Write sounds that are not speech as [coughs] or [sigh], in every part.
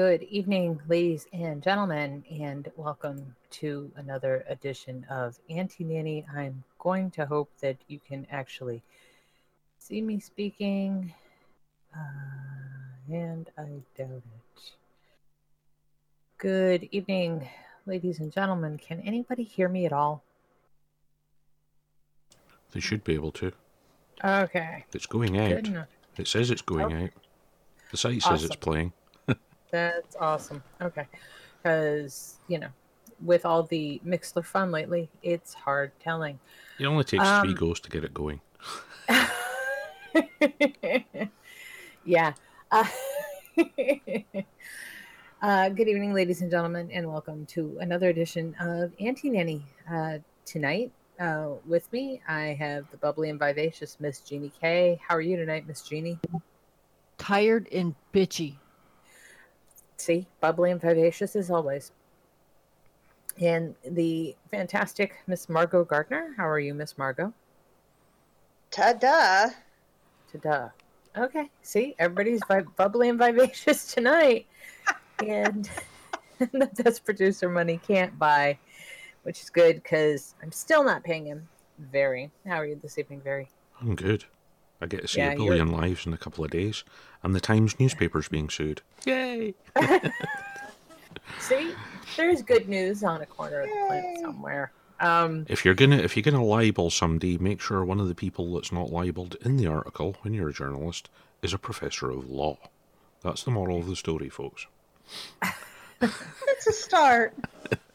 Good evening, ladies and gentlemen, and welcome to another edition of Anti-Nanny. I'm going to hope that you can actually see me speaking, uh, and I doubt it. Good evening, ladies and gentlemen. Can anybody hear me at all? They should be able to. Okay, It's going out. It says it's going Okay. out. The site says it's playing. That's awesome. Okay. Because, you know, with all the Mixlr fun lately, it's hard telling. It only takes three Um, goes to get it going. [laughs] yeah. Uh, [laughs] uh, good evening, ladies and gentlemen, and welcome to another edition of Anti-Nanny. Uh, tonight, uh, with me, I have the bubbly and vivacious Miss Jeannie K. How are you tonight, Miss Jeannie? tired and bitchy. See, bubbly and vivacious as always. And the fantastic Miss Margot Gardner. How are you, Miss Margot? Ta-da! Ta-da. Okay, see, everybody's vi- bubbly and vivacious tonight. and [laughs] that's producer money can't buy, which is good because I'm still not paying him. Very. How are you this evening, Very? I'm good. I get to see Yeah, a you're- billion lives in a couple of days, and the Times newspaper's being sued. Yay! [laughs] See, there's good news on a corner of the planet somewhere. Um, If you're gonna if you're gonna libel somebody, make sure one of the people that's not libeled in the article, when you're a journalist, is a professor of law. That's the moral of the story, folks. [laughs] It's a start. [laughs]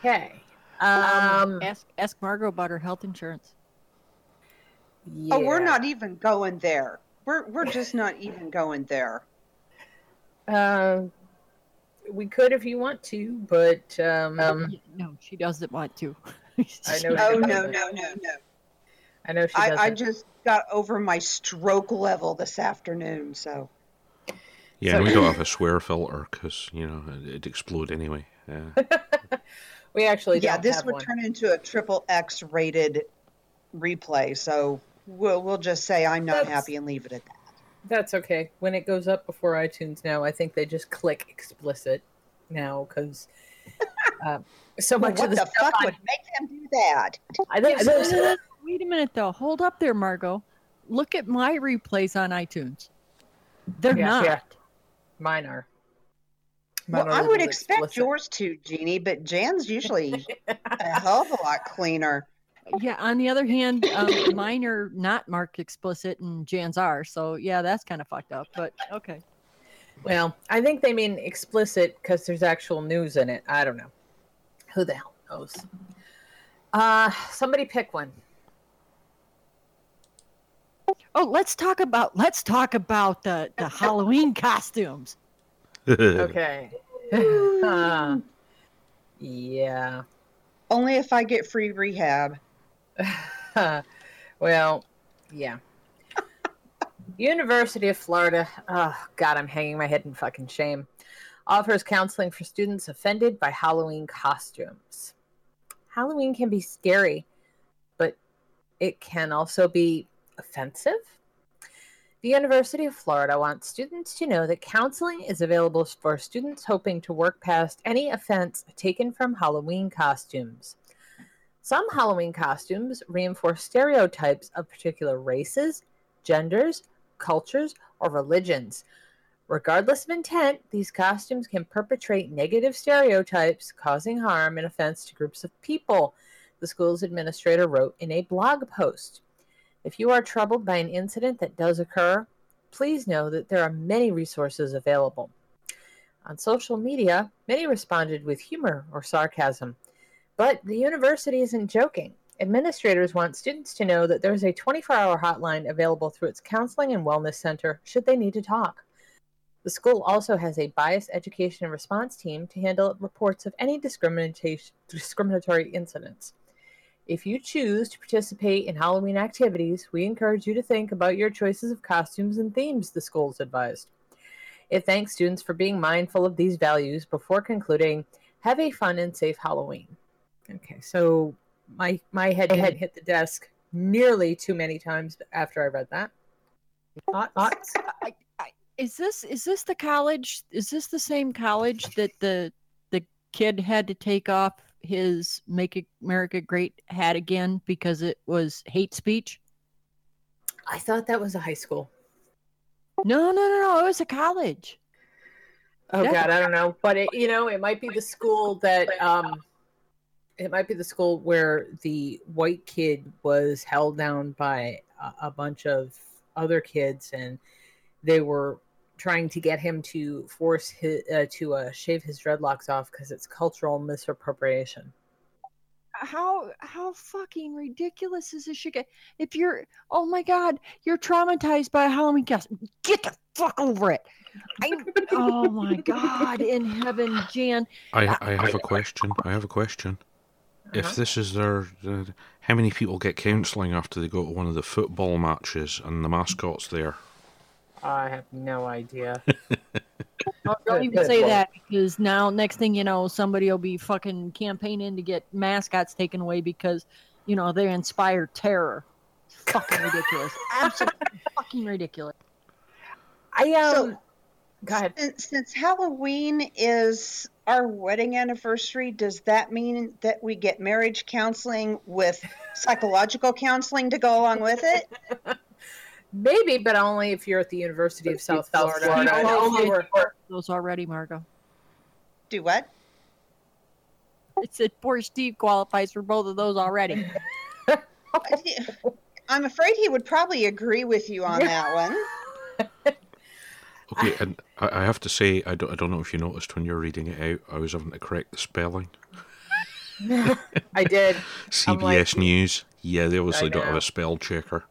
okay. Um, Um, ask ask Margot about her health insurance. Oh, we're not even going there. We're we're just not even going there. Um, we could if you want to, but um, um no, she doesn't want to. [laughs] I know Oh she no no no no! I know she doesn't. I, I just got over my stroke level this afternoon, so Yeah, So- we don't have a swear filter because you know it'd explode anyway. Yeah. [laughs] we actually yeah, don't this have would one. turn into a triple X rated replay. So we'll we'll just say I'm not That's- happy and leave it at that. That's okay. When it goes up before iTunes now, I think they just click explicit now because [laughs] uh, so Well, much what of the the, fuck I, would make them do that? I think Yeah, there's- so- Wait a minute though. Hold up there, Margot. Look at my replays on iTunes. They're Yeah, not. yeah. mine are. Mine Well, are I a would little expect explicit. yours to, Jeannie, but Jan's usually a hell of a lot cleaner. Yeah. On the other hand, um, mine are not marked explicit, and Jan's are. So yeah, that's kind of fucked up. But okay. Well, I think they mean explicit because there's actual news in it. I don't know. Who the hell knows? Uh, somebody pick one. Oh, let's talk about let's talk about the the Halloween costumes. [laughs] Okay. [laughs] Uh, yeah. Only if I get free rehab. [laughs] well, yeah. [laughs] University of Florida. Oh, God, I'm hanging my head in fucking shame. Offers counseling for students offended by Halloween costumes. Halloween can be scary. But it can also be offensive. The University of Florida wants students to know that counseling is available for students hoping to work past any offense taken from Halloween costumes. Some Halloween costumes reinforce stereotypes of particular races, genders, cultures, or religions. Regardless of intent, these costumes can perpetrate negative stereotypes, causing harm and offense to groups of people, the school's administrator wrote in a blog post. If you are troubled by an incident that does occur, please know that there are many resources available. On social media, many responded with humor or sarcasm. But the university isn't joking. Administrators want students to know that there's a 24 hour hotline available through its counseling and wellness center should they need to talk. The school also has a bias education and response team to handle reports of any discriminatory incidents. If you choose to participate in Halloween activities, we encourage you to think about your choices of costumes and themes, the schools advised. It thanks students for being mindful of these values before concluding, have a fun and safe Halloween. Okay, so my my head head hit the desk nearly too many times after I read that. Thoughts? Thoughts? I, I, is this is this the college? Is this the same college that the the kid had to take off his "Make America Great" hat again because it was hate speech? I thought that was a high school. No, no, no, no. It was a college. Oh Yeah. God, I don't know, but it, you know, it might be the school that um, it might be the school where the white kid was held down by a, a bunch of other kids, and they were trying to get him to force his uh, to uh, shave his dreadlocks off because it's cultural misappropriation. How how fucking ridiculous is this shit? get- If you're oh my god, you're traumatized by a Halloween costume. Get the fuck over it. I oh my god in heaven, Jan. I, I have a question. I have a question. If Uh-huh. this is their, uh, how many people get counselling after they go to one of the football matches and the mascot's there? I have no idea. Oh, don't Good, even good. say Well- that because now next thing you know, somebody will be fucking campaigning to get mascots taken away because you know they inspire terror. Fucking ridiculous. [laughs] Absolutely fucking ridiculous. I um, So- go ahead. Since, since Halloween is our wedding anniversary, does that mean that we get marriage counseling with psychological counseling to go along with it? Maybe, but only if you're at the University of South, Florida. Florida. And only where- Those already, Margot. Do what? It said poor Steve qualifies for both of those already. [laughs] I'm afraid he would probably agree with you on that one. [laughs] Okay, and I, I have to say, I don't, I don't know if you noticed when you're reading it out, I was having to correct the spelling. [laughs] I did. I'm like- CBS News, yeah, they obviously don't have a spell checker.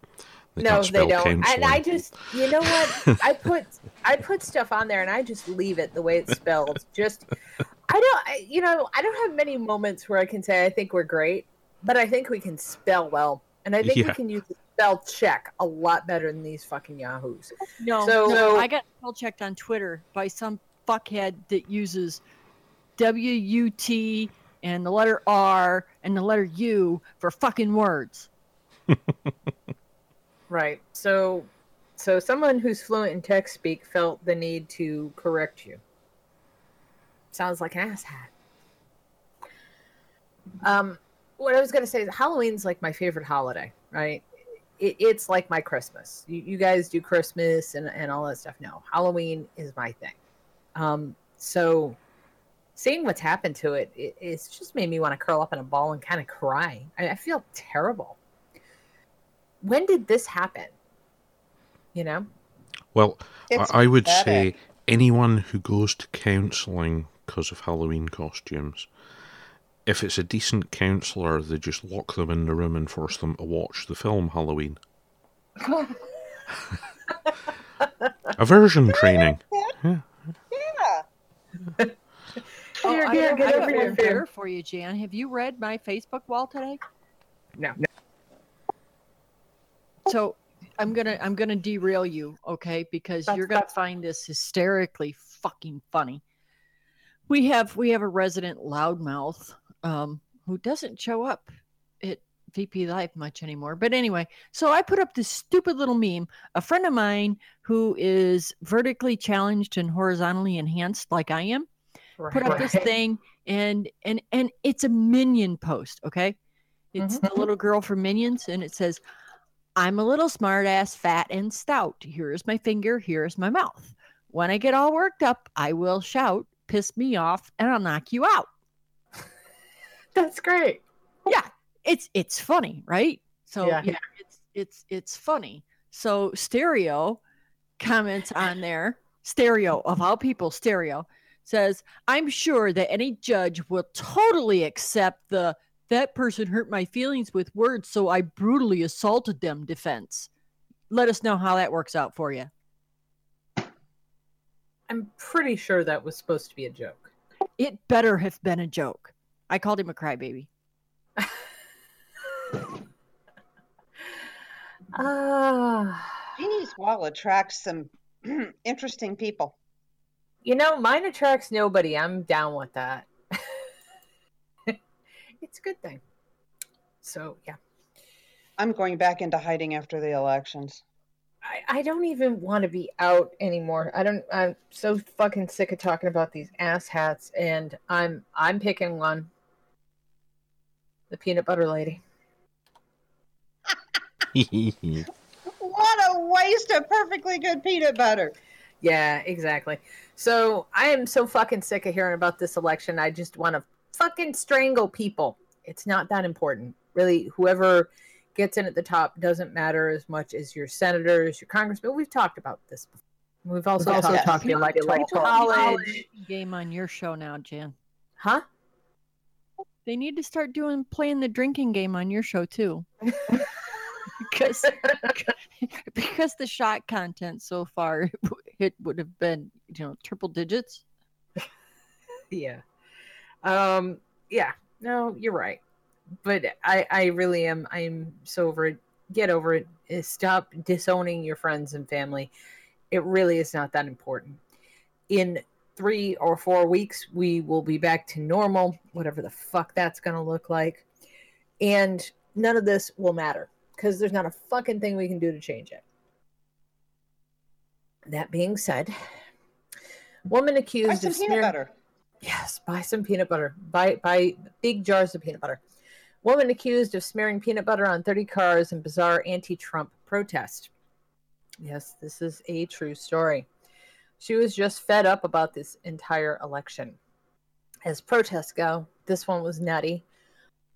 They no, they don't. And. I just, you know what? I [laughs] put I put stuff on there, and I just leave it the way it's spelled. Just, I don't, I, you know, I don't have many moments where I can say I think we're great, but I think we can spell well, and I think we can use the spell check a lot better than these fucking yahoos. No, So- no, I got spell checked on Twitter by some fuckhead that uses W U T and the letter R and the letter U for fucking words. [laughs] Right. So, so someone who's fluent in text speak felt the need to correct you. Sounds like an asshat. Um, what I was gonna say is Halloween's like my favorite holiday, right? It, it's like my Christmas. You, you guys do Christmas and, and all that stuff. No, Halloween is my thing. Um, so seeing what's happened to it, it it's just made me want to curl up in a ball and kind of cry. I, I feel terrible. When did this happen? You know? Well, It's I, I would say anyone who goes to counselling because of Halloween costumes, if it's a decent counsellor, they just lock them in the room and force them to watch the film Halloween. [laughs] Aversion training. Yeah. Oh, Here, I, here, have- get I over have here, better for you, Jan. Have you read my Facebook wall today? No. So I'm gonna I'm gonna derail you, okay? Because That's- you're gonna that's- find this hysterically fucking funny. We have we have a resident loudmouth um, who doesn't show up at VP Live much anymore. But anyway, so I put up this stupid little meme. A friend of mine who is vertically challenged and horizontally enhanced, like I am, put up this thing, and and and it's a minion post. Okay, it's the little girl from Minions, and it says, "I'm a little smart ass, fat and stout. Here is my finger. Here is my mouth. When I get all worked up, I will shout, piss me off, and I'll knock you out." That's great. yeah it's it's funny right so Yeah. yeah, it's it's it's funny so stereo comments on there stereo of all people stereo says i'm sure that any judge will totally accept the that person hurt my feelings with words so i brutally assaulted them defense let us know how that works out for you I'm pretty sure that was supposed to be a joke. it better have been a joke i called him a crybaby Ah, Jeannie's Wall attracts some [clears throat] interesting people. you know, mine attracts nobody. I'm down with that. [laughs] it's a good thing. So yeah, I'm going back into hiding after the elections. I, I don't even want to be out anymore. I don't. I'm so fucking sick of talking about these ass hats, and I'm I'm picking one. The peanut butter lady. [laughs] What a waste of perfectly good peanut butter. Yeah, exactly. So I am so fucking sick of hearing about this election. I just want to fucking strangle people. It's not that important. Really, whoever gets in at the top doesn't matter as much as your senators, your congressmen. We've talked about this before. We've also We've talked also about the talked electoral electoral college. game on your show now jan Huh? They need to start doing playing the drinking game on your show too. [laughs] because [laughs] because the shot content so far it would have been you know triple digits. yeah um yeah no you're right but i i really am i'm so over it get over it Uh, stop disowning your friends and family it really is not that important in three or four weeks we will be back to normal whatever the fuck that's going to look like and none of this will matter because there's not a fucking thing we can do to change it that being said woman Buy accused some of peanut smearing butter. Yes, buy some peanut butter. Buy buy big jars of peanut butter. Woman accused of smearing peanut butter on 30 cars in bizarre anti-Trump protest. Yes, this is a true story. She was just fed up about this entire election. As protests go, this one was nutty.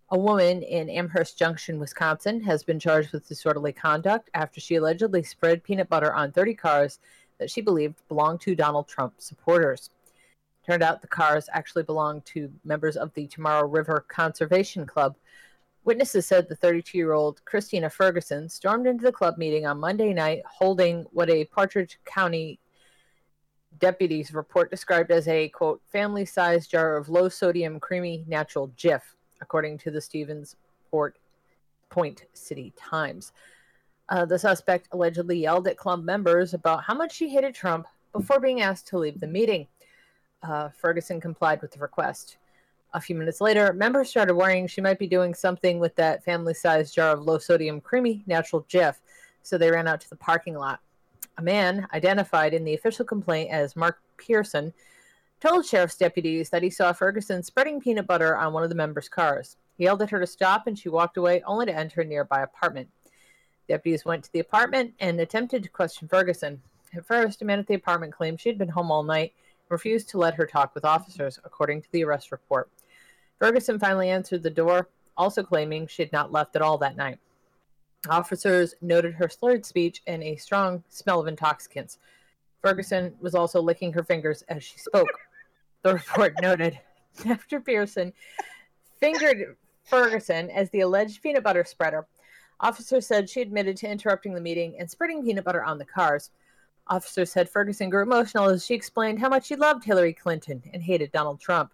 A woman in Amherst Junction, Wisconsin, has been charged with disorderly conduct after she allegedly spread peanut butter on 30 cars that she believed belonged to Donald Trump supporters. Turned out the cars actually belonged to members of the Tomorrow River Conservation Club. Witnesses said the 32 year old Christina Ferguson stormed into the club meeting on Monday night holding what a Portage County deputies report described as a quote family sized jar of low sodium creamy natural Jif, according to the Stevens Port Point City Times. Uh, the suspect allegedly yelled at club members about how much she hated Trump before being asked to leave the meeting. Uh, Ferguson complied with the request. A few minutes later, members started worrying she might be doing something with that family sized jar of low sodium creamy natural Jif, so they ran out to the parking lot. A man, identified in the official complaint as Mark Pearson, told sheriff's deputies that he saw Ferguson spreading peanut butter on one of the members' cars. He yelled at her to stop and she walked away, only to enter a nearby apartment. Deputies went to the apartment and attempted to question Ferguson. At first, a man at the apartment claimed she had been home all night and refused to let her talk with officers, according to the arrest report. Ferguson finally answered the door, also claiming she had not left at all that night. Officers noted her slurred speech and a strong smell of intoxicants. Ferguson was also licking her fingers as she spoke. The report [laughs] noted after Pearson fingered Ferguson as the alleged peanut butter spreader, officers said she admitted to interrupting the meeting and spreading peanut butter on the cars. Officers said Ferguson grew emotional as she explained how much she loved Hillary Clinton and hated Donald Trump.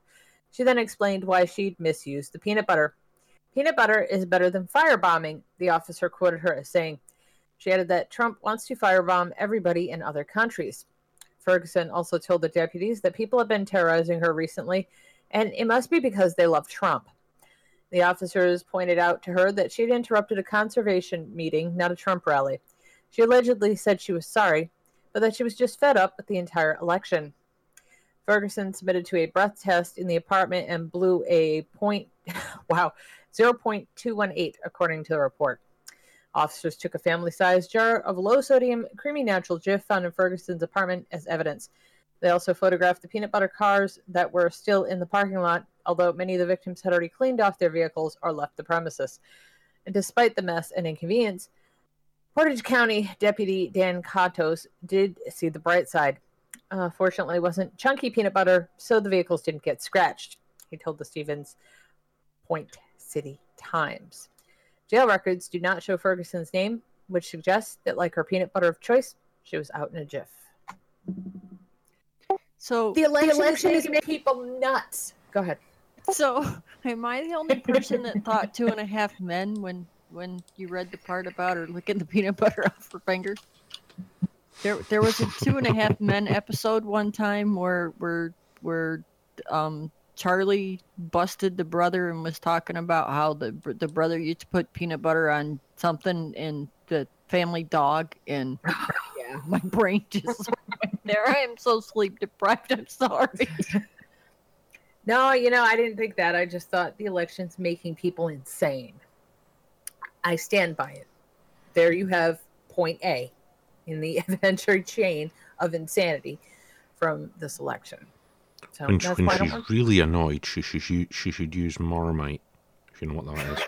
She then explained why she'd misused the peanut butter. Peanut butter is better than firebombing, the officer quoted her as saying. She added that Trump wants to firebomb everybody in other countries. Ferguson also told the deputies that people have been terrorizing her recently, and it must be because they love Trump. The officers pointed out to her that she had interrupted a conservation meeting, not a Trump rally. She allegedly said she was sorry, but that she was just fed up with the entire election. Ferguson submitted to a breath test in the apartment and blew a point, [laughs] wow, 0.218, according to the report. Officers took a family sized jar of low sodium creamy natural Jif found in Ferguson's apartment as evidence. They also photographed the peanut butter cars that were still in the parking lot, although many of the victims had already cleaned off their vehicles or left the premises. And despite the mess and inconvenience, Portage County Deputy Dan Katos did see the bright side. Uh, fortunately, wasn't chunky peanut butter, so the vehicles didn't get scratched. He told the Stevens Point City Times. Jail records do not show Ferguson's name, which suggests that, like her peanut butter of choice, she was out in a jiff. So The election, is making people nuts. Go ahead. So, [laughs] am I the only person that thought two and a half men when when you read the part about her licking the peanut butter [laughs] off her fingers? There, there was a two and a half men episode one time where where where um Charlie busted the brother and was talking about how the the brother used to put peanut butter on something and the family dog and yeah, [laughs] [laughs] my brain just [laughs] went there. I am so sleep deprived. I'm sorry. No, you know, I didn't think that. I just thought the election's making people insane. I stand by it. There you have point A in the adventure chain of insanity from this election. So When, she- when why I don't she's want- really annoyed, she should u- she should use Marmite. If you know what that is.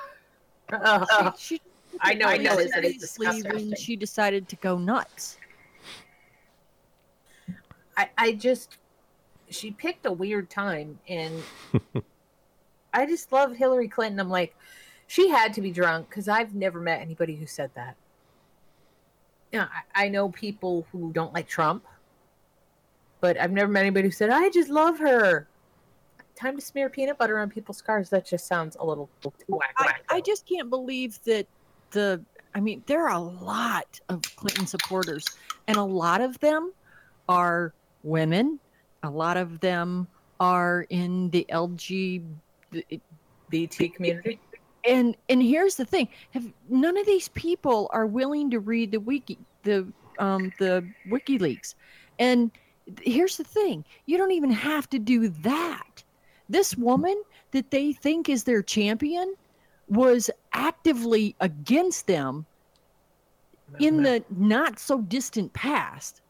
Uh, [laughs] she, I know, I know, it it's- it's when she decided to go nuts. I, I just she picked a weird time and [laughs] I just love Hillary Clinton. I'm like, she had to be drunk because I've never met anybody who said that. Yeah, I, I know people who don't like Trump, but I've never met anybody who said, I just love her. Time to smear peanut butter on people's cars. That just sounds a little too whack. I. I just can't believe that the I mean, there are a lot of Clinton supporters, and a lot of them are women. A lot of them are in the LG. BT community. And and here's the thing: have none of these people are willing to read the wiki, the um the WikiLeaks, and here's the thing: you don't even have to do that. This woman that they think is their champion was actively against them in the not so distant past.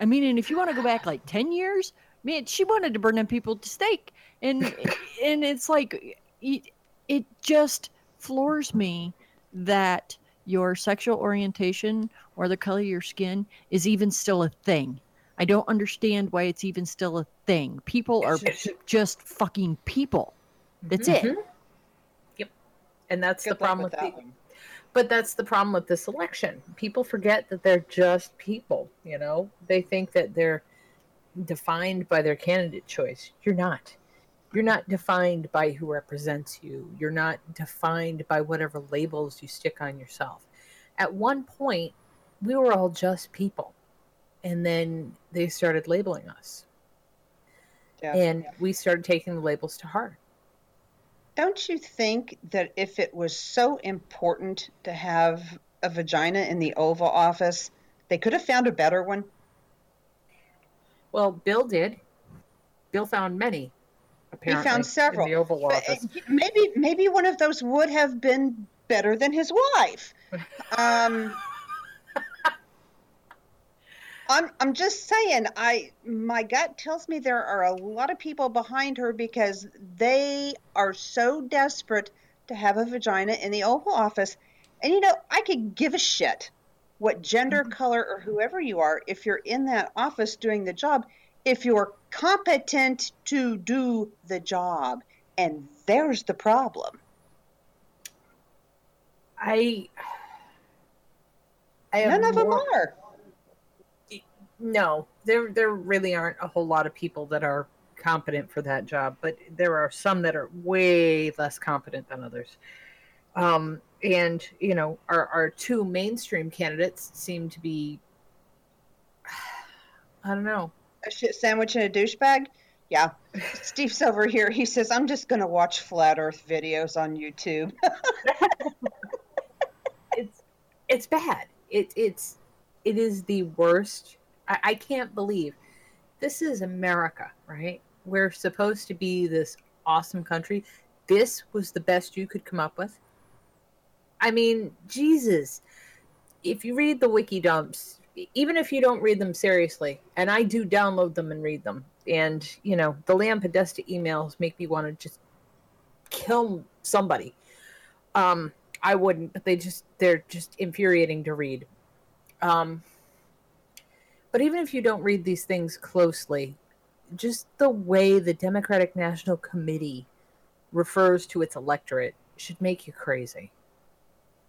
I mean, and if you want to go back like 10 years, man, she wanted to burn them people to stake. And [laughs] and it's like it, it just floors me that your sexual orientation or the color of your skin is even still a thing. I don't understand why it's even still a thing. People are just fucking people. That's it. Mhm. Yep. And that's the Good luck problem with with, that the- but that's the problem with this election. People forget that they're just people, you know? They think that they're defined by their candidate choice. You're not. You're not defined by who represents you. You're not defined by whatever labels you stick on yourself. At one point, we were all just people. And then they started labeling us. Yeah. And we started taking the labels to heart. Don't you think that if it was so important to have a vagina in the Oval Office, they could have found a better one? Well, Bill did. Bill found many. Apparently, he found several, in the Oval But, uh, Office. maybe maybe one of those would have been better than his wife. [laughs] Um, I'm I'm just saying. I my gut tells me there are a lot of people behind her because they are so desperate to have a vagina in the Oval Office. And you know, I could give a shit what gender, mm-hmm. color, or whoever you are if you're in that office doing the job. If you're competent to do the job, and there's the problem. I. I None of them more- are. No, there there really aren't a whole lot of people that are competent for that job, but there are some that are way less competent than others. Um, and you know, our our two mainstream candidates seem to be. [sighs] I don't know. A shit sandwich and a douchebag. Yeah. [laughs] Steve's over here. He says, I'm just going to watch flat earth videos on YouTube. [laughs] it's it's bad. It it's it is the worst. I, I can't believe this is America, right? We're supposed to be this awesome country. This was the best you could come up with. I mean, Jesus. If you read the wiki dumps, even if you don't read them seriously, and I do download them and read them, and you know, the Lamb Podesta emails make me want to just kill somebody. Um, I wouldn't, but they just they're just infuriating to read. Um, but even if you don't read these things closely, just the way the Democratic National Committee refers to its electorate should make you crazy.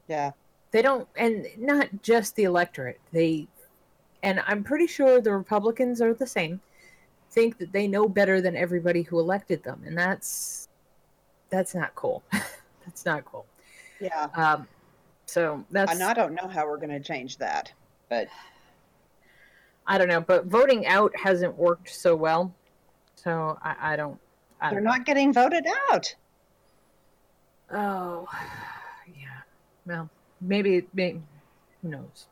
yeah. They don't, and not just the electorate. They, and I'm pretty sure the Republicans are the same. Think that they know better than everybody who elected them, and that's that's not cool. [laughs] that's not cool. Yeah. Um, so that's And I don't know how we're going to change that. But I don't know, but voting out hasn't worked so well. So I, I don't. I they're don't not getting voted out. Oh, [sighs] yeah. Well, maybe, maybe. Who knows?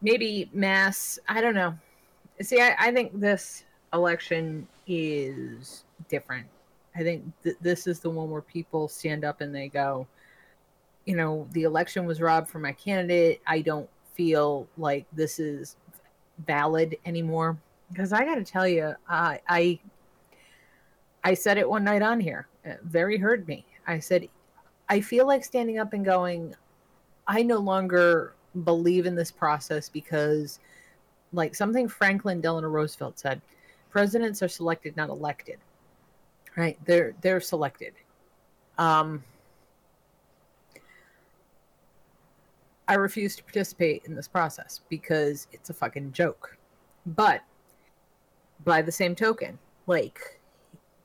Maybe mass. I don't know. See, I, I think this election is different. I think th- this is the one where people stand up and they go, you know, the election was robbed for my candidate. I don't feel like this is valid anymore. Because I got to tell you, I, I I said it one night on here. Uh, Very heard me. I said, I feel like standing up and going, I no longer believe in this process because, like something Franklin Delano Roosevelt said, presidents are selected, not elected. Right? They're they're selected. Um, I refuse to participate in this process because it's a fucking joke. But by the same token, like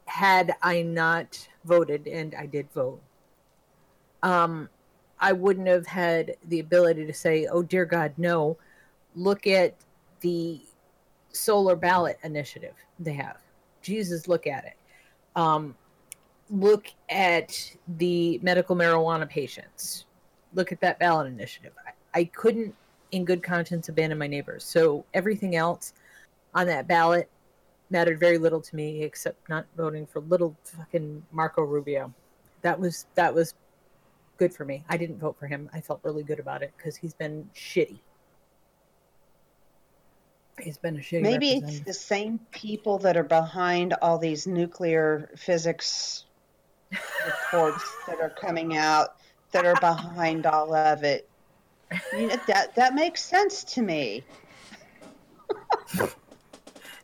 had I not voted, and I did vote, um, I wouldn't have had the ability to say, "Oh dear God, no." Look at the solar ballot initiative they have. Jesus, look at it. Um, look at the medical marijuana patients. Look at that ballot initiative. I, I couldn't, in good conscience, abandon my neighbors. So everything else on that ballot mattered very little to me except not voting for little fucking Marco Rubio. That was that was good for me. I didn't vote for him. I felt really good about it because he's been shitty. He's been a shitty. Maybe it's the same people that are behind all these nuclear physics [laughs] reports that are coming out that are behind all of it. You know, that that makes sense to me. [laughs]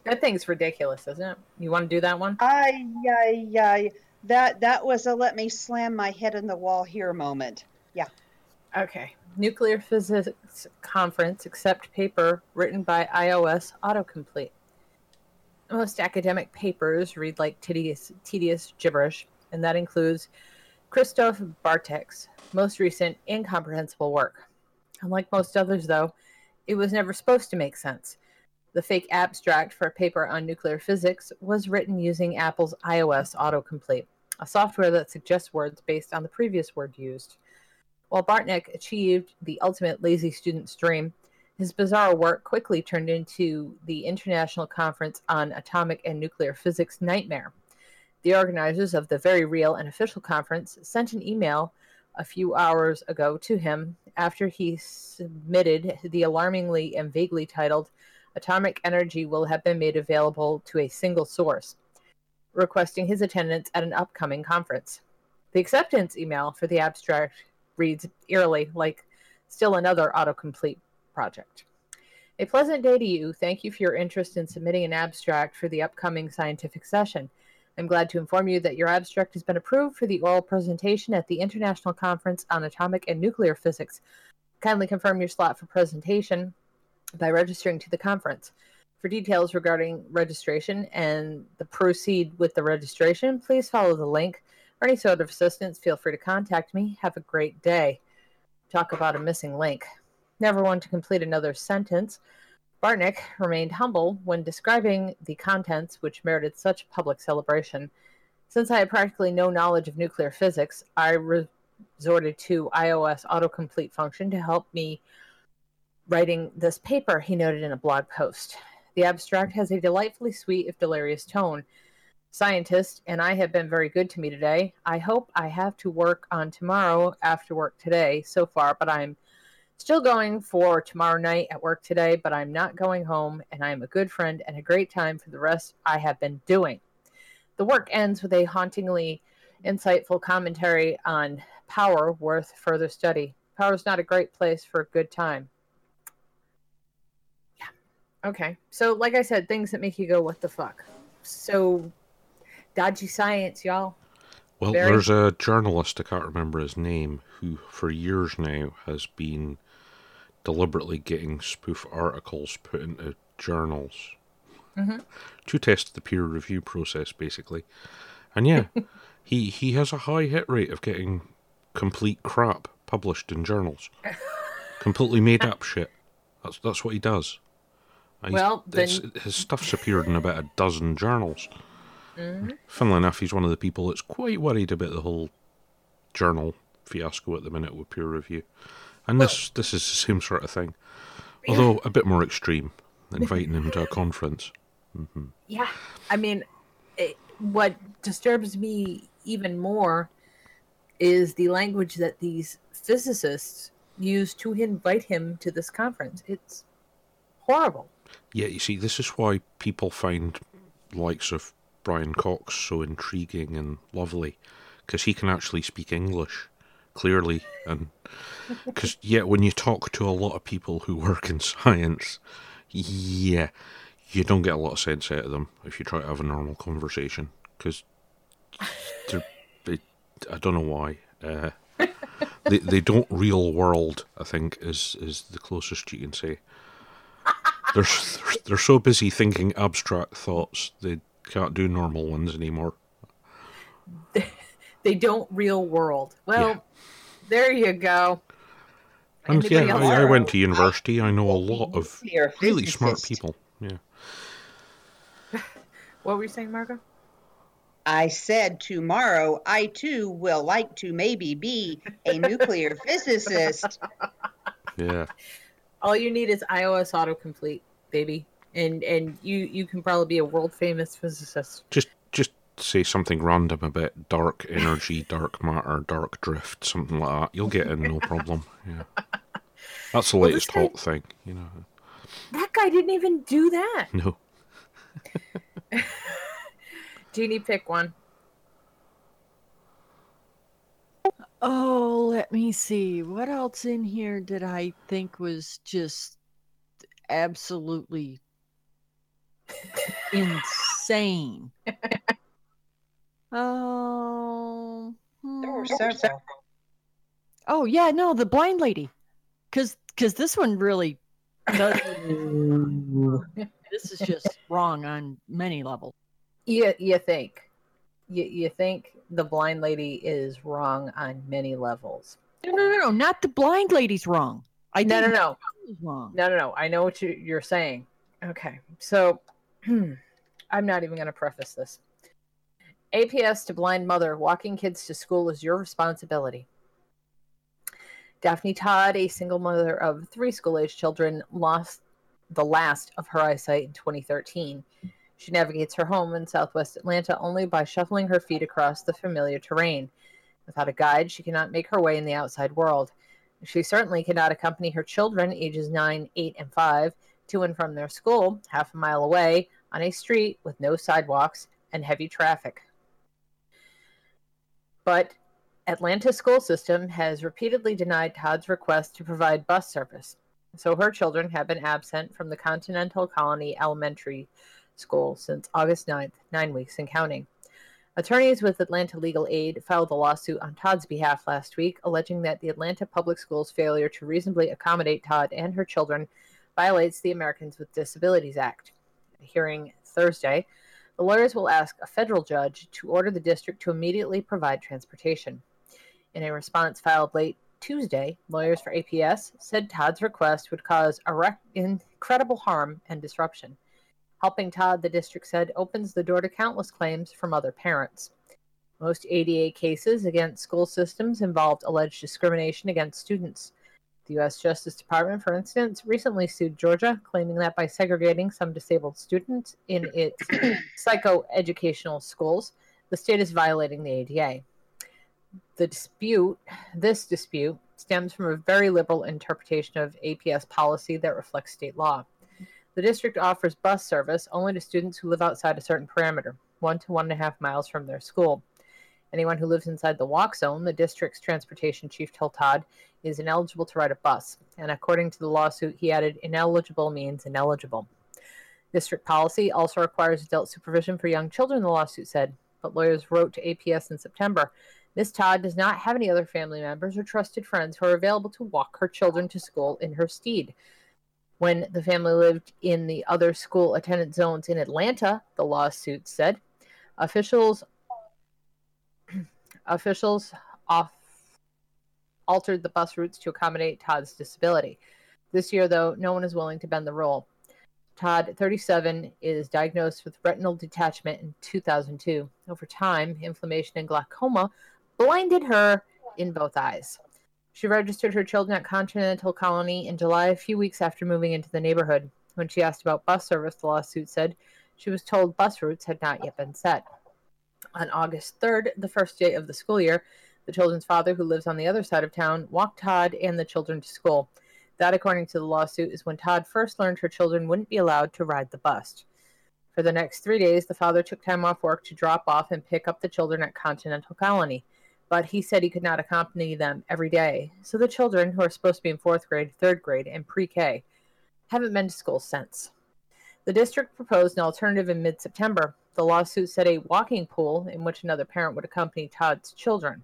That thing's ridiculous, isn't it? You want to do that one? I yeah yeah that that was a let me slam my head in the wall here moment. Yeah. Okay. Nuclear Physics Conference accept paper written by iOS autocomplete. Most academic papers read like tedious, tedious gibberish, and that includes Christoph Bartneck's most recent incomprehensible work. Unlike most others, though, it was never supposed to make sense. The fake abstract for a paper on nuclear physics was written using Apple's iOS autocomplete, a software that suggests words based on the previous word used. While Bartneck achieved the ultimate lazy student's dream, his bizarre work quickly turned into the International Conference on Atomic and Nuclear Physics nightmare. The organizers of the very real and official conference sent an email a few hours ago to him after he submitted the alarmingly and vaguely titled Atomic Energy Will Have Been Made Available to a Single Source, requesting his attendance at an upcoming conference. The acceptance email for the abstract reads eerily like still another autocomplete project. A pleasant day to you. Thank you for your interest in submitting an abstract for the upcoming scientific session. I'm glad to inform you that your abstract has been approved for the oral presentation at the International Conference on Atomic and Nuclear Physics. Kindly confirm your slot for presentation by registering to the conference. For details regarding registration and the proceed with the registration, please follow the link. For any sort of assistance, feel free to contact me. Have a great day. Talk about a missing link. Never one to complete another sentence. Bartneck remained humble when describing the contents which merited such public celebration. Since I had practically no knowledge of nuclear physics, I resorted to iOS autocomplete function to help me writing this paper, he noted in a blog post. The abstract has a delightfully sweet, if delirious, tone. Scientist, and I have been very good to me today. I hope I have to work on tomorrow after work today so far, but I'm still going for tomorrow night at work today, but I'm not going home, and I'm a good friend and a great time for the rest I have been doing. The work ends with a hauntingly insightful commentary on power worth further study. Power is not a great place for a good time. Yeah. Okay. So, like I said, things that make you go, what the fuck? So, dodgy science, y'all. Well, Very- there's a journalist, I can't remember his name, who for years now has been deliberately getting spoof articles put into journals Mhm. to test the peer review process, basically. And yeah, [laughs] he, he has a high hit rate of getting complete crap published in journals. [laughs] Completely made up shit. That's that's what he does. He's- Well, then- his stuff's appeared in about a dozen journals. Mhm. Funnily enough, he's one of the people that's quite worried about the whole journal fiasco at the minute with peer review. And this this is the same sort of thing, although a bit more extreme, [laughs] inviting him to a conference. Mm-hmm. Yeah, I mean, it, what disturbs me even more is the language that these physicists use to invite him to this conference. It's horrible. Yeah, you see, this is why people find likes of Brian Cox so intriguing and lovely, because he can actually speak English clearly, and because yeah, when you talk to a lot of people who work in science, yeah, you don't get a lot of sense out of them if you try to have a normal conversation, because I don't know why. Uh, they they don't real world. I think is is the closest you can say. They're, they're they're so busy thinking abstract thoughts they can't do normal ones anymore. [laughs] They don't real world. Well, Yeah. there you go. And Anybody yeah. I, I went to university. I know a lot of really smart people. Yeah. [laughs] What were you saying, Margot? I said tomorrow I too will like to maybe be a nuclear [laughs] physicist. Yeah. All you need is iOS autocomplete, baby, and and you you can probably be a world famous physicist. Just just say something random about dark energy, [laughs] dark matter, dark drift, something like that. You'll get in no problem. Yeah. That's the Well, this latest guy- hot thing, you know. That guy didn't even do that. No. [laughs] Jeannie, pick one. Oh, let me see. What else in here did I think was just absolutely [laughs] insane? Oh, There were hmm. several. oh yeah, no, the blind lady, because because this one really does. [laughs] this is just wrong on many levels. You you think you you think the blind lady is wrong on many levels? No, no, no, no, not the blind lady's wrong. I No, no, no, wrong. no, no, no. I know what you, you're saying. Okay, so [clears throat] I'm not even going to preface this. APS to blind mother: walking kids to school is your responsibility. Daphne Todd, a single mother of three school-age children, lost the last of her eyesight in 2013. She navigates her home in southwest Atlanta only by shuffling her feet across the familiar terrain. Without a guide, she cannot make her way in the outside world. She certainly cannot accompany her children, ages 9, 8, and 5, to and from their school, half a mile away, on a street with no sidewalks and heavy traffic. But Atlanta school system has repeatedly denied Todd's request to provide bus service. So her children have been absent from the Continental Colony Elementary School since August 9th, nine weeks and counting. Attorneys with Atlanta Legal Aid filed a lawsuit on Todd's behalf last week, alleging that the Atlanta Public Schools' failure to reasonably accommodate Todd and her children violates the Americans with Disabilities Act. A hearing Thursday, the lawyers will ask a federal judge to order the district to immediately provide transportation. In a response filed late Tuesday, lawyers for APS said Todd's request would cause incredible harm and disruption. Helping Todd, the district said, opens the door to countless claims from other parents. Most ADA cases against school systems involved alleged discrimination against students. The U.S. Justice Department, for instance, recently sued Georgia, claiming that by segregating some disabled students in its [clears throat] psychoeducational schools, the state is violating the ADA. The dispute, this dispute, stems from a very liberal interpretation of APS policy that reflects state law. The district offers bus service only to students who live outside a certain parameter, one to one and a half miles from their school. Anyone who lives inside the walk zone, the district's transportation chief told Todd, is ineligible to ride a bus. And according to the lawsuit, he added, ineligible means ineligible. District policy also requires adult supervision for young children, the lawsuit said. But lawyers wrote to APS in September Miss Todd does not have any other family members or trusted friends who are available to walk her children to school in her stead. When the family lived in the other school attendance zones in Atlanta, the lawsuit said, officials officials off altered the bus routes to accommodate Todd's disability. This year, though, no one is willing to bend the rule. Todd, 37, is diagnosed with retinal detachment in 2002. Over time, inflammation and glaucoma blinded her in both eyes. She registered her children at Continental Colony in July, a few weeks after moving into the neighborhood. When she asked about bus service, the lawsuit said she was told bus routes had not yet been set. On August 3rd, the first day of the school year, the children's father, who lives on the other side of town, walked Todd and the children to school. That, according to the lawsuit, is when Todd first learned her children wouldn't be allowed to ride the bus. For the next three days, the father took time off work to drop off and pick up the children at Continental Colony, but he said he could not accompany them every day. So the children, who are supposed to be in fourth grade, third grade, and pre K, haven't been to school since. The district proposed an alternative in mid September. The lawsuit said a walking pool in which another parent would accompany Todd's children.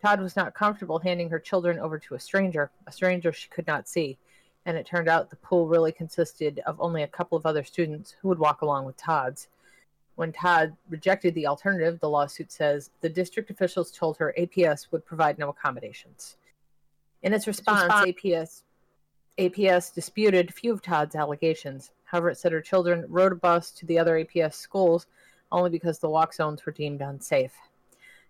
Todd was not comfortable handing her children over to a stranger, a stranger she could not see, and it turned out the pool really consisted of only a couple of other students who would walk along with Todd's. When Todd rejected the alternative, the lawsuit says the district officials told her APS would provide no accommodations. In its response, APS APS disputed a few of Todd's allegations. It said her children rode a bus to the other APS schools only because the walk zones were deemed unsafe.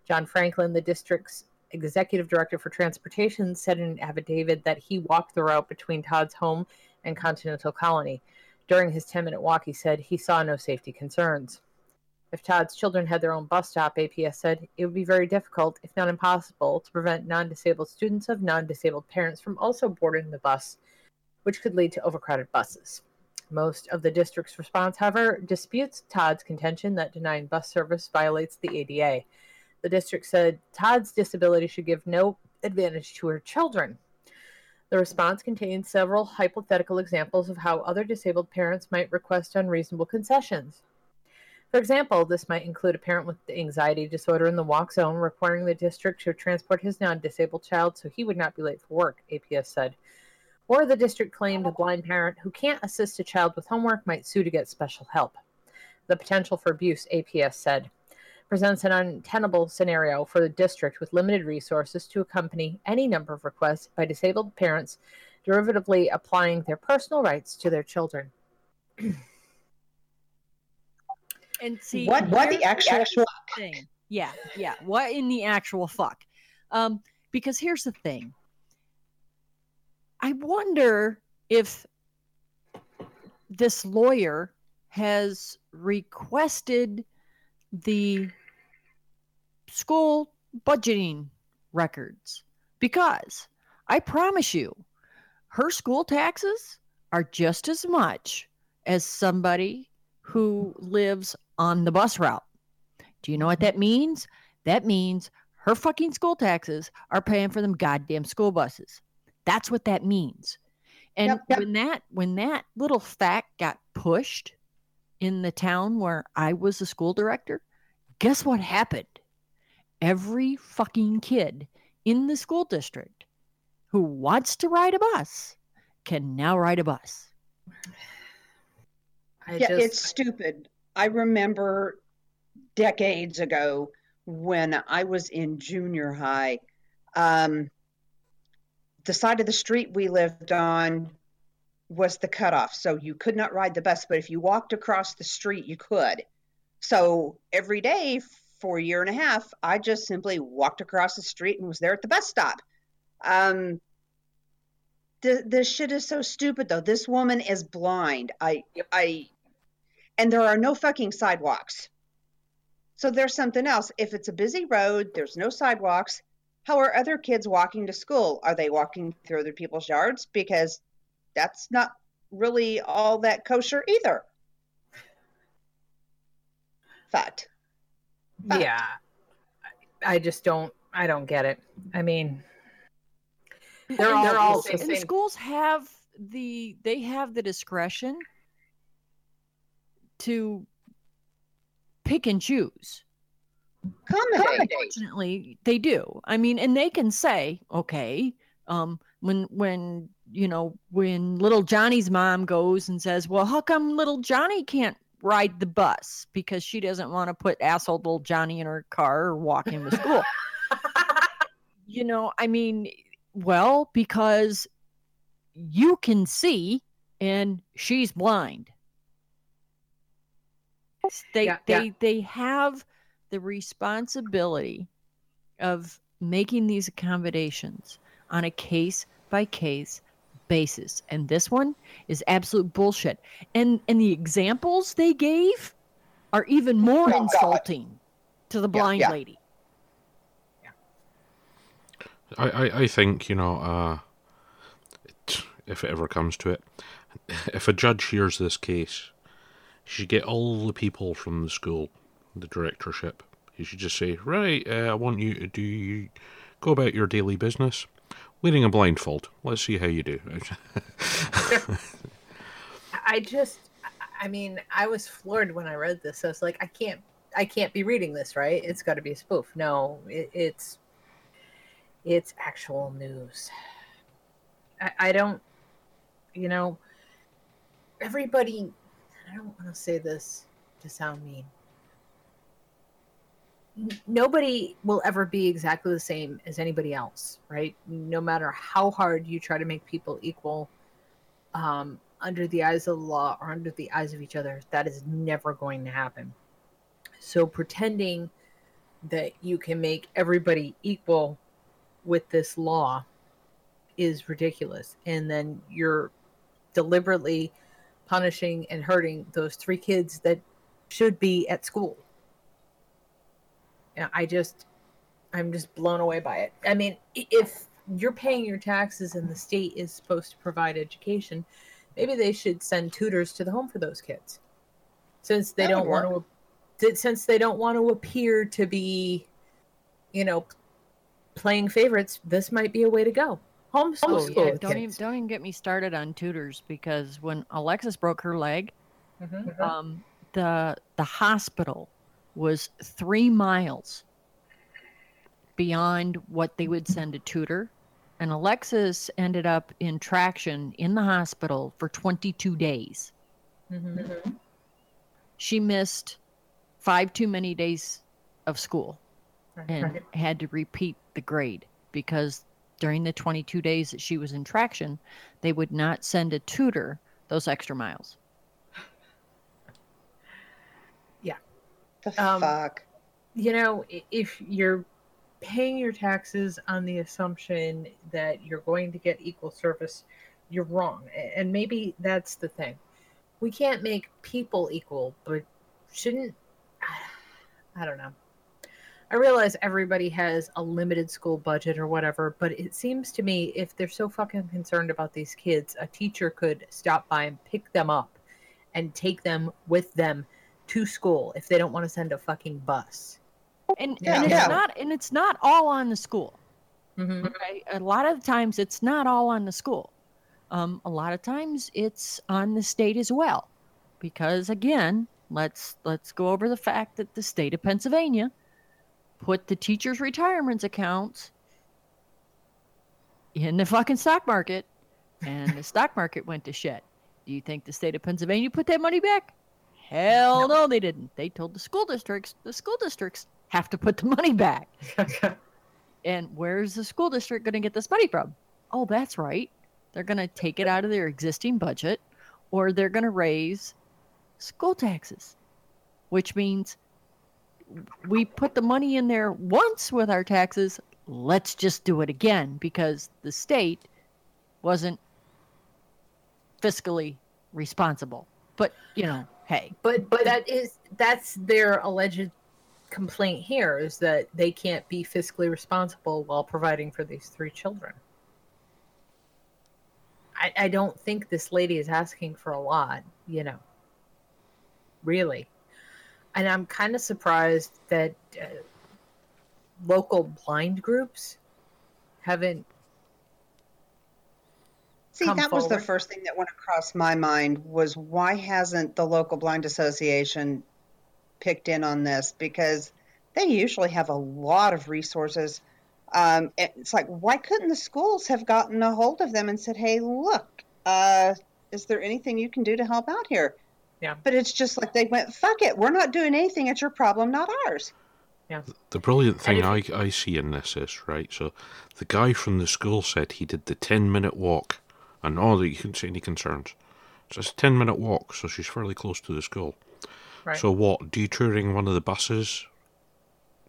John Franklin, the district's executive director for transportation, said in an affidavit that he walked the route between Todd's home and Continental Colony. During his 10 minute walk, he said he saw no safety concerns. If Todd's children had their own bus stop, APS said it would be very difficult, if not impossible, to prevent non disabled students of non disabled parents from also boarding the bus, which could lead to overcrowded buses. Most of the district's response, however, disputes Todd's contention that denying bus service violates the ADA. The district said Todd's disability should give no advantage to her children. The response contains several hypothetical examples of how other disabled parents might request unreasonable concessions. For example, this might include a parent with anxiety disorder in the walk zone requiring the district to transport his non disabled child so he would not be late for work, APS said. Or the district claimed a blind parent who can't assist a child with homework might sue to get special help. The potential for abuse, APS said, presents an untenable scenario for the district with limited resources to accompany any number of requests by disabled parents, derivatively applying their personal rights to their children. [clears throat] And see What what the here's actual thing. Yeah, yeah. What in the actual fuck? Um, because here's the thing. I wonder if this lawyer has requested the school budgeting records because I promise you, her school taxes are just as much as somebody who lives on the bus route. Do you know what that means? That means her fucking school taxes are paying for them goddamn school buses. That's what that means. And Yep, yep. when that when that little fact got pushed in the town where I was the school director, guess what happened? Every fucking kid in the school district who wants to ride a bus can now ride a bus. I yeah, just, it's stupid. I remember decades ago when I was in junior high. Um, the side of the street we lived on was the cutoff. So you could not ride the bus, but if you walked across the street, you could. So every day for a year and a half, I just simply walked across the street and was there at the bus stop. Um, th- this shit is so stupid though. This woman is blind. I, I, and there are no fucking sidewalks. So there's something else. If it's a busy road, there's no sidewalks. How are other kids walking to school? Are they walking through other people's yards? Because that's not really all that kosher either. Fact. Fact. Yeah. I I just don't I don't get it. I mean they're all, they're the all same and thing. schools have the they have the discretion to pick and choose. Accommodate. Unfortunately, they do. I mean, and they can say, okay, um, when when you know when little Johnny's mom goes and says, well, how come little Johnny can't ride the bus because she doesn't want to put asshole little Johnny in her car or walk him to school? [laughs] you know, I mean, well, because you can see and she's blind. They Yeah, yeah. they they have the responsibility of making these accommodations on a case by case basis. And this one is absolute bullshit. And and the examples they gave are even more Oh, God. insulting to the blind yeah. lady. I, I, I think, you know, uh, it, if it ever comes to it, if a judge hears this case, he should get all the people from the school, the directorship. He should just say, right, uh, I want you to do, go about your daily business, wearing a blindfold. Let's see how you do. [laughs] I just I mean, I was floored when I read this. I was like, I can't I can't be reading this, right? It's got to be a spoof. No, it, it's it's actual news. I, I don't, you know, everybody. I don't want to say this to sound mean. Nobody will ever be exactly the same as anybody else, right? No matter how hard you try to make people equal, um, under the eyes of the law or under the eyes of each other, that is never going to happen. So pretending that you can make everybody equal with this law is ridiculous. And then you're deliberately punishing and hurting those three kids that should be at school. Yeah, I just, I'm just blown away by it. I mean, if you're paying your taxes and the state is supposed to provide education, maybe they should send tutors to the home for those kids, since they That don't would want to, since they don't want to appear to be, you know, playing favorites. This might be a way to go. Homeschool. Your yeah, don't even don't even get me started on tutors because when Alexis broke her leg, Mhm. um, the the hospital was three miles beyond what they would send a tutor, and Alexis ended up in traction in the hospital for 22 days. Mhm. She missed five too many days of school and had to repeat the grade because during the 22 days that she was in traction, they would not send a tutor those extra miles. The Um, fuck. you know, if you're paying your taxes on the assumption that you're going to get equal service, you're wrong. And maybe that's the thing. We can't make people equal, but shouldn't [sighs] I don't know. I realize everybody has a limited school budget or whatever, but it seems to me if they're so fucking concerned about these kids, a teacher could stop by and pick them up and take them with them to school if they don't want to send a fucking bus. And, Yeah, and it's yeah. not and it's not all on the school. Mm-hmm. Okay, a lot of times it's not all on the school. Um, a lot of times it's on the state as well, because again, let's let's go over the fact that the state of Pennsylvania put the teachers' retirements accounts in the fucking stock market, and the stock market went to shit. Do you think the state of Pennsylvania put that money back? Hell no, they didn't. They told the school districts the school districts have to put the money back. [laughs] And where's the school district going to get this money from? oh, that's right. They're going to take it out of their existing budget or they're going to raise school taxes, which means we put the money in there once with our taxes. Let's just do it again because the state wasn't fiscally responsible. But, you know, hey, But but that is that's their alleged complaint here is that they can't be fiscally responsible while providing for these three children. I, I don't think this lady is asking for a lot, you know. Really. And I'm kind of surprised that uh, local blind groups haven't See, come that was the first thing that went across my mind was why hasn't the local blind association picked in on this? Because they usually have a lot of resources. Um, it's like, why couldn't the schools have gotten a hold of them and said, "Hey, look, uh, is there anything you can do to help out here?" Yeah. But it's just like they went, "Fuck it, we're not doing anything. It's your problem, not ours." Yeah. The brilliant thing I, I see in this is, right, so the guy from the school said he did the 10 minute walk and all that you couldn't see any concerns. So it's a 10 minute walk, so she's fairly close to the school. Right. So what, detouring one of the buses,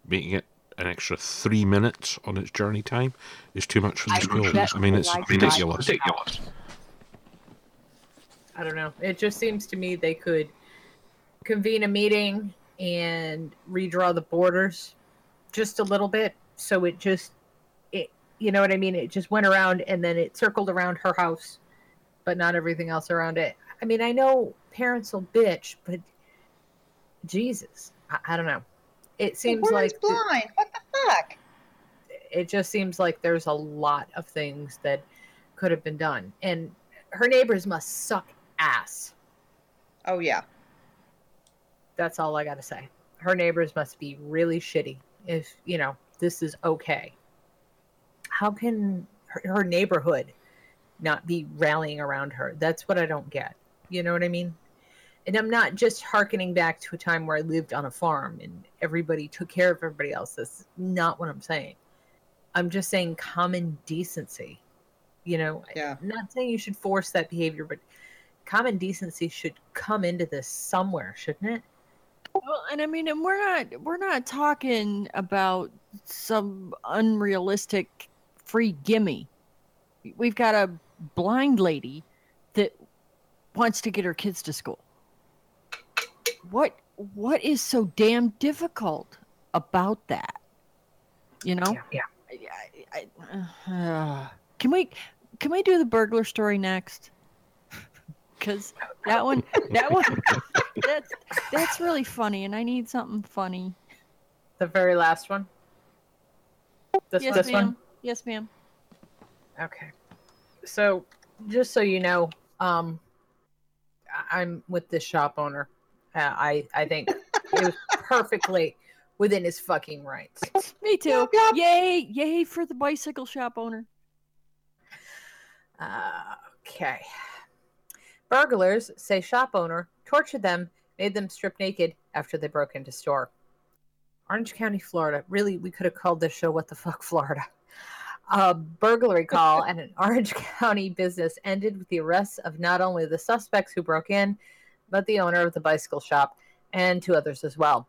making it an extra three minutes on its journey time is too much for the I- school. I mean, it's I- ridiculous. I don't know. It just seems to me they could convene a meeting and redraw the borders just a little bit so it just you know what I mean? It just went around and then it circled around her house, but not everything else around it. I mean, I know parents will bitch, but Jesus, I, I don't know. It seems like blind. What the fuck? it just seems like there's a lot of things that could have been done, and her neighbors must suck ass. Oh yeah. That's all I got to say. Her neighbors must be really shitty if, you know, this is okay. How can her, her neighborhood not be rallying around her? That's what I don't get. You know what I mean? And I'm not just hearkening back to a time where I lived on a farm and everybody took care of everybody else. That's not what I'm saying. I'm just saying common decency. You know, Yeah. I'm not saying you should force that behavior, but common decency should come into this somewhere, shouldn't it? Well, and I mean, and we're not we're not talking about some unrealistic free gimme. We've got a blind lady that wants to get her kids to school. What what is so damn difficult about that? You know, yeah. I, I, uh, can we can we do the burglar story next? [laughs] Because that one that one [laughs] that's that's really funny, and I need something funny. The very last one. This, yes, this ma'am. one. Yes, ma'am. Okay. So, just so you know, um, I'm with this shop owner. Uh, I I think it was [laughs] perfectly within his fucking rights. Me too. Yep, yep. Yay! Yay for the bicycle shop owner. Uh, okay. Burglars say shop owner tortured them, made them strip naked after they broke into store. Orange County, Florida. Really, we could have called this show "What the Fuck, Florida." A burglary call at an Orange [laughs] County business ended with the arrests of not only the suspects who broke in, but the owner of the bicycle shop and two others as well.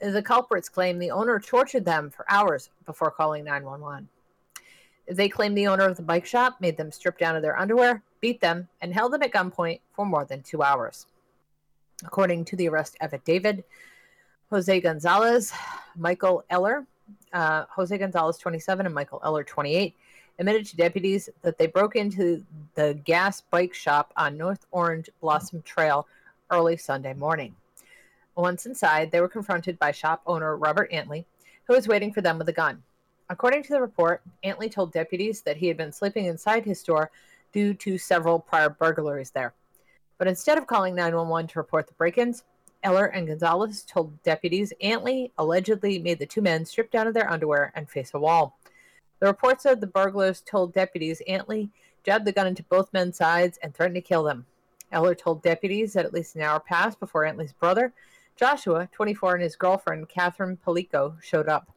The culprits claim the owner tortured them for hours before calling 911. They claim the owner of the bike shop made them strip down to their underwear, beat them, and held them at gunpoint for more than two hours. According to the arrest affidavit, David Jose Gonzalez, Michael Eller, uh, Jose Gonzalez, 27, and Michael Eller, 28, admitted to deputies that they broke into the gas bike shop on North Orange Blossom Trail early Sunday morning. Once inside, they were confronted by shop owner Robert Antley, who was waiting for them with a gun. According to the report, Antley told deputies that he had been sleeping inside his store due to several prior burglaries there. But instead of calling 911 to report the break ins, Eller and Gonzalez told deputies Antley allegedly made the two men strip down to their underwear and face a wall. The report said the burglars told deputies Antley jabbed the gun into both men's sides and threatened to kill them. Eller told deputies that at least an hour passed before Antley's brother, Joshua, 24, and his girlfriend, Catherine Palico, showed up.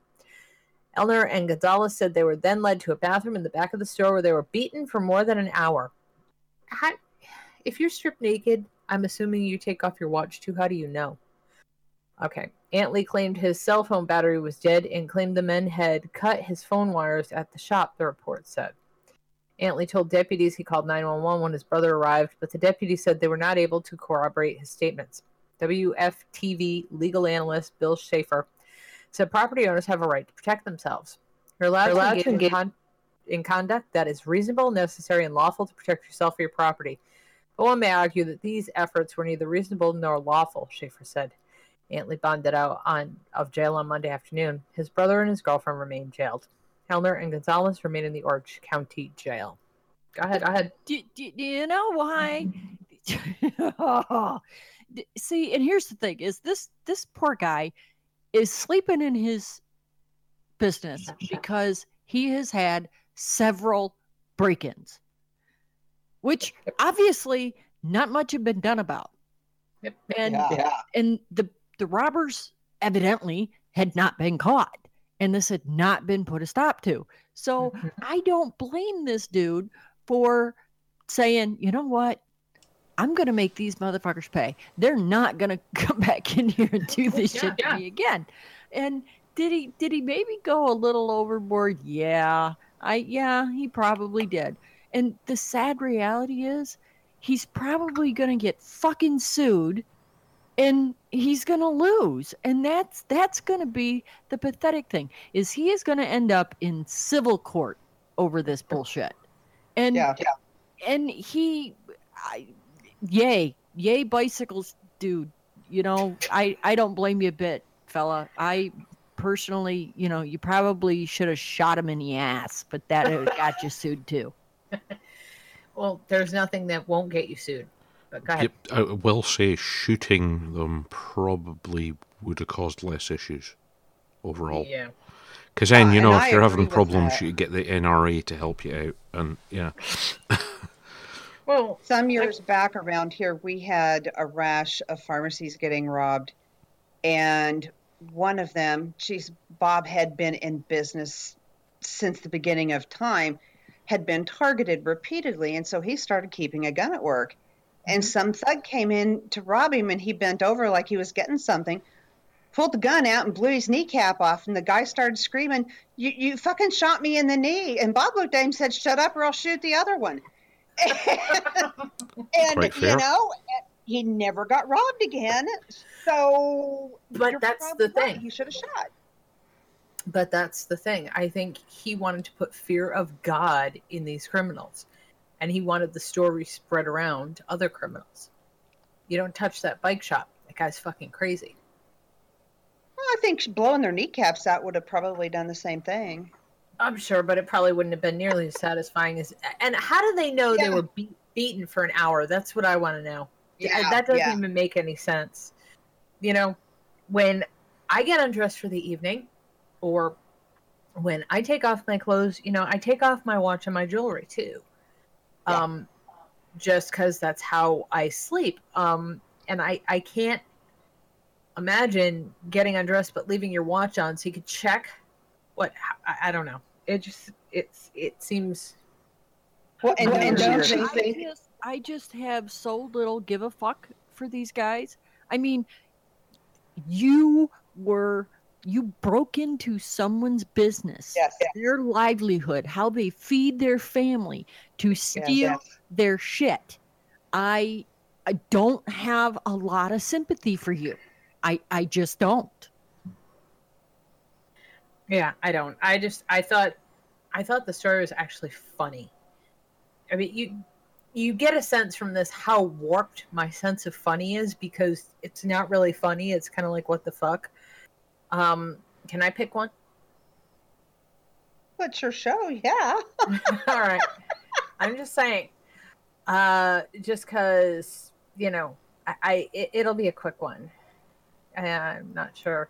Eller and Gonzalez said they were then led to a bathroom in the back of the store where they were beaten for more than an hour. How, if you're stripped naked, I'm assuming you take off your watch too. How do you know? Okay. Antley claimed his cell phone battery was dead and claimed the men had cut his phone wires at the shop, the report said. Antley told deputies he called 911 when his brother arrived, but the deputies said they were not able to corroborate his statements. WFTV legal analyst Bill Schaefer said property owners have a right to protect themselves. You're allowed, You're allowed to engage- in, con- in conduct that is reasonable, necessary, and lawful to protect yourself or your property. But one may argue that these efforts were neither reasonable nor lawful, Schaefer said. Antley bonded out on of jail on Monday afternoon. His brother and his girlfriend remain jailed. Eller and Gonzalez remain in the Orange County Jail. Go ahead. Go ahead. do, do, do you know why [laughs] see and here's the thing is this this poor guy is sleeping in his business because he has had several break-ins which obviously not much had been done about Yep. and Yeah. and the the robbers evidently had not been caught and this had not been put a stop to so Mhm. I don't blame this dude for saying, you know what? I'm gonna make these motherfuckers pay. They're not gonna [laughs] come back in here and do this Yeah, shit to yeah. me again. And did he did he maybe go a little overboard? Yeah. I yeah, he probably did. And the sad reality is he's probably gonna get fucking sued and he's gonna lose. And that's that's gonna be the pathetic thing is he is gonna end up in civil court over this bullshit. And Yeah. and he I, yay yay bicycles dude you know i i don't blame you a bit fella i personally you know you probably should have shot him in the ass but that got you sued too [laughs] Well, there's nothing that won't get you sued. But go ahead. Yep, I will say shooting them probably would have caused less issues overall. Yeah. Because then, Uh, you and know, I if you're having problems, you get the NRA to help you out. And yeah, [laughs] Well, Some years back around here, we had a rash of pharmacies getting robbed. And one of them, geez, Bob had been in business since the beginning of time, had been targeted repeatedly. And so he started keeping a gun at work. And mm-hmm. some thug came in to rob him, and he bent over like he was getting something, pulled the gun out, and blew his kneecap off. And the guy started screaming, You, you fucking shot me in the knee. And Bob looked at him said, Shut up, or I'll shoot the other one. [laughs] and you know he never got robbed again so But that's the right, thing. he should have shot but that's the thing. I think he wanted to put fear of God in these criminals, and he wanted the story spread around to other criminals. You don't touch that bike shop. That guy's fucking crazy. well, i think blowing their kneecaps out would have probably done the same thing I'm sure, but it probably wouldn't have been nearly as satisfying as. And how do they know they were be- beaten for an hour? That's what I want to know. Uh, yeah, that doesn't yeah. even make any sense. You know, when I get undressed for the evening, or when I take off my clothes, you know, I take off my watch and my jewelry too. Yeah. Um, just because that's how I sleep. Um, and I I can't imagine getting undressed but leaving your watch on so you could check what I, I don't know. It just it's it seems well and, and no, don't no. you I just, I just have so little give a fuck for these guys. I mean, you were you broke into someone's business, yes their livelihood, how they feed their family to steal yes. their shit. I I don't have a lot of sympathy for you. I I just don't. Yeah, I don't. I just I thought I thought the story was actually funny. I mean, you you get a sense from this how warped my sense of funny is because it's not really funny. It's kind of like what the fuck. Um, can I pick one? What's your show? Yeah. [laughs] All right. I'm just saying. Uh, just because you know, I, I it, it'll be a quick one. I'm not sure.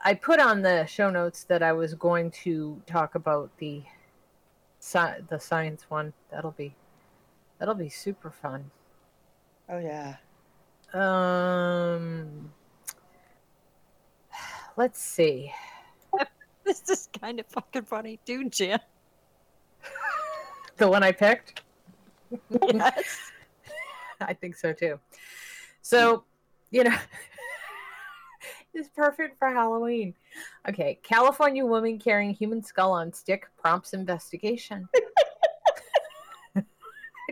I put on the show notes that I was going to talk about the sci- the science one. That'll be that'll be super fun. Oh yeah. Um, let's see. [laughs] this is kind of fucking funny too, Jan. [laughs] The one I picked? Yes. [laughs] I think so too. So, you know, it's perfect for Halloween. Okay, California woman carrying human skull on stick prompts investigation. I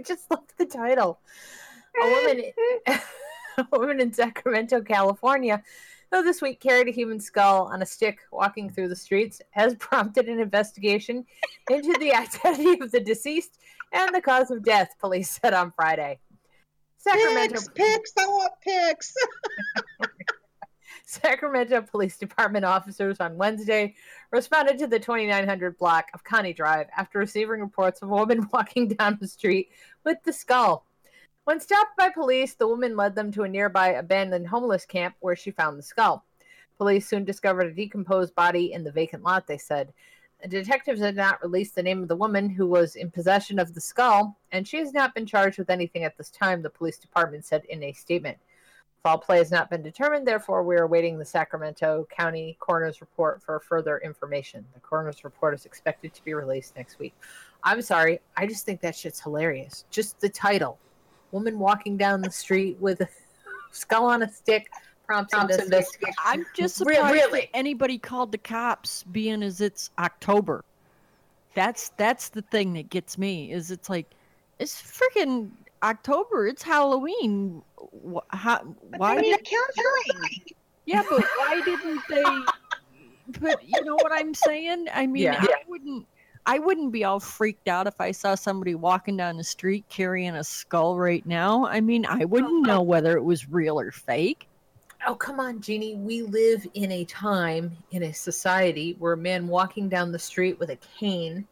just love the title. A woman, a woman in Sacramento, California, who this week carried a human skull on a stick walking through the streets, has [laughs] prompted an investigation into the identity of the deceased and the cause of death, police said on Friday. Sacramento, pics, I want pics. [laughs] Sacramento Police Department officers on Wednesday responded to the 2900 block of Connie Drive after receiving reports of a woman [laughs] walking down the street with the skull. When stopped by police, the woman led them to a nearby abandoned homeless camp where she found the skull. Police soon discovered a decomposed body in the vacant lot, they said. The detectives had not released the name of the woman who was in possession of the skull, and she has not been charged with anything at this time, the police department said in a statement. Foul play has not been determined, therefore, we are awaiting the Sacramento County Coroner's report for further information. The coroner's report is expected to be released next week. I'm sorry, I just think that shit's hilarious. Just the title Woman walking down the street with a skull on a stick prompts, investigation. I'm just surprised really? that anybody called the cops, being as it's October. That's that's the thing that gets me. Is it's like it's freaking October. It's Halloween. Wh- How, why They did need counseling. Yeah, but why didn't they [laughs] put you know what I'm saying? I mean, Yeah. I wouldn't I wouldn't be all freaked out if I saw somebody walking down the street carrying a skull right now. I mean, I oh, wouldn't know whether it was real or fake. Oh, come on, Jeannie. We live in a time, in a society where a man walking down the street with a cane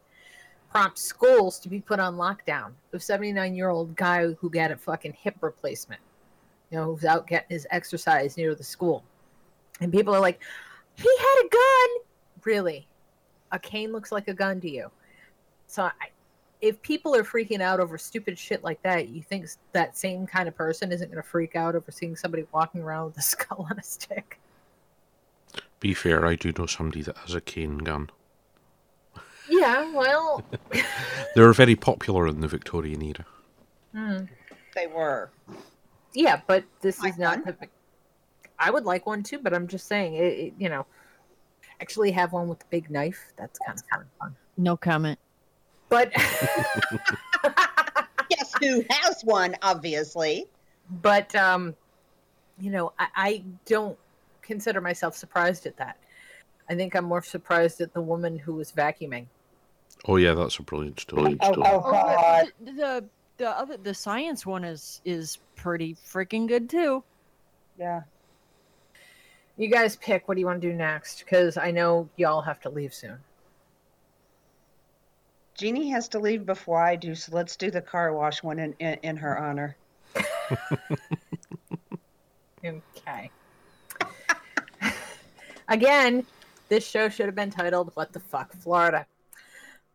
prompts schools to be put on lockdown. The 79 year old guy who got a fucking hip replacement, you know, who's out getting his exercise near the school. And people are like, he had a gun. Really? A cane looks like a gun to you. So I, if people are freaking out over stupid shit like that, you think that same kind of person isn't going to freak out over seeing somebody walking around with a [laughs] skull on a stick? Be fair, I do know somebody that has a cane gun. Yeah, well, [laughs] They were very popular in the Victorian era. hmm. They were. yeah, but this Like is not. The, I would like one too, but I'm just saying, it, it, you know, actually have one with a big knife. That's kind of fun. No comment. But, [laughs] Guess who has one, obviously. but, um, you know, I, I don't consider myself surprised at that. I think I'm more surprised at the woman who was vacuuming. Oh yeah, that's a brilliant story. Oh, oh, Oh, God. the, the the other the science one is is pretty freaking good too. Yeah. You guys pick. What do you want to do next? Because I know y'all have to leave soon. Jeannie has to leave before I do, so let's do the car wash one in, in, in her honor. [laughs] Okay. [laughs] Again, this show should have been titled What the Fuck, Florida.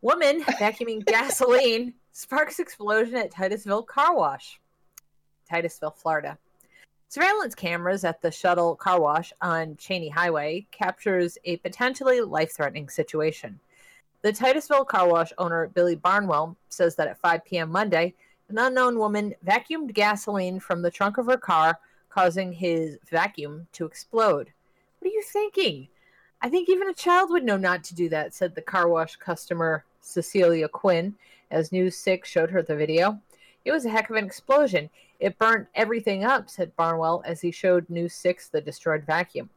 Woman vacuuming [laughs] gasoline sparks explosion at Titusville car wash. Titusville, Florida. Surveillance cameras at the shuttle car wash on Cheney Highway captures a potentially life-threatening situation. The Titusville car wash owner Billy Barnwell says that at 5 p.m. Monday, an unknown woman vacuumed gasoline from the trunk of her car causing his vacuum to explode. What are you thinking? I think even a child would know not to do that, said the car wash customer Cecilia Quinn, as News 6 showed her the video. It was a heck of an explosion. It burnt everything up, said Barnwell as he showed News 6 the destroyed vacuum.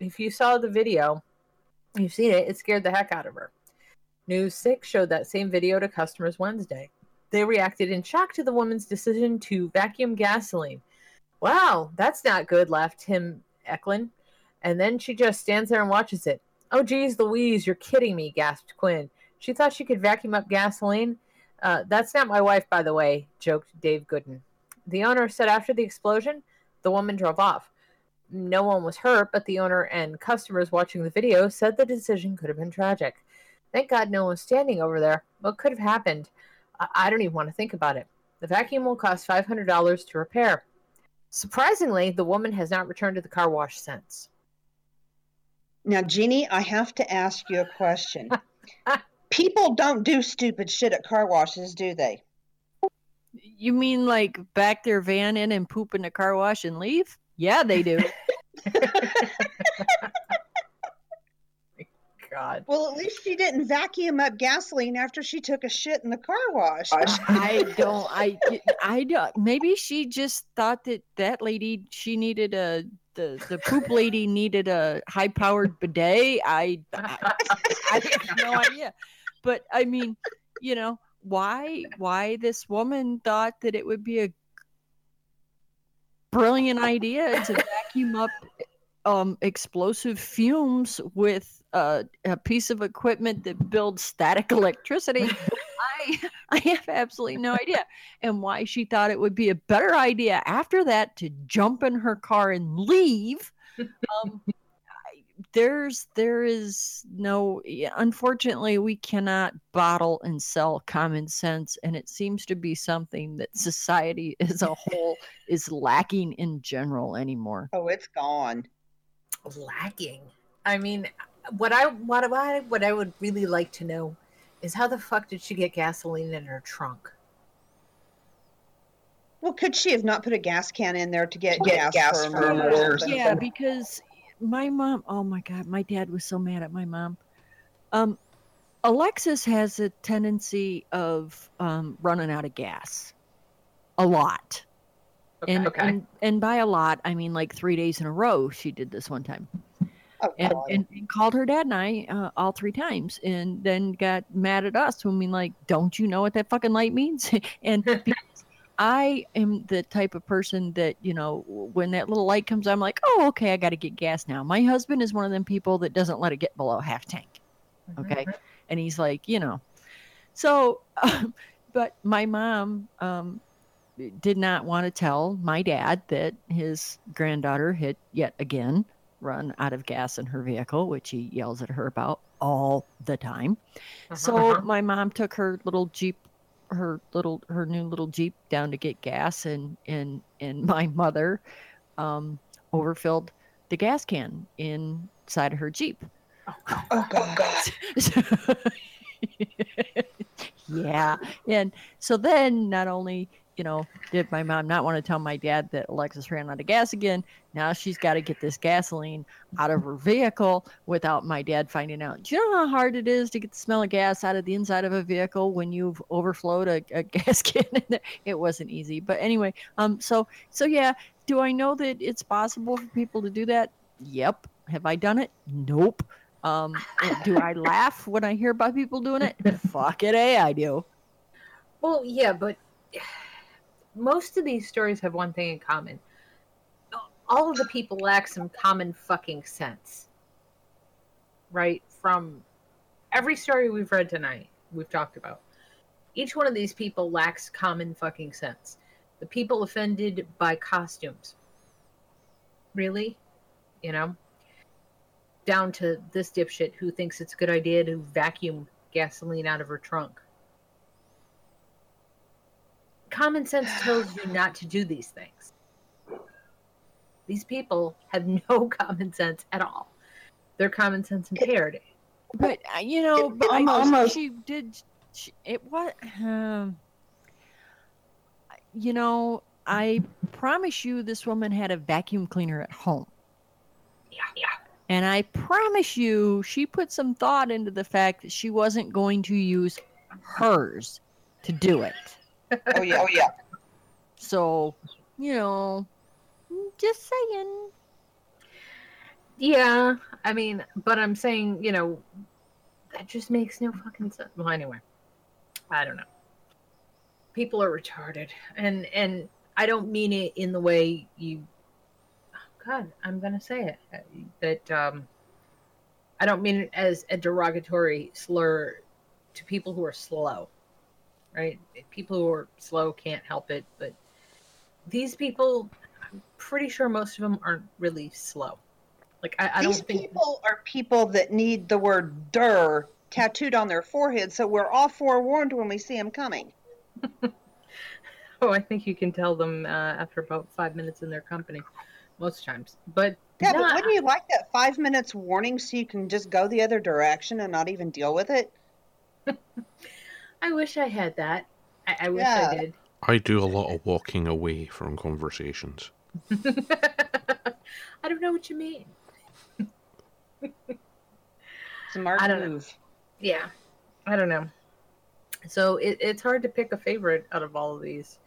If you saw the video, you've seen it, it scared the heck out of her. News 6 showed that same video to customers Wednesday. They reacted in shock to the woman's decision to vacuum gasoline. Wow, that's not good, laughed Tim Eklund. And then she just stands there and watches it. Oh, geez, Louise, you're kidding me, gasped Quinn. She thought she could vacuum up gasoline. Uh, that's not my wife, by the way, joked Dave Gooden. The owner said after the explosion, the woman drove off. No one was hurt, but the owner and customers watching the video said the decision could have been tragic. Thank God no one was standing over there. What could have happened? I, I don't even want to think about it. The vacuum will cost $500 to repair. Surprisingly, the woman has not returned to the car wash since. Now, Jeannie, I have to ask you a question. [laughs] People don't do stupid shit at car washes, do they? You mean like back their van in and poop in the car wash and leave? Yeah, they do. [laughs] God. Well, at least she didn't vacuum up gasoline after she took a shit in the car wash. [laughs] I don't. I. I don't. Maybe she just thought that that lady she needed a the the poop lady needed a high powered bidet. I, I I have no idea. But I mean, you know, why why this woman thought that it would be a brilliant idea to vacuum up um explosive fumes with uh, a piece of equipment that builds static electricity. I I have absolutely no idea. And why she thought it would be a better idea after that to jump in her car and leave. Um, there's there is no unfortunately we cannot bottle and sell common sense and it seems to be something that society [laughs] as a whole is lacking in general anymore Oh, it's gone. lacking. I mean, what I what I what I would really like to know is how the fuck did she get gasoline in her trunk? Well, could she have not put a gas can in there to get, Get gas, gas for for a a motor? motor. or something? Yeah, because my mom, oh my God, my dad was so mad at my mom. Um, Alexis has a tendency of um, running out of gas a lot. And, okay. and and by a lot, I mean like three days in a row. She did this one time, Oh, and, and, and called her dad and I uh, all three times, and then got mad at us when we like, don't you know what that fucking light means? [laughs] and because I am the type of person that you know when that little light comes, I'm like, oh okay, I got to get gas now. My husband is one of them people that doesn't let it get below half tank okay? And he's like you know. So [laughs] but my mom um did not want to tell my dad that his granddaughter had yet again run out of gas in her vehicle which he yells at her about all the time. So Uh-huh. my mom took her little jeep her little her new little jeep down to get gas and and and [laughs] my mother um overfilled the gas can inside of her jeep oh, God. [laughs] yeah. And so then not only, you know, did my mom not want to tell my dad that Alexis ran out of gas again, now she's got to get this gasoline out of her vehicle without my dad finding out. Do you know how hard it is to get the smell of gas out of the inside of a vehicle when you've overflowed a, a [laughs] gas can? It wasn't easy. But anyway, um so so yeah, do I know that it's possible for people to do that? Yep. Have I done it? Nope. Um, do I laugh when I hear about people doing it? [laughs] Fuck it, eh, I do. Well, yeah, but most of these stories have one thing in common. All of the people lack some common fucking sense. Right? From every story we've read tonight, we've talked about. Each one of these people lacks common fucking sense. The people offended by costumes. Really? You know? Down to this dipshit who thinks it's a good idea to vacuum gasoline out of her trunk common sense tells you [sighs] not to do these things. These people have [laughs] no common sense at all. Their common sense impaired. But uh, you know, It- but I, almost- she did. She, it what? Um, you know, I promise you, this woman had a vacuum cleaner at home. Yeah, yeah. And I promise you, she put some thought into the fact that she wasn't going to use hers to do it. Oh yeah, oh yeah. [laughs] So, you know, just saying. Yeah, I mean, but I'm saying, you know, that just makes no fucking sense. Well, anyway, I don't know. People are retarded, and and I don't mean it in the way you. Oh God, I'm gonna say it that um, I don't mean it as a derogatory slur to people who are slow, right? People who are slow can't help it, but these people, I'm pretty sure most of them aren't really slow. Like I, I These don't think people are people that need the word "der" tattooed on their forehead, so we're all forewarned when we see them coming. [laughs] Oh, I think you can tell them uh, after about five minutes in their company. most times. But Yeah, not- but wouldn't you like that five minutes warning so you can just go the other direction and not even deal with it? [laughs] I wish I had that. I, I wish Yeah. I did. I do a lot of walking away from conversations. [laughs] I don't know what you mean. [laughs] Smart I don't know. Yeah, I don't know. So it, it's hard to pick a favorite out of all of these.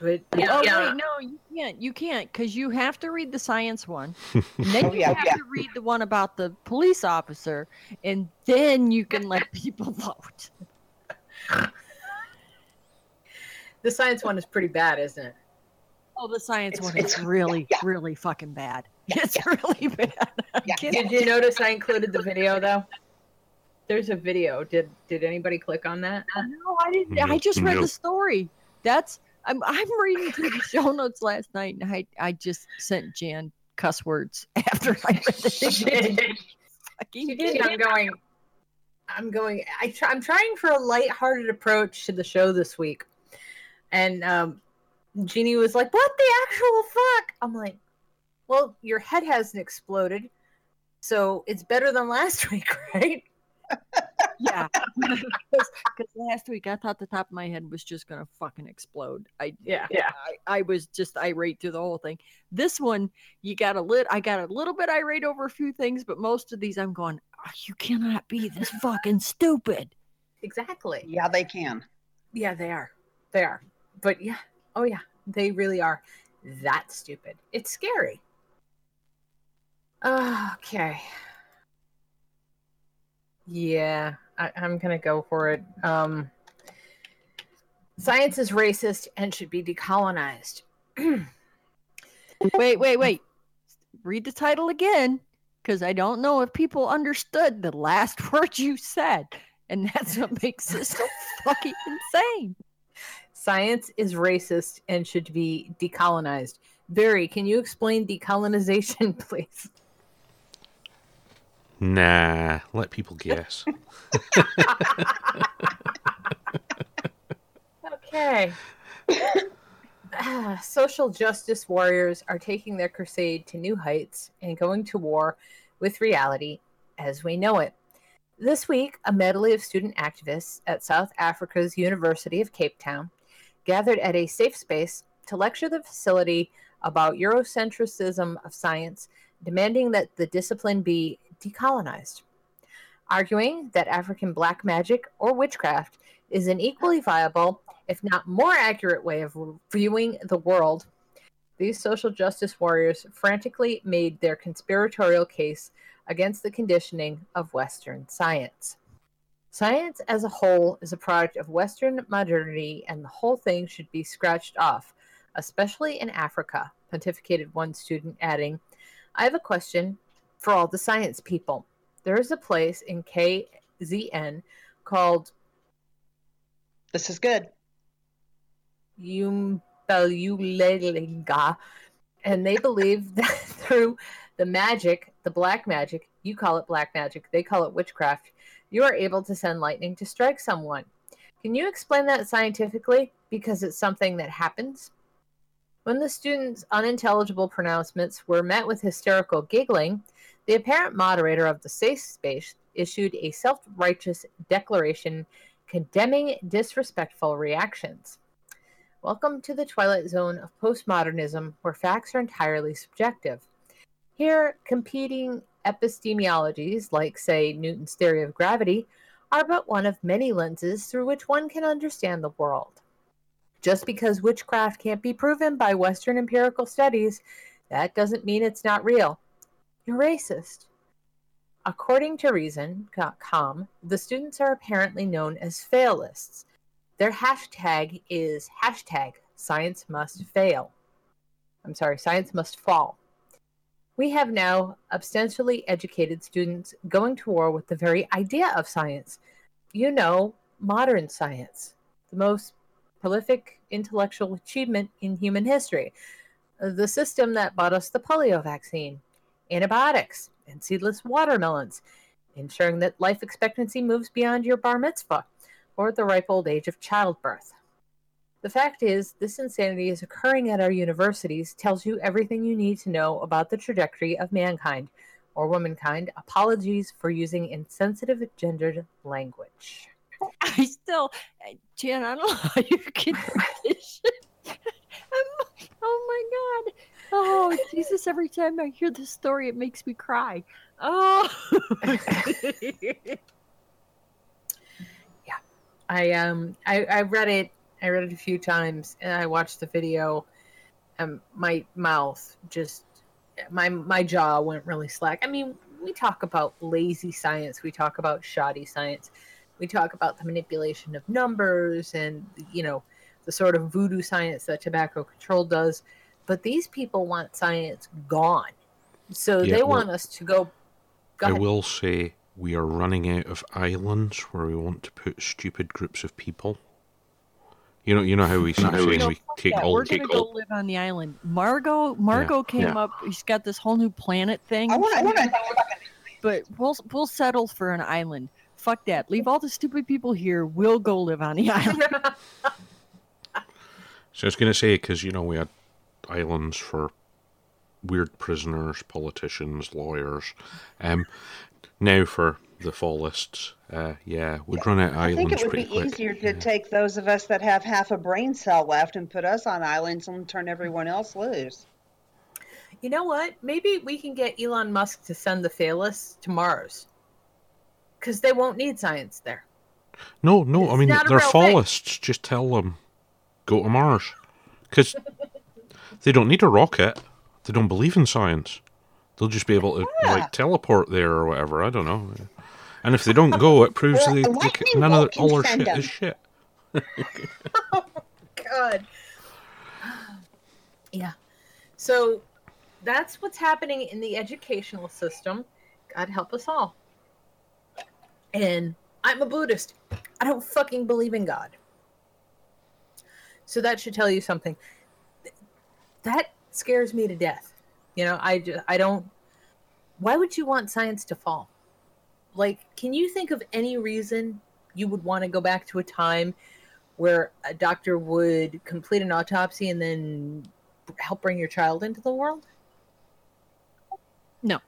But yeah, oh yeah. wait, no, you can't. You can't because you have to read the science one, and [laughs] then Oh, you yeah, have yeah. to read the one about the police officer, and then you can let people vote. The science one is pretty bad, isn't it? Oh, the science It's- one is it's- really, yeah. really fucking bad. Yeah, it's yeah. [laughs] really bad. I'm Yeah. Did you notice I included the video though? There's a video. Did did anybody click on that? No, I didn't. I just read no. the story. That's I'm I'm reading through the show notes last night, and I I just sent Jan cuss words [laughs] after I read the shit. She did. I'm going. I'm going. I try, I'm trying for a lighthearted approach to the show this week, and um, Jeannie was like, "What the actual fuck?" I'm like, "Well, your head hasn't exploded, so it's better than last [laughs] week, right?" [laughs] Yeah, [laughs] [laughs] because last week I thought the top of my head was just gonna fucking explode. I Yeah. Yeah. I, I was just irate through the whole thing. This one, you got a lit. I got a little bit irate over a few things, but most of these, I'm going, oh, you cannot be this fucking stupid. Exactly. Yeah, they can. Yeah, they are. They are. But yeah. Oh yeah. They really are that stupid. It's scary. Okay. Yeah, I, I'm gonna go for it. Um, science is racist and should be decolonized. Wait, wait, wait. Read the title again, because I don't know if people understood the last [laughs] word you said, and that's what makes this so [laughs] fucking insane. Science is racist and should be decolonized. Barry, can you explain decolonization, [laughs] please? Nah, let people guess. [laughs] Okay. Ah, Social justice warriors are taking their crusade to new heights and going to war with reality as we know it. This week, a medley of student activists at South Africa's University of Cape Town gathered at a safe space to lecture the facility about Eurocentrism of science, demanding that the discipline be decolonized. Arguing that African black magic or witchcraft is an equally viable, if not more accurate, way of viewing the world, these social justice warriors frantically made their conspiratorial case against the conditioning of Western science. Science as a whole is a product of Western modernity, and the whole thing should be scratched off, especially in Africa, pontificated one student, adding, I have a question for all the science people. There is a place in KZN called This is good. Umhlabuyalingana, and they believe [laughs] that through the magic, the black magic, you call it black magic, they call it witchcraft, you are able to send lightning to strike someone. Can you explain that scientifically? Because it's something that happens. When the students' unintelligible pronouncements were met with hysterical giggling, the apparent moderator of the safe space issued a self righteous declaration condemning disrespectful reactions. Welcome to the twilight zone of postmodernism, where facts are entirely subjective. Here, competing epistemologies, like, say, Newton's theory of gravity, are but one of many lenses through which one can understand the world. Just because witchcraft can't be proven by Western empirical studies, that doesn't mean it's not real. You're racist. According to Reason.com, the students are apparently known as failists. Their hashtag is hashtag science must fail. I'm sorry, science must fall. We have now ostensibly educated students going to war with the very idea of science. You know, modern science, the most prolific intellectual achievement in human history. The system that bought us the polio vaccine, antibiotics, and seedless watermelons, ensuring that life expectancy moves beyond your bar mitzvah or the ripe old age of childbirth. The fact is, this insanity is occurring at our universities, tells you everything you need to know about the trajectory of mankind or womankind. Apologies for using insensitive gendered language. I still, Jan, I don't know how you can do this shit. I'm, oh my god. Oh Jesus! Every time I hear this story, it makes me cry. Oh. [laughs] Yeah. I um I, I read it I read it a few times and I watched the video and my mouth just my my jaw went really slack. I mean, we talk about lazy science, we talk about shoddy science, we talk about the manipulation of numbers and you know the sort of voodoo science that tobacco control does, but these people want science gone. So Yeah, they want us to go. Go I ahead. will say we are running out of islands where we want to put stupid groups of people. You know, you know how we say No, we fuck take that. all We're gonna go all. live on the island. Margot, Margot came yeah. up. He's got this whole new planet thing. I want to. I want to. but we'll we'll settle for an island. Fuck that. Leave all the stupid people here. We'll go live on the [laughs] island. So I was going to say because you know we had islands for weird prisoners, politicians, lawyers. Um, now for the fallists, uh, yeah, we'd run out of I think it would be quick. easier to take those of us that have half a brain cell left and put us on islands and turn everyone else loose. You know what? Maybe we can get Elon Musk to send the Phallus to Mars. Because they won't need science there. No, no, I mean they're real thing. fallists. Just tell them go to Mars because they don't need a rocket. They don't believe in science. They'll just be able to Yeah. like teleport there or whatever. I don't know. And if they don't go, it proves Well, they, a they lightning ca- none of bolt their, all their shit send is them. shit. [laughs] [laughs] God. Yeah. So that's what's happening in the educational system. God help us all. And I'm a Buddhist. I don't fucking believe in God. So that should tell you something. That scares me to death. You know, I just, I don't why would you want science to fall? Like, can you think of any reason you would want to go back to a time where a doctor would complete an autopsy and then help bring your child into the world? No.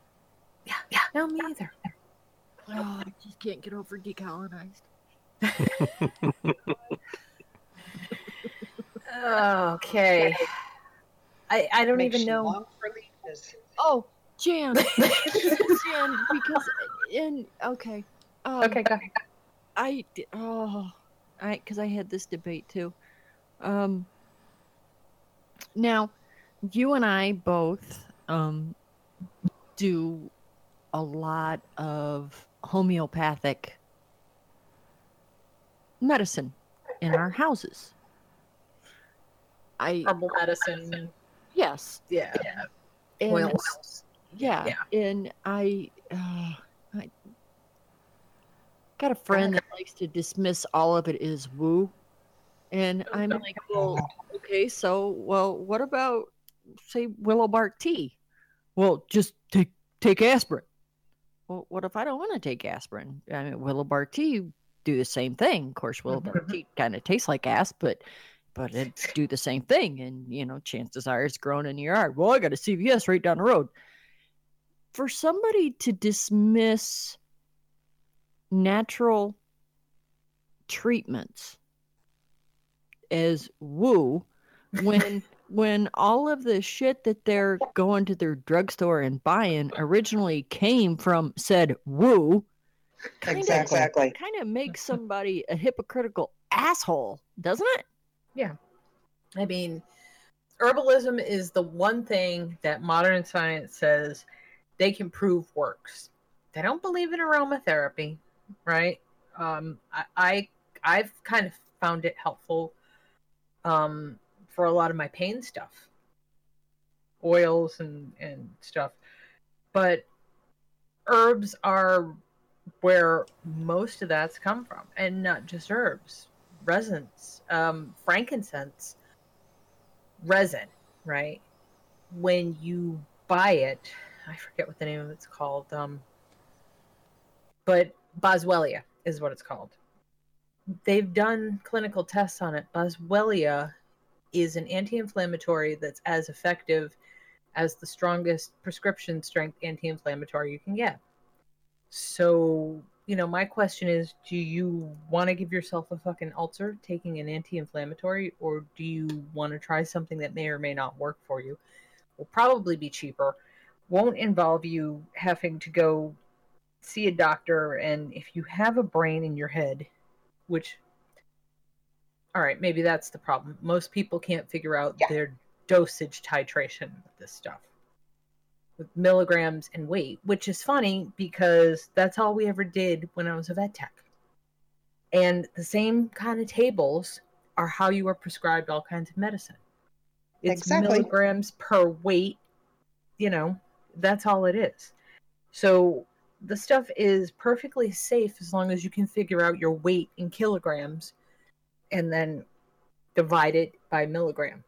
Yeah, yeah, no, me either. oh, I just can't get over decolonized. [laughs] [laughs] Okay. I I don't even know. long for leases. Oh, Jan, [laughs] Jan, because in okay, um, Okay, go ahead. I d- oh, I because I had this debate too. Um, now, you and I both um do a lot of homeopathic medicine in our houses. I Herbal medicine. Yes, Yeah. and- Oils. yeah, Yeah. and I, uh, I got a friend that likes to dismiss all of it as woo, and I'm like, well, okay, so well, what about say willow bark tea? Well, just take take aspirin. Well, what if I don't want to take aspirin? I mean, willow bark tea do the same thing. Of course, willow bark [laughs] tea kind of tastes like ass, but but [laughs] it do the same thing, and you know, chances are it's grown in your yard. Well, I got a CVS right down the road for somebody to dismiss natural treatments as woo when [laughs] when all of the shit that they're going to their drugstore and buying originally came from said woo kind Exactly. of kind of makes somebody a hypocritical asshole doesn't it I mean, herbalism is the one thing that modern science says they can prove works. They don't believe in aromatherapy, right? Um, I, I I've kind of found it helpful um, for a lot of my pain stuff, oils and and stuff. But herbs are where most of that's come from, and not just herbs, resins, um, frankincense resin, right? When you buy it, I forget what the name of it's called. Um, but Boswellia is what it's called. they've done clinical tests on it. Boswellia is an anti-inflammatory that's as effective as the strongest prescription strength anti-inflammatory you can get. So, you know, my question is, do you want to give yourself a fucking ulcer taking an anti-inflammatory or do you want to try something that may or may not work for you? Will probably be cheaper. Won't involve you having to go see a doctor and if you have a brain in your head, which all right, maybe that's the problem. Most people can't figure out Yeah. their dosage titration with this stuff milligrams and weight, which is funny because that's all we ever did when I was a vet tech. And the same kind of tables are how you are prescribed all kinds of medicine. It's Exactly. milligrams per weight, you know, that's all it is. So the stuff is perfectly safe as long as you can figure out your weight in kilograms and then divide it by milligram.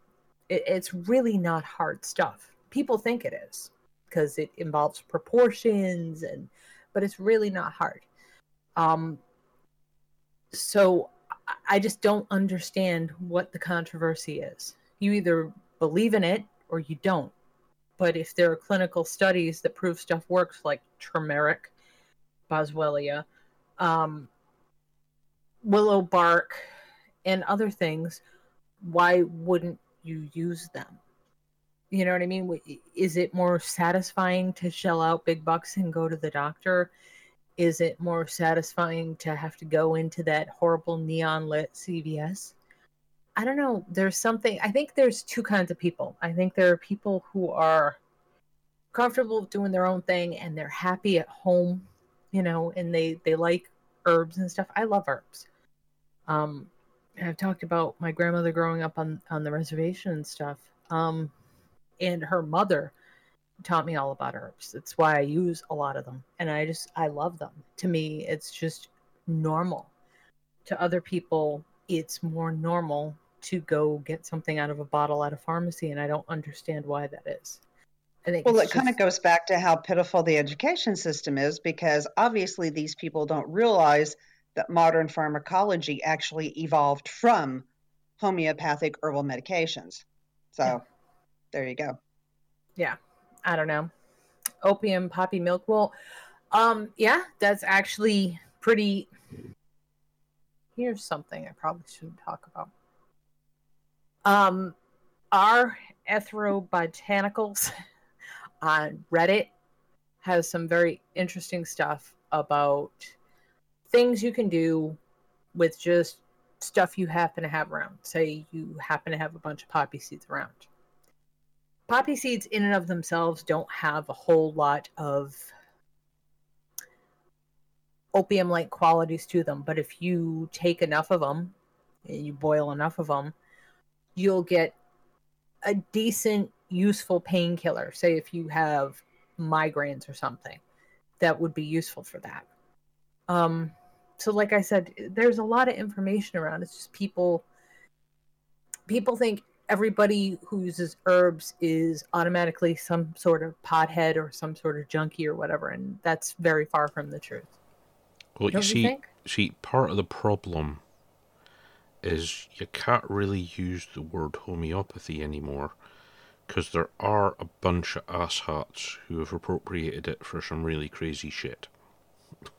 It, it's really not hard stuff. People think it is because it involves proportions and but it's really not hard. Um so I- just don't understand what the controversy is. You either believe in it or you don't. But if there are clinical studies that prove stuff works like turmeric, boswellia, um, willow bark, and other things, why wouldn't you use them? You know what I mean? Is it more satisfying to shell out big bucks and go to the doctor? Is it more satisfying to have to go into that horrible neon lit CVS? I don't know. There's something, I think there's two kinds of people. I think there are people who are comfortable doing their own thing and they're happy at home, you know, and they, they like herbs and stuff. I love herbs. Um, I've talked about my grandmother growing up on, on the reservation and stuff. Um, and her mother taught me all about herbs. That's why I use a lot of them. And I just, I love them. To me, it's just normal. To other people, it's more normal to go get something out of a bottle at a pharmacy. And I don't understand why that is. I think Well, it kind of goes back to how pitiful the education system is because obviously these people don't realize that modern pharmacology actually evolved from homeopathic herbal medications. So Yeah. There you go. Yeah. I don't know. Opium poppy milk. Well, um, yeah, that's actually pretty. Here's something I probably shouldn't talk about. Um, our ethnobotanicals [laughs] on Reddit has some very interesting stuff about things you can do with just stuff you happen to have around. Say you happen to have a bunch of poppy seeds around poppy seeds in and of themselves don't have a whole lot of opium like qualities to them but if you take enough of them and you boil enough of them you'll get a decent useful painkiller. Say if you have migraines or something that would be useful for that. Um so like i said there's a lot of information around. It's just people people think everybody who uses herbs is automatically some sort of pothead or some sort of junkie or whatever, and that's very far from the truth. Well, you Don't see, you see, part of the problem is you can't really use the word homeopathy anymore because there are a bunch of asshats who have appropriated it for some really crazy shit.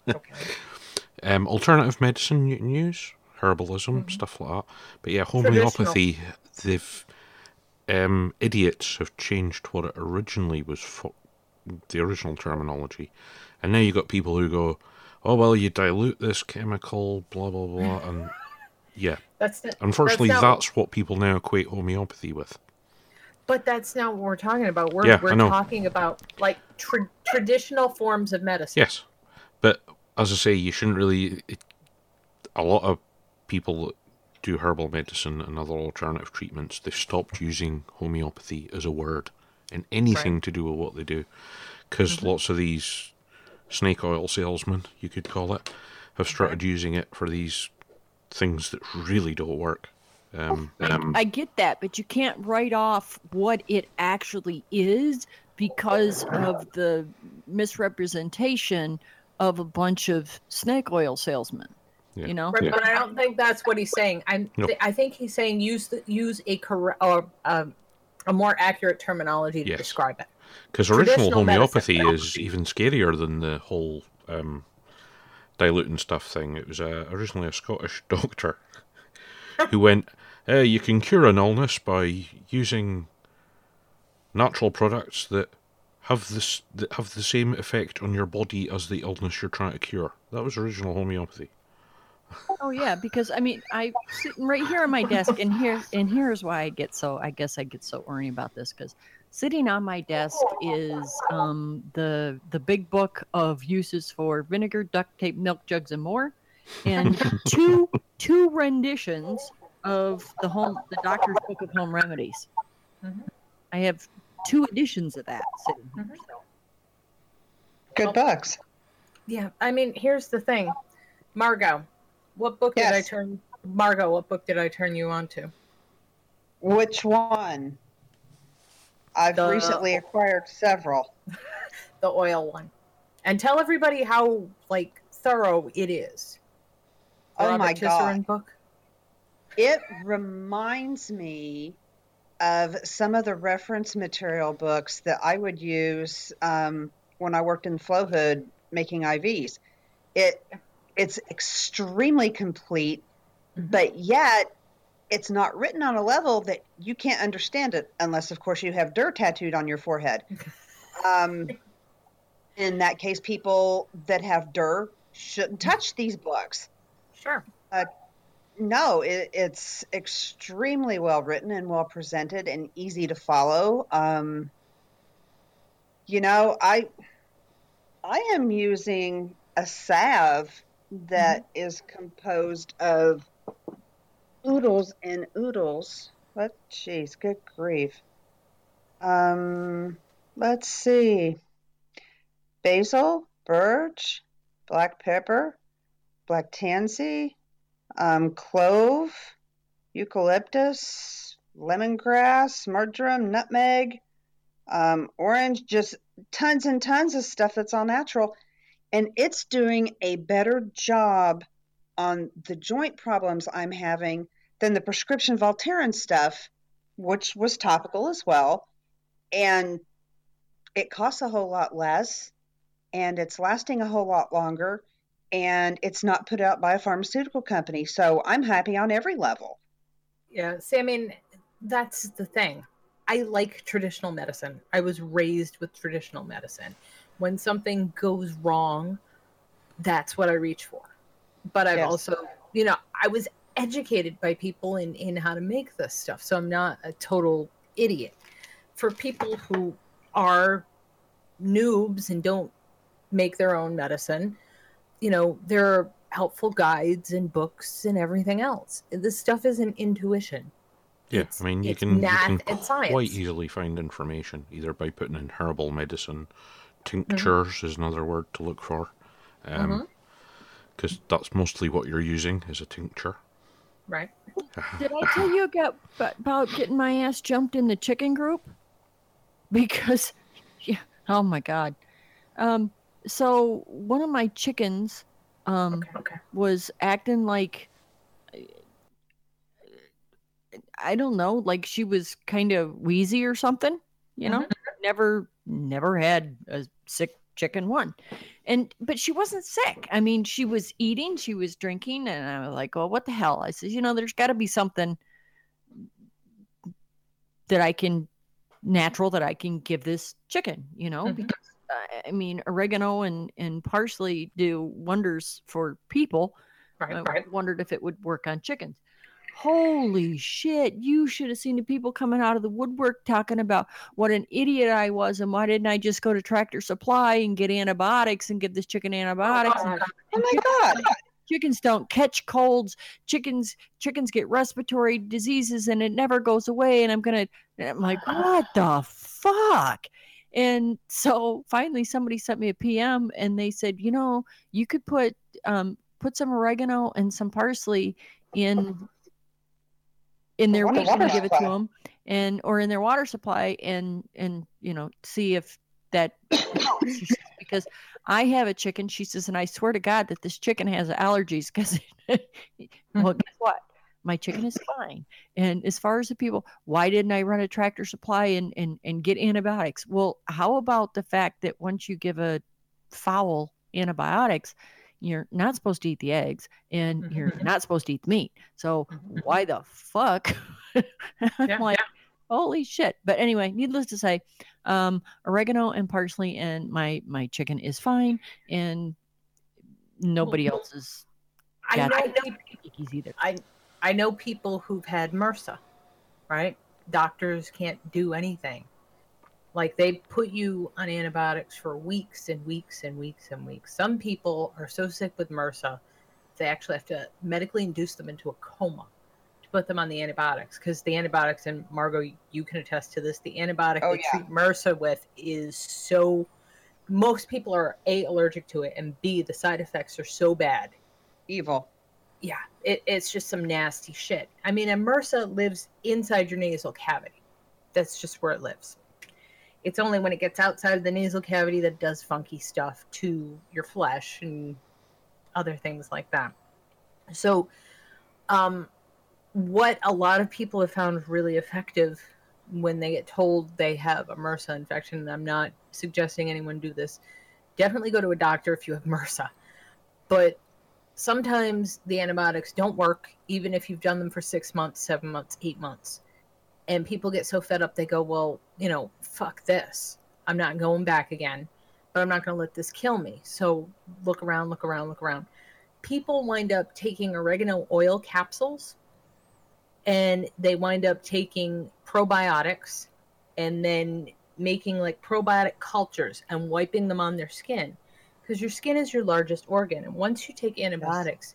Okay. [laughs] Um, alternative medicine you can use, herbalism, stuff like that. But yeah, homeopathy, they've um, idiots have changed what it originally was for the original terminology, and now you've got people who go, "Oh well, you dilute this chemical, blah blah blah," and [laughs] yeah, That's the, unfortunately, that's, that's, what people now equate homeopathy with. but that's not what we're talking about. We're Yeah, we're talking about like tra- traditional forms of medicine. Yes, but as I say, you shouldn't really. It, a lot of people herbal medicine and other alternative treatments, they've stopped using homeopathy as a word in anything to do with what they do, because lots of these snake oil salesmen, you could call it, have started using it for these things that really don't work. Um, um, I get that, but you can't write off what it actually is because of the misrepresentation of a bunch of snake oil salesmen. Yeah. You know, Right, Yeah. but I don't think that's what he's saying. I'm. No. I think he's saying use the, use a correct or um, a more accurate terminology to Yes. describe it. Because original homeopathy medicine. is even scarier than the whole um, diluting stuff thing. It was uh, originally a Scottish [laughs] doctor who went, uh, "You can cure an illness by using natural products that have this that have the same effect on your body as the illness you're trying to cure." That was original homeopathy. Oh yeah, because I mean, I sitting right here on my desk, and here and here's why I get so. I guess I get so orny about this because sitting on my desk is um, the the big book of uses for vinegar, duct tape, milk jugs, and more, and two [laughs] two renditions of the home the doctor's book of home remedies. Mhm. I have two editions of that sitting here. Mhm. So. Good books. Yeah, I mean, here's the thing, Margot. What book did I turn? Margot, what book did I turn you on to? Which one? I've The- recently acquired several. [laughs] The oil one, and tell everybody how like thorough it is. The Oh my Robert God. book. It reminds me of some of the reference material books that I would use um, when I worked in Flow Hood making IVs. It it's extremely complete, Mhm. but yet it's not written on a level that you can't understand it unless, of course, you have dirt tattooed on your forehead. Um, in that case, people that have dirt shouldn't touch these books Sure. no, it, it's extremely well written and well presented and easy to follow. Um, you know, I I am using a salve that is composed of oodles and oodles. What? Jeez, good grief. Um, let's see. Basil, birch, black pepper, black tansy, um, clove, eucalyptus, lemongrass, marjoram, nutmeg, um, orange, just tons and tons of stuff that's all natural. And it's doing a better job on the joint problems I'm having than the prescription Voltaren stuff, which was topical as well. And it costs a whole lot less and it's lasting a whole lot longer and it's not put out by a pharmaceutical company. So I'm happy on every level. Yeah. See, I mean, that's the thing. I like traditional medicine. I was raised with traditional medicine. When something goes wrong, that's what I reach for. But I've Yes. also, you know, I was educated by people in in how to make this stuff. So I'm not a total idiot. For people who are noobs and don't make their own medicine, you know, there are helpful guides and books and everything else. This stuff isn't intuition. Yeah, It's- I mean, you it's can, you can and science. quite easily find information either by putting in herbal medicine. Mm-hmm. Tinctures is another word to look for, because that's mostly what you're using is a tincture. Right. [sighs] Did I tell you about, about getting my ass jumped in the chicken group? Because, yeah, oh my god. Um, so one of my chickens, um, Okay. Okay. was acting like I don't know, like she was kind of wheezy or something, you know? Never never had a sick chicken one. And but she wasn't sick. I mean, she was eating, she was drinking, and I was like, "Oh, what the hell?" I said, "You know, there's got to be something that I can natural that I can give this chicken, you know, Mhm. because uh, I mean, oregano and and parsley do wonders for people. Right. I Right. wondered if it would work on chickens. Holy shit, you should have seen the people coming out of the woodwork talking about what an idiot I was and why didn't I just go to Tractor Supply and get antibiotics and give this chicken antibiotics. and Oh my God. chickens don't catch colds. Chickens chickens get respiratory diseases and it never goes away. And I'm gonna and I'm like, [sighs] what the fuck? And so finally somebody sent me a PM and they said, you know, you could put um put some oregano and some parsley in in their Water- and water give it to them and or in their water supply and and you know see if that helps. [coughs] She says, because I have a chicken. She says, and I swear to God that this chicken has allergies because, [laughs] hmm. well, guess what? My chicken is fine. And as far as the people, why didn't I run a tractor supply and, and, and get antibiotics? Well, how about the fact that once you give a fowl antibiotics, you're not supposed to eat the eggs and you're Mhm. not supposed to eat the meat. So Mhm. why the fuck? [laughs] I'm Yeah, like, holy shit. But anyway, needless to say, um, oregano and parsley and my my chicken is fine, and nobody else is I know, cookies either. I know people who've had MRSA, right? Doctors can't do anything. Like they put you on antibiotics for weeks and weeks and weeks and weeks. Some people are so sick with MRSA, they actually have to medically induce them into a coma to put them on the antibiotics because the antibiotics, and Margot, you can attest to this, the antibiotic Oh, they yeah. treat MRSA with is so. Most people are A, allergic to it, and B, the side effects are so bad Evil. yeah, it, it's just some nasty shit. I mean, MRSA lives inside your nasal cavity. That's just where it lives. It's only when it gets outside of the nasal cavity that does funky stuff to your flesh and other things like that. So, um, what a lot of people have found really effective when they get told they have a MRSA infection, and I'm not suggesting anyone do this, definitely go to a doctor if you have [laughs] MRSA. But sometimes the antibiotics don't work, even if you've done them for six months, seven months, eight months. And people get so fed up, they go, Well, you know, fuck this. I'm not going back again, but I'm not going to let this kill me. So look around, look around, look around. People wind up taking oregano oil capsules and they wind up taking probiotics and then making like probiotic cultures and wiping them on their skin because your skin is your largest organ and once you take antibiotics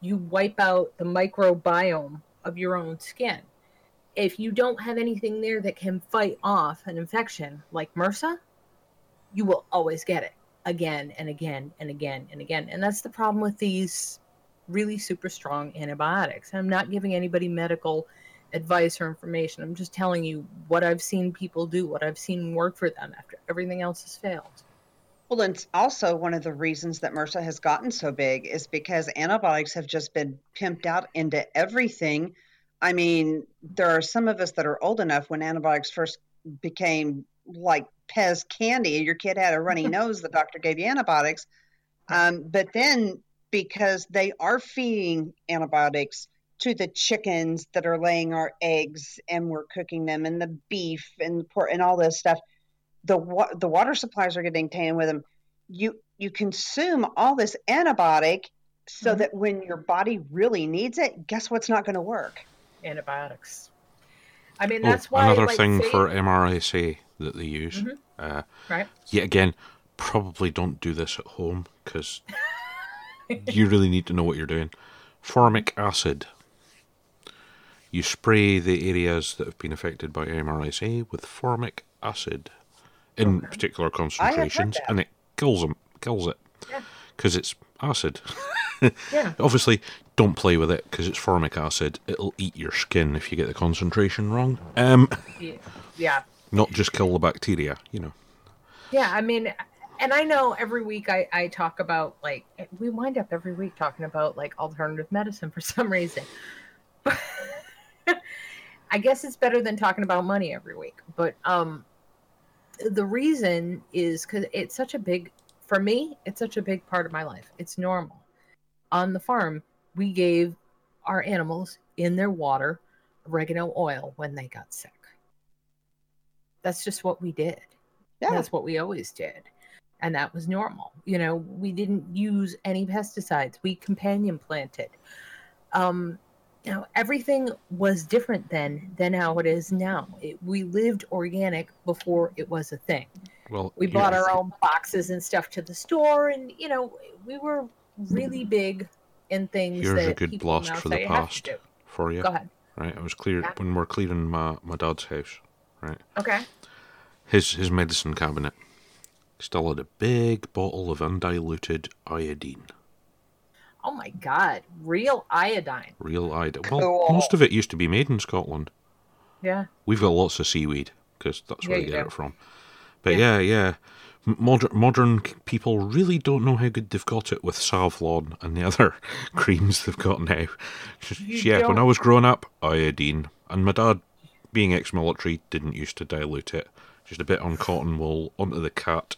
you wipe out the microbiome of your own skin if you don't have anything there that can fight off an infection like MRSA you will always get it again and again and again and again. And that's the problem with these really super strong antibiotics. I'm not giving anybody medical advice or information. I'm just telling you what i've seen people do what i've seen work for them after everything else has failed. Well, and also one of the reasons that MRSA has gotten so big is because antibiotics have just been pimped out into everything. I mean, there are some of us that are old enough when antibiotics first became like Pez candy. Your kid had a runny [laughs] nose, the doctor gave you antibiotics. Um, but then, because they are feeding antibiotics to the chickens that are laying our eggs and we're cooking them, and the beef and pork and all this stuff, the wa- the water supplies are getting tainted with them. You you consume all this antibiotic so Mhm. that when your body really needs it, guess what's not going to work? Antibiotics i mean Oh, that's why another like, thing say- for MRSA that they use. Mhm. Uh, right yet again, probably don't do this at home because [laughs] you really need to know what you're doing. Formic acid. You spray the areas that have been affected by MRSA with formic acid in particular concentrations, and it kills them, kills it, Yeah. because it's acid. [laughs] [laughs] yeah Obviously, don't play with it because it's formic acid. It'll eat your skin if you get the concentration wrong. Um, yeah not just kill the bacteria, you know. Yeah, I mean, and I know every week I, I talk about like we wind up every week talking about like alternative medicine for [laughs] some reason. [laughs] I guess it's better than talking about money every week. But um the reason is cuz it's such a big for me, it's such a big part of my life. It's normal. On the farm, we gave our animals in their water oregano oil when they got sick. That's just what we did. Yeah. That's what we always did. And that was normal. You know, we didn't use any pesticides. We companion planted. Um, you know, everything was different then than how it is now. It, we lived organic before it was a thing. Well, We you- bought our own boxes and stuff to the store, and you know, we were really big in things Here's a good blast for the you have to past. for you. Go ahead. Right, I was clear Yeah. when we're clearing my, my dad's house. Right, Okay. his his medicine cabinet still had a big bottle of undiluted iodine, Oh my God, real iodine. real iodine. Well, Cool. most of it used to be made in Scotland. Yeah. We've got lots of seaweed because that's where Yeah, you get do. it from. But yeah. yeah, M- Modern modern people really don't know how good they've got it with Savlon and the [laughs] other creams they've got now. You yeah, when I was growing up, iodine, and my dad, being ex-military, didn't used to dilute it. Just a bit on cotton wool onto the cat.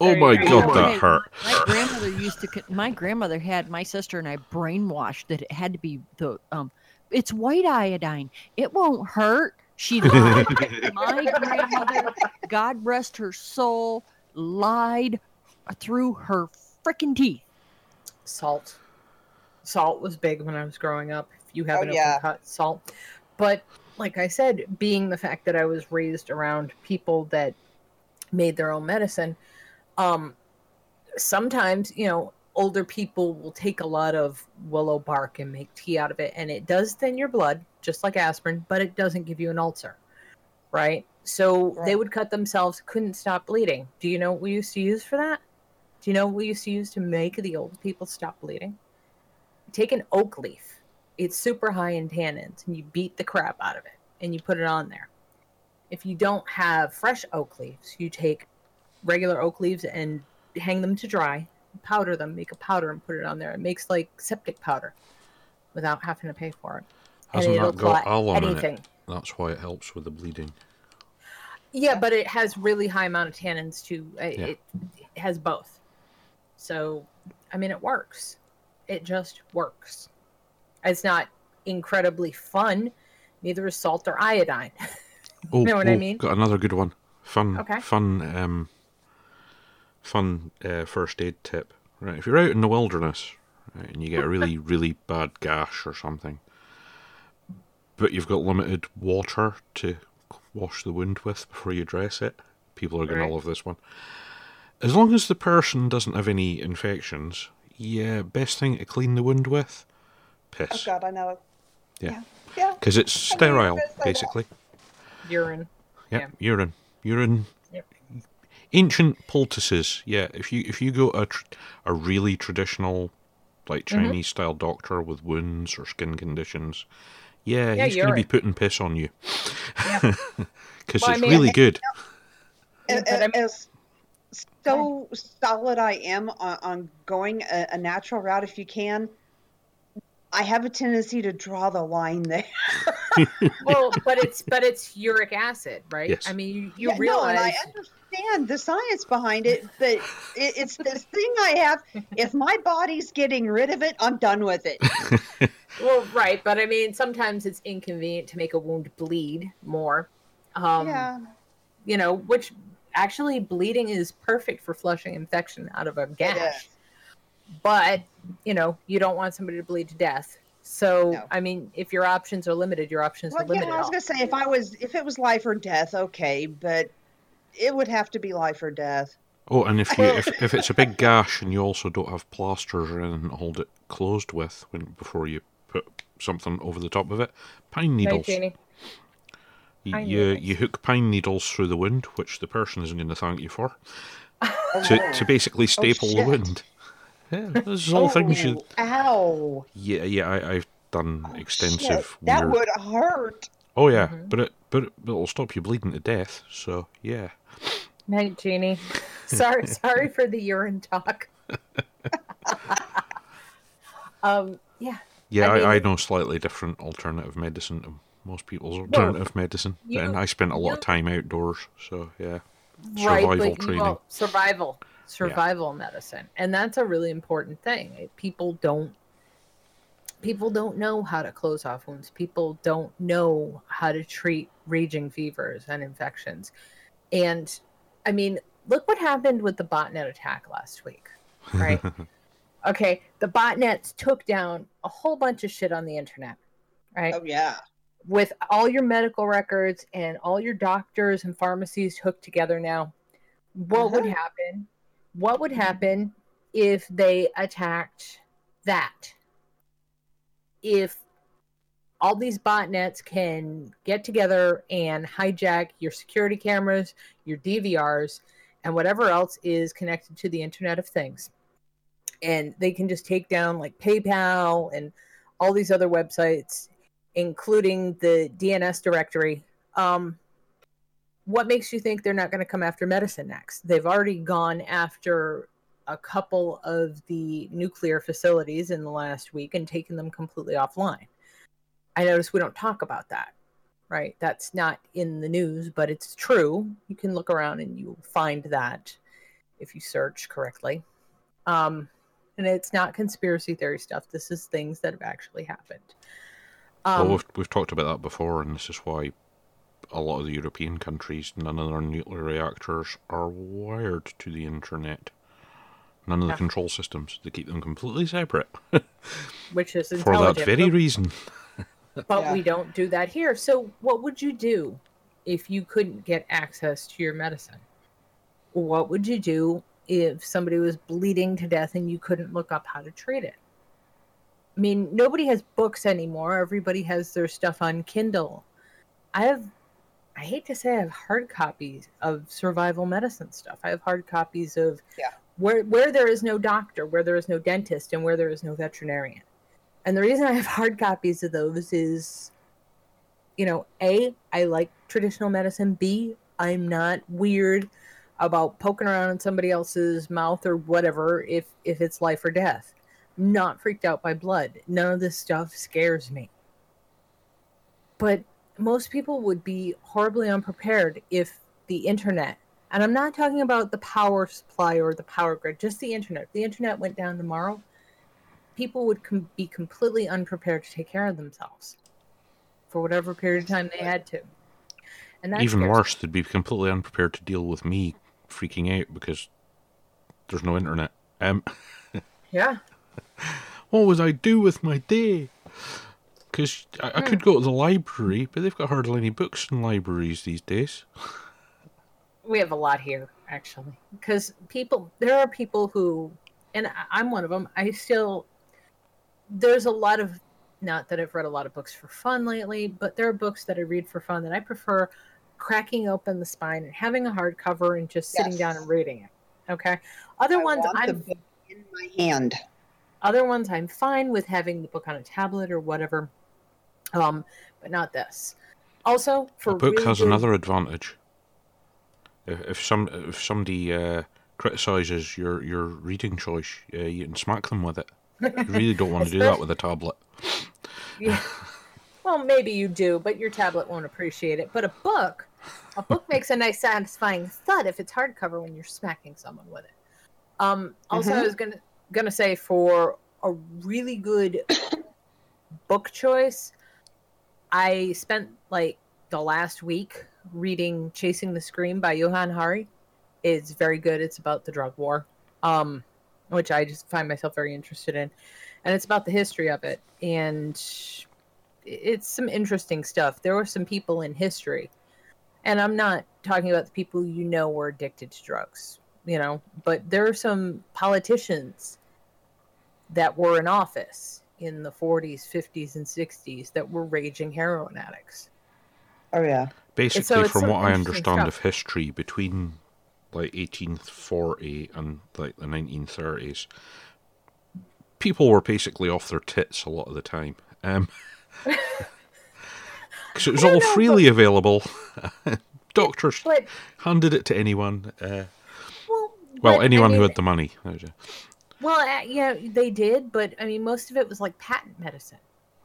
Oh There my go. god, that Hey, hurt. My grandmother used to. My grandmother had my sister and I brainwashed that it had to be the um. It's white iodine. It won't hurt. She [laughs] lied. my grandmother, God rest her soul, lied through her freaking teeth. salt. Salt was big when I was growing up. If you have Oh, an yeah. open cut, salt. But like I said, being the fact that I was raised around people that made their own medicine, um, sometimes you know older people will take a lot of willow bark and make tea out of it, and it does thin your blood, just like aspirin, but it doesn't give you an ulcer, right? So they would cut themselves, couldn't stop bleeding. Do you know what we used to use for that? Do you know what we used to use to make the old people stop bleeding? Take an oak leaf. It's super high in tannins, and you beat the crap out of it, and you put it on there. If you don't have fresh oak leaves, you take regular oak leaves and hang them to dry, powder them, make a powder, and put it on there. It makes like septic powder without having to pay for it. Hasn't and it'll that got alum in it? anything. That's why it helps with the bleeding. Yeah, but it has really high amount of tannins too. It, Yeah. it has both. So, I mean, it works. It just works. It's not incredibly fun. Neither is salt or iodine. [laughs] Oh, know what I oh, mean? Got another good one. Fun, Okay. fun, um, fun uh, first aid tip. Right, if you're out in the wilderness right, and you get a really, [laughs] really bad gash or something, but you've got limited water to wash the wound with before you dress it, people are going Right. to love this one. As long as the person doesn't have any infections, yeah, best thing to clean the wound with, piss. Oh God, I know it. Yeah. Yeah. because it's I knew you were sterile, gonna basically. Urine. Yeah, Yeah. urine, urine. Yep. Ancient poultices. Yeah, if you if you go a tr- a really traditional, like Mm-hmm. Chinese style doctor with wounds or skin conditions, yeah, Yeah, he's going to be urine. putting piss on you Yeah. [laughs] because Well, I it's mean- really good. Yeah, A- but I a- mean- as so solid I am on, on going a, a natural route, if you can, I have a tendency to draw the line there. [laughs] well, but it's but it's uric acid, right? Yes. I mean, you, you Yeah, no, realize and I understand the science behind it, but it, it's this thing I have. If my body's getting rid of it, I'm done with it. [laughs] Well, right, but I mean, sometimes it's inconvenient to make a wound bleed more. Um, yeah. You know, which actually bleeding is perfect for flushing infection out of a gash. But you know, you don't want somebody to bleed to death. So, No. I mean, if your options are limited, your options Well, are yeah, limited. I was gonna say if I was if it was life or death, okay, but it would have to be life or death. Oh, and if you if, if it's a big [laughs] gash and you also don't have plasters or anything to hold it closed with when before you put something over the top of it, pine needles. Janie? You, Pine you, needles. you hook pine needles through the wound, which the person isn't going to thank you for, [laughs] to, to basically oh, staple the wound. Yeah, this is all things you. Oh, Ow! Yeah, yeah, I, I've done extensive. Shit, that weird- would hurt. Oh yeah, Mhm. but it but it, but it'll stop you bleeding to death. So yeah. Night, Jeannie. [laughs] sorry, sorry for the urine talk. [laughs] um, yeah, Yeah, I I, I, know slightly different alternative medicine to most people's alternative medicine, you- and I spent a lot of time outdoors. So yeah, right. survival But training. well, survival, survival medicine, and that's a really important thing. People don't. People don't know how to close off wounds. People don't know how to treat raging fevers and infections. And I mean, look what happened with the botnet attack last week, right? [laughs] okay, the botnets took down a whole bunch of shit on the internet, right? Oh yeah. with all your medical records and all your doctors and pharmacies hooked together now, what would Uh-huh. happen? What would happen if they attacked that? If all these botnets can get together and hijack your security cameras, your DVRs, and whatever else is connected to the Internet of Things. And they can just take down like PayPal and all these other websites including the DNS directory. Um, what makes you think they're not going to come after medicine next? They've already gone after a couple of the nuclear facilities in the last week and taken them completely offline. I notice we don't talk about that, right? That's not in the news, but it's true. You can look around and you'll find that if you search correctly. Um, and it's not conspiracy theory stuff. This is things that have actually happened. Um, well, we've, we've talked about that before, and this is why a lot of the European countries, none of their nuclear reactors are wired to the internet. None of the Yeah. control systems. They keep them completely separate. [laughs] which is For that very reason. [laughs] but Yeah. we don't do that here. So, what would you do if you couldn't get access to your medicine? What would you do if somebody was bleeding to death and you couldn't look up how to treat it? I mean, nobody has books anymore. Everybody has their stuff on Kindle. I have, I hate to say, I have hard copies of survival medicine stuff. I have hard copies of Yeah. where where there is no doctor, where there is no dentist, and where there is no veterinarian. And the reason I have hard copies of those is, you know, A, I like traditional medicine. B, I'm not weird about poking around in somebody else's mouth or whatever if if it's life or death. Not freaked out by blood. None of this stuff scares me. But most people would be horribly unprepared if the internet, and I'm not talking about the power supply or the power grid, just the internet. If the internet went down tomorrow, people would com- be completely unprepared to take care of themselves for whatever period of time they had to. And that Even worse, they'd be completely unprepared to deal with me freaking out because there's no internet. Um, [laughs] Yeah. what would I do with my day? Because I, I Hmm. could go to the library, but they've got hardly any books in libraries these days. we have a lot here actually because people there are people who and I- i'm one of them i still there's a lot of not that i've read a lot of books for fun lately but there are books that i read for fun that i prefer cracking open the spine and having a hardcover and just sitting down and reading it okay other I ones i'm in my hand. other ones i'm fine with having the book on a tablet or whatever um but not this also for book really has good- another advantage. If, if some if somebody uh, criticizes your your reading choice, uh, you can smack them with it. You really don't want to do that [laughs] with a tablet. Yeah. Well, maybe you do, but your tablet won't appreciate it. But a book, a book [laughs] makes a nice, satisfying thud if it's hardcover when you're smacking someone with it. Um, also, I Mhm. was gonna gonna say for a really good [coughs] book choice, I spent like the last week reading "Chasing the Scream" by Johann Hari. It's very good. It's about the drug war, um, which I just find myself very interested in, and it's about the history of it. And it's some interesting stuff. There were some people in history, and I'm not talking about the people you know were addicted to drugs, you know, but there are some politicians that were in office in the 40s, 50s, and 60s that were raging heroin addicts. Oh yeah. Basically, it's from what I understand stuff. of history, between like 1840 and like the 1930s, people were basically off their tits a lot of the time. Um, [laughs] because it was all know, freely available. [laughs] Doctors But, handed it to anyone. Uh, well, well, but, I anyone who had the money. That was it. Well, uh, yeah, they did, but I mean, most of it was like patent medicine.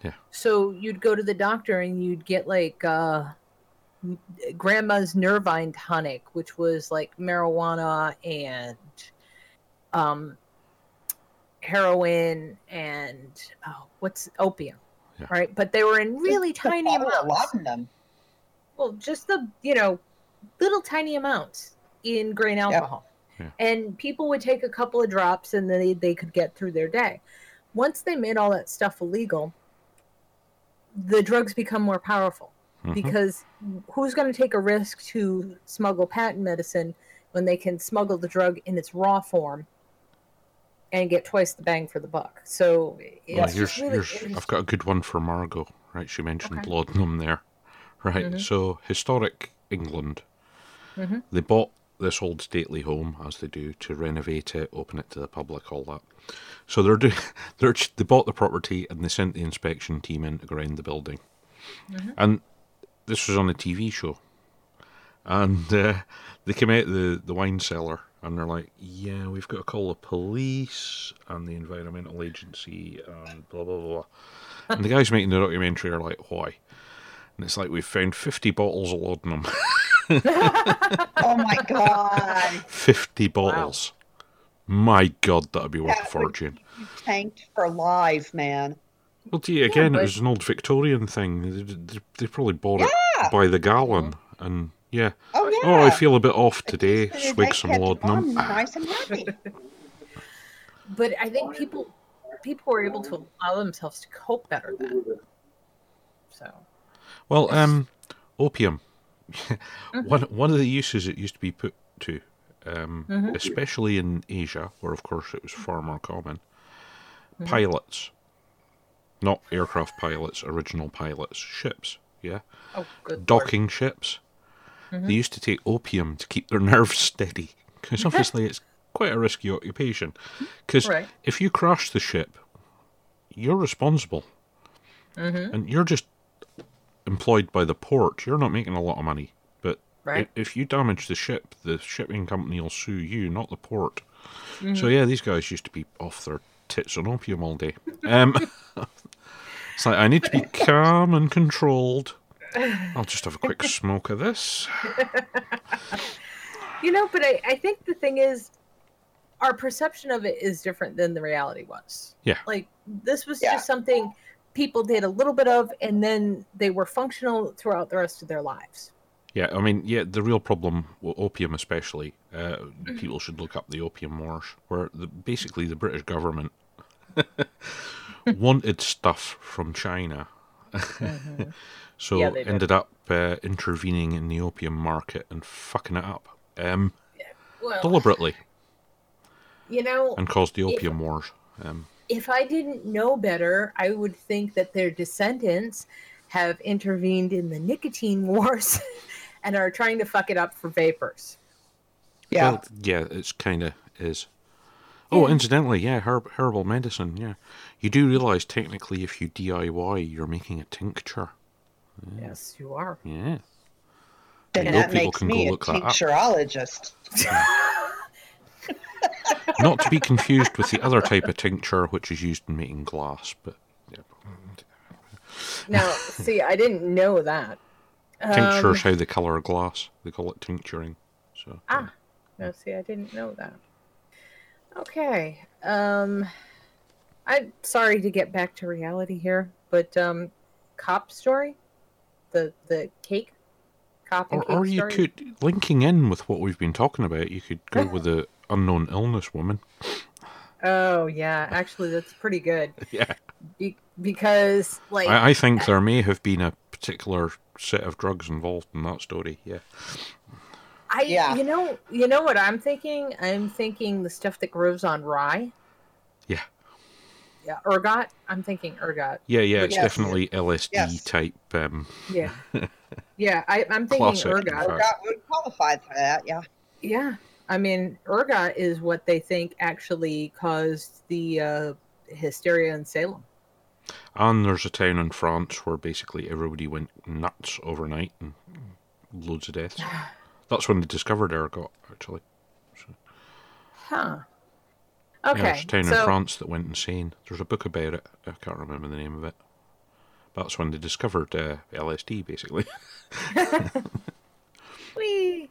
Yeah. So you'd go to the doctor and you'd get like uh, grandma's nervine tonic, which was like marijuana and um, heroin and oh, what's opium, Yeah. right? But they were in really Just a tiny of amounts. laudanum. Well, just the you know little tiny amounts in grain alcohol, Yeah. And people would take a couple of drops and they they could get through their day. Once they made all that stuff illegal, the drugs become more powerful Mhm. because who's going to take a risk to smuggle patent medicine when they can smuggle the drug in its raw form and get twice the bang for the buck? So it's Well, here's, really here's. I've got a good one for Margot. Right, she mentioned Okay. laudanum there. Right, Mhm. so historic England. Mhm. They bought this old stately home, as they do, to renovate it, open it to the public, all that. So they're doing, [laughs] they're they bought the property and they sent the inspection team in to go around the building, Mhm. and this was on a TV show, and uh, they came out the the wine cellar and they're like, "Yeah, we've got to call the police and the environmental agency and blah blah blah." and the guys making the documentary are like, "Why?" And it's like we've found fifty bottles of laudanum. [laughs] [laughs] Oh my god. fifty bottles. My God, that'd be worth a That would- fortune. Tanked for life, man. Well, gee, again, but- it was an old Victorian thing. They, they, they probably bought it by the gallon, and yeah. Oh yeah. Oh, I feel a bit off today. Swig some kept laudanum. Nice and happy. [laughs] But I think people people were able to allow themselves to cope better then. So Well, um, opium. One one of the uses it used to be put to, um, Mhm. especially in Asia, where of course it was far more common. Mhm. Pilots, not aircraft pilots, original pilots, ships. Yeah, oh lord. docking ships. Mhm. They used to take opium to keep their [laughs] nerves steady, because obviously it's quite a risky occupation. Because Right. if you crash the ship, you're responsible, Mm-hmm. and you're just employed by the port. You're not making a lot of money, but Right. if you damage the ship, the shipping company will sue you, not the port. Mm-hmm. So yeah, these guys used to be off their tits on opium all day. Um, [laughs] it's like I need to be calm and controlled. I'll just have a quick [laughs] smoke of this. You know, but I, I think the thing is, our perception of it is different than the reality was. Yeah. Like this was Yeah. just something people did a little bit of, and then they were functional throughout the rest of their lives. Yeah, I mean, yeah, the real problem with opium, especially, uh, people should look up the opium wars, where the, basically the British government [laughs] wanted stuff from China, [laughs] so Yeah, ended up uh, intervening in the opium market and fucking it up um, Well, deliberately, [laughs] you know, and caused the opium wars. Um, if I didn't know better, I would think that their descendants have intervened in the nicotine [laughs] wars and are trying to fuck it up for vapers. Yeah. well, yeah, it's kind of is. Oh, incidentally, yeah, herb, herbal medicine. Yeah, you do realize technically, if you DIY, you're making a tincture. Yes, you are. Yeah. Then know that people makes can go me a look that up. tincturologist. [laughs] [laughs] Not to be confused with the other type of tincture which is used in making glass, but. Now, see, I didn't know that. tincture's Um, how they colour glass. They call it tincturing. So Ah, no, see, I didn't know that. Okay. Um, I'm sorry to get back to reality here, but um, cop story, the the cake, cop and or, cake or you story. could linking in with what we've been talking about. You could go with the unknown illness woman. Oh yeah, actually, that's pretty good. [laughs] Yeah. Be- because like I, I think there may have been a particular set of drugs involved in that story. Yeah. I, Yeah. you know, you know what I'm thinking? I'm thinking the stuff that grows on rye. Yeah. Yeah, ergot. I'm thinking ergot. Yeah, yeah, it's Yes. definitely LSD Yes. type. Um, Yeah. [laughs] yeah, I, I'm thinking Classic, ergot. Ergot would qualify for that, yeah. Yeah, I mean, ergot is what they think actually caused the uh, hysteria in Salem. and there's a town in France where basically everybody went nuts overnight and loads of deaths. [sighs] That's when they discovered ergot, actually. Huh. Yeah, Okay. there's a town in France that went insane. There's a book about it. I can't remember the name of it. That's when they discovered uh, LSD, basically. [laughs] [laughs] Whee!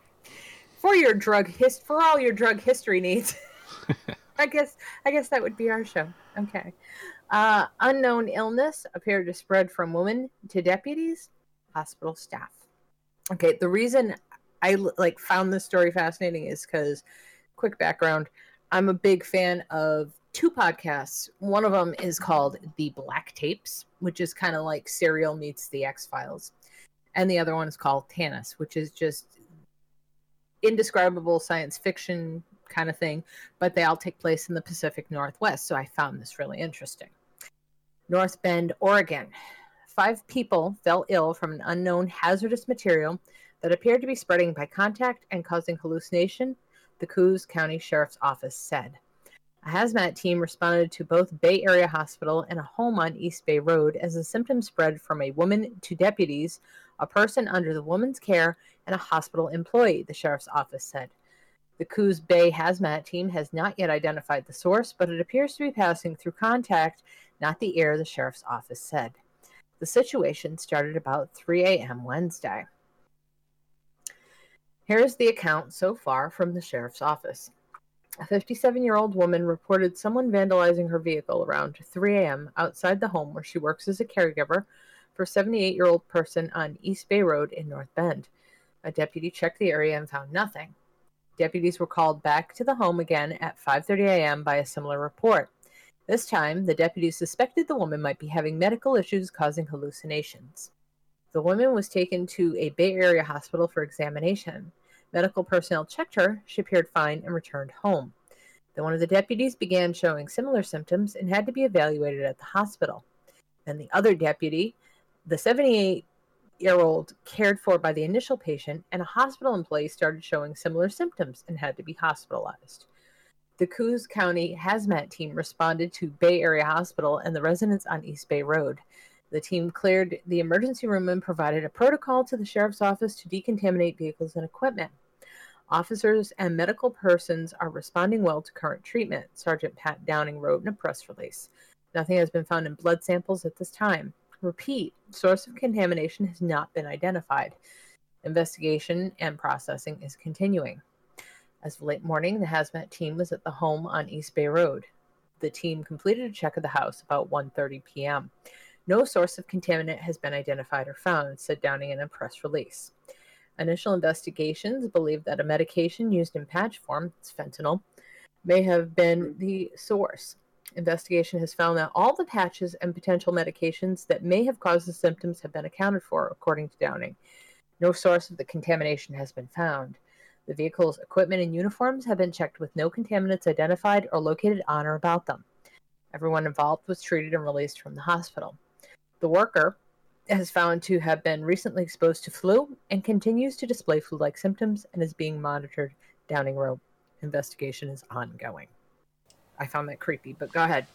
For your drug his for all your drug history needs. [laughs] [laughs] I guess I guess that would be our show. Okay. Uh, unknown illness appeared to spread from women to deputies, hospital staff. Okay, the reason I like found this story fascinating is because, quick background, I'm a big fan of two podcasts. One of them is called The Black Tapes, which is kind of like Serial meets The X Files, and the other one is called Tanis, which is just indescribable science fiction kind of thing, but they all take place in the Pacific Northwest. So I found this really interesting. North Bend, Oregon. Five people fell ill from an unknown hazardous material that appeared to be spreading by contact and causing hallucination, the Coos County Sheriff's Office said. A hazmat team responded to both Bay Area Hospital and a home on East Bay Road as the symptoms spread from a woman to deputies, a person under the woman's care, and a hospital employee, the sheriff's office said. The Coos Bay hazmat team has not yet identified the source, but it appears to be passing through contact, not the air, the sheriff's office said. The situation started about 3 a.m. Wednesday. Here's the account so far from the sheriff's office. A 57 year old woman reported someone vandalizing her vehicle around 3 a.m. outside the home where she works as a caregiver for a 78 year old person on East Bay Road in North Bend. A deputy checked the area and found nothing. Deputies were called back to the home again at 5:30 a.m. by a similar report. This time, the deputies suspected the woman might be having medical issues causing hallucinations. The woman was taken to a Bay Area hospital for examination. Medical personnel checked her, she appeared fine, and returned home. Then one of the deputies began showing similar symptoms and had to be evaluated at the hospital. Then the other deputy, the 78 year old cared for by the initial patient, and a hospital employee started showing similar symptoms and had to be hospitalized. The Coos County hazmat team responded to Bay Area Hospital and the residents on East Bay Road. The team cleared the emergency room and provided a protocol to the sheriff's office to decontaminate vehicles and equipment. Officers and medical persons are responding well to current treatment, Sergeant Pat Downing wrote in a press release. Nothing has been found in blood samples at this time. Repeat, source of contamination has not been identified. Investigation and processing is continuing. As of late morning, the hazmat team was at the home on East Bay Road. The team completed a check of the house about 1:30 p.m. No source of contaminant has been identified or found, said Downing in a press release. Initial investigations believe that a medication used in patch form, fentanyl, may have been the source. Investigation has found that all the patches and potential medications that may have caused the symptoms have been accounted for, according to Downing. No source of the contamination has been found. The vehicle's equipment and uniforms have been checked with no contaminants identified or located on or about them. Everyone involved was treated and released from the hospital. The worker has found to have been recently exposed to flu and continues to display flu like symptoms and is being monitored. Downing Road investigation is ongoing. I found that creepy, but go ahead.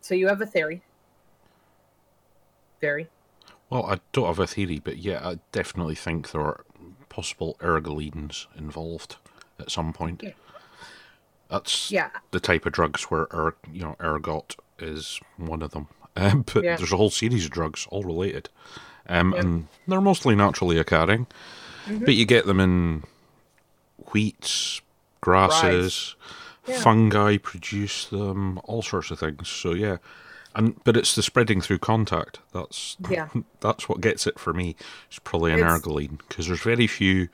So you have a theory. Theory? Well, I don't have a theory, but yeah, I definitely think there are possible ergolines involved at some point. Yeah. That's Yeah. the type of drugs where er, you know ergot is one of them. Um, [laughs] but Yeah. there's a whole series of drugs all related, um, Yeah. and they're mostly naturally occurring. Mhm. But you get them in wheats, grasses, Yeah. fungi produce them, all sorts of things. So yeah, and but it's the spreading through contact. That's Yeah. [laughs] that's what gets it for me. It's probably an ergoline because there's very few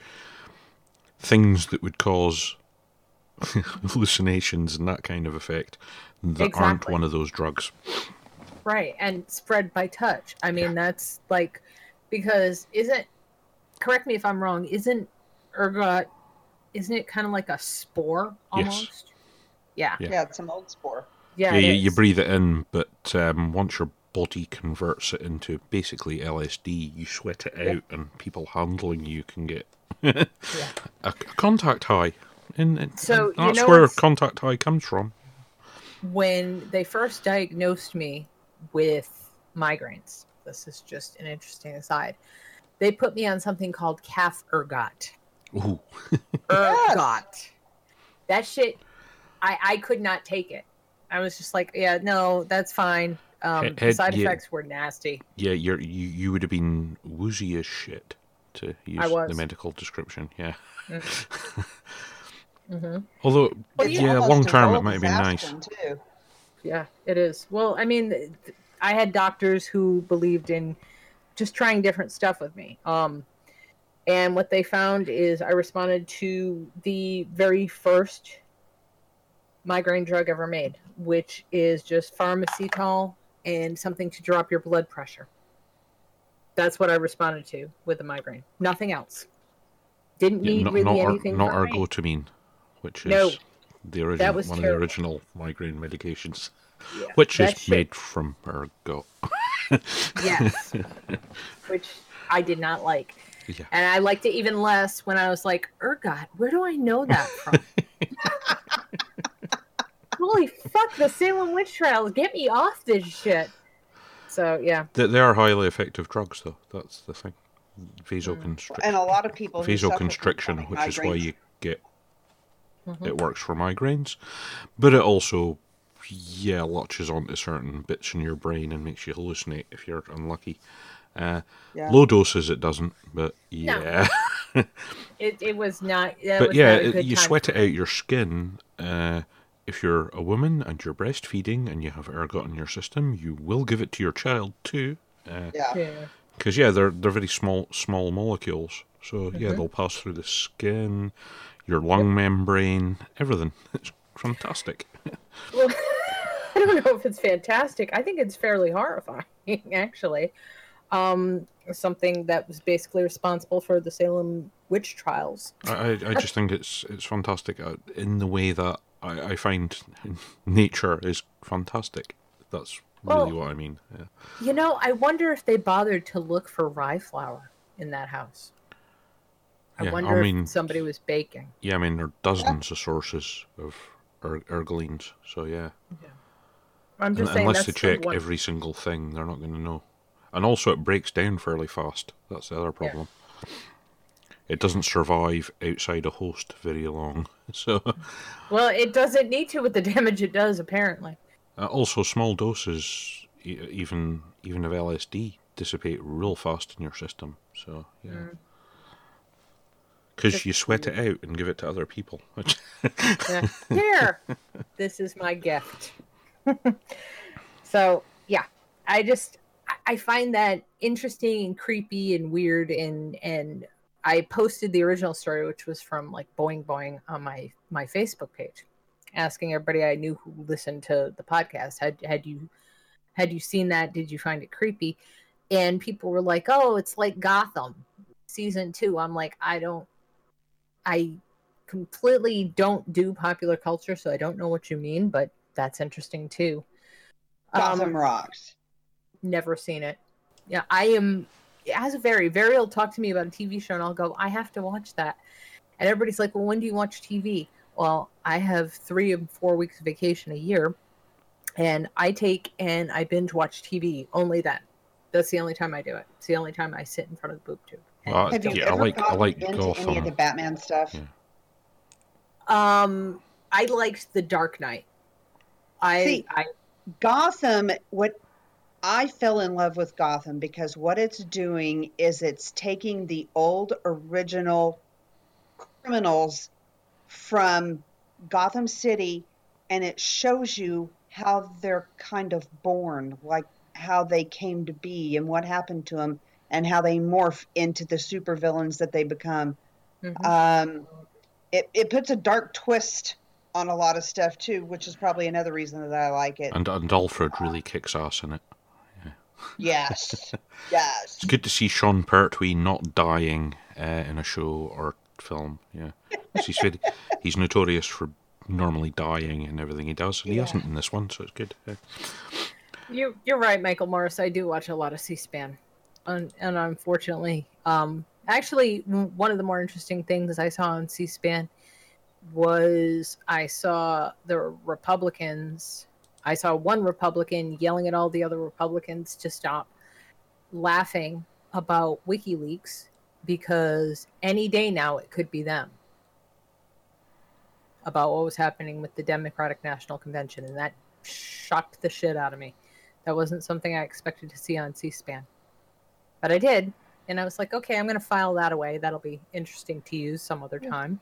things that would cause [laughs] hallucinations and that kind of effect that aren't one of those drugs. Right. And spread by touch. I mean, that's like, because isn't, correct me if I'm wrong, isn't ergot, isn't it kind of like a spore Yes. Almost? Yeah. Yeah. Yeah, it's a mold spore. Yeah. Yeah, you, you breathe it in, but um, once your body converts it into basically LSD, you sweat it out, and people handling you can get [laughs] a, a contact high. And, and So, you that's know where what's- contact high comes from. when they first diagnosed me with migraines, this is just an interesting aside. They put me on something called calf ergot. Ooh. [laughs] Ergot. That shit, I I could not take it. I was just like, yeah, no, that's fine. Um, Head- the head- side yeah. effects were nasty. Yeah, you're, you you would have been woozy as shit to use the was. medical description. Yeah. [laughs] hmm Although, It's yeah, long term it might have been nice. Too. Yeah, it is. Well, I mean, th- th- I had doctors who believed in just trying different stuff with me. Um, and what they found is I responded to the very first migraine drug ever made, which is just pharmacetol and something to drop your blood pressure. That's what I responded to with the migraine. Nothing else. Didn't Yeah, need not really not, ar- anything. not ergotamine, which is No. the original one of the original migraine medications, Yeah, which is shit- made from ergot. [laughs] Yes. Which I did not like. Yeah. And I liked it even less when I was like, Ergot, where do I know that from? [laughs] Holy fuck, the Salem witch trials. Get me off this shit. So, yeah. They, they are highly effective drugs, though. That's the thing. vasoconstriction. And a lot of people vasoconstriction, which is why you get Mhm. it works for migraines, but it also yeah latches onto certain bits in your brain and makes you hallucinate if you're unlucky. Uh, Yeah. Low doses it doesn't, but yeah, [laughs] It, it was not. But was yeah, not it- you sweat it out your skin. Uh, if you're a woman and you're breastfeeding and you have ergot in your system, you will give it to your child too. Uh, Yeah. Yeah. because yeah, they're they're very small small molecules. So yeah, Mhm. they'll pass through the skin, your lung membrane, everything. [laughs] It's fantastic. [laughs] Well, [laughs] I don't know if it's fantastic. I think it's fairly horrifying, actually. Um, something that was basically responsible for the Salem witch trials. I, I I just think it's it's fantastic uh, in the way that I, I find [laughs] nature is fantastic. That's really Well- what I mean. Yeah. You know, I wonder if they bothered to look for rye flour in that house. I Yeah, I wonder mean- if somebody was baking. yeah, I mean there are dozens of sources of er- ergolines. So yeah, I'm Un- just saying unless they the check one- every single thing, they're not going to know. And also, it breaks down fairly fast. That's the other problem. It doesn't survive outside a host very long. [laughs] So, Well, it doesn't need to with the [laughs] damage it does, apparently. uh, also small doses, e- even even of LSD, dissipate real fast in your system. So yeah, Mm. because Just- you sweat it out and give it to other people. Yeah. Here, [laughs] this is my gift. so yeah, I just I find that interesting and creepy and weird and and I posted the original story, which was from like Boing Boing on my my Facebook page, asking everybody I knew who listened to the podcast had had you had you seen that? Did you find it creepy? And people were like, "Oh, it's like Gotham season two. I'm like, I don't, I completely don't do popular culture, so I don't know what you mean, but that's interesting too. Gotham Um, rocks. never seen it. Yeah, I am. As a very, very will talk to me about a TV show, and I'll go, I have to watch that. And everybody's like, Well, when do you watch TV? Well, I have three and four weeks of vacation a year, and I take and I binge watch TV only then. That's the only time I do it. It's the only time I sit in front of the boob tube. Well, Have you yeah, I ever like I like into any of the Batman stuff? Yeah. Um, I liked The Dark Knight. I, See- I Gotham, what I fell in love with Gotham because what it's doing is it's taking the old original criminals from Gotham City and it shows you how they're kind of born, like how they came to be and what happened to them and how they morph into the supervillains that they become. mhm. Um, it, it puts a dark twist on a lot of stuff too, which is probably another reason that I like it. And and Alfred really kicks ass in it. Yes. [laughs] yes. It's good to see Sean Pertwee not dying uh, in a show or film. Yeah, 'Cause he's very, he's notorious for normally dying in everything he does, and he hasn't in this one, so it's good. Yeah. You you're right, Michael Morris. I do watch a lot of C-SPAN, and, and unfortunately, um, actually, one of the more interesting things I saw on C-SPAN was I saw the Republicans. I saw one Republican yelling at all the other Republicans to stop laughing about WikiLeaks because any day now it could be them about what was happening with the Democratic National Convention, and that shocked the shit out of me. That wasn't something I expected to see on C-SPAN, but I did, and I was like, okay, I'm going to file that away. That'll be interesting to use some other time.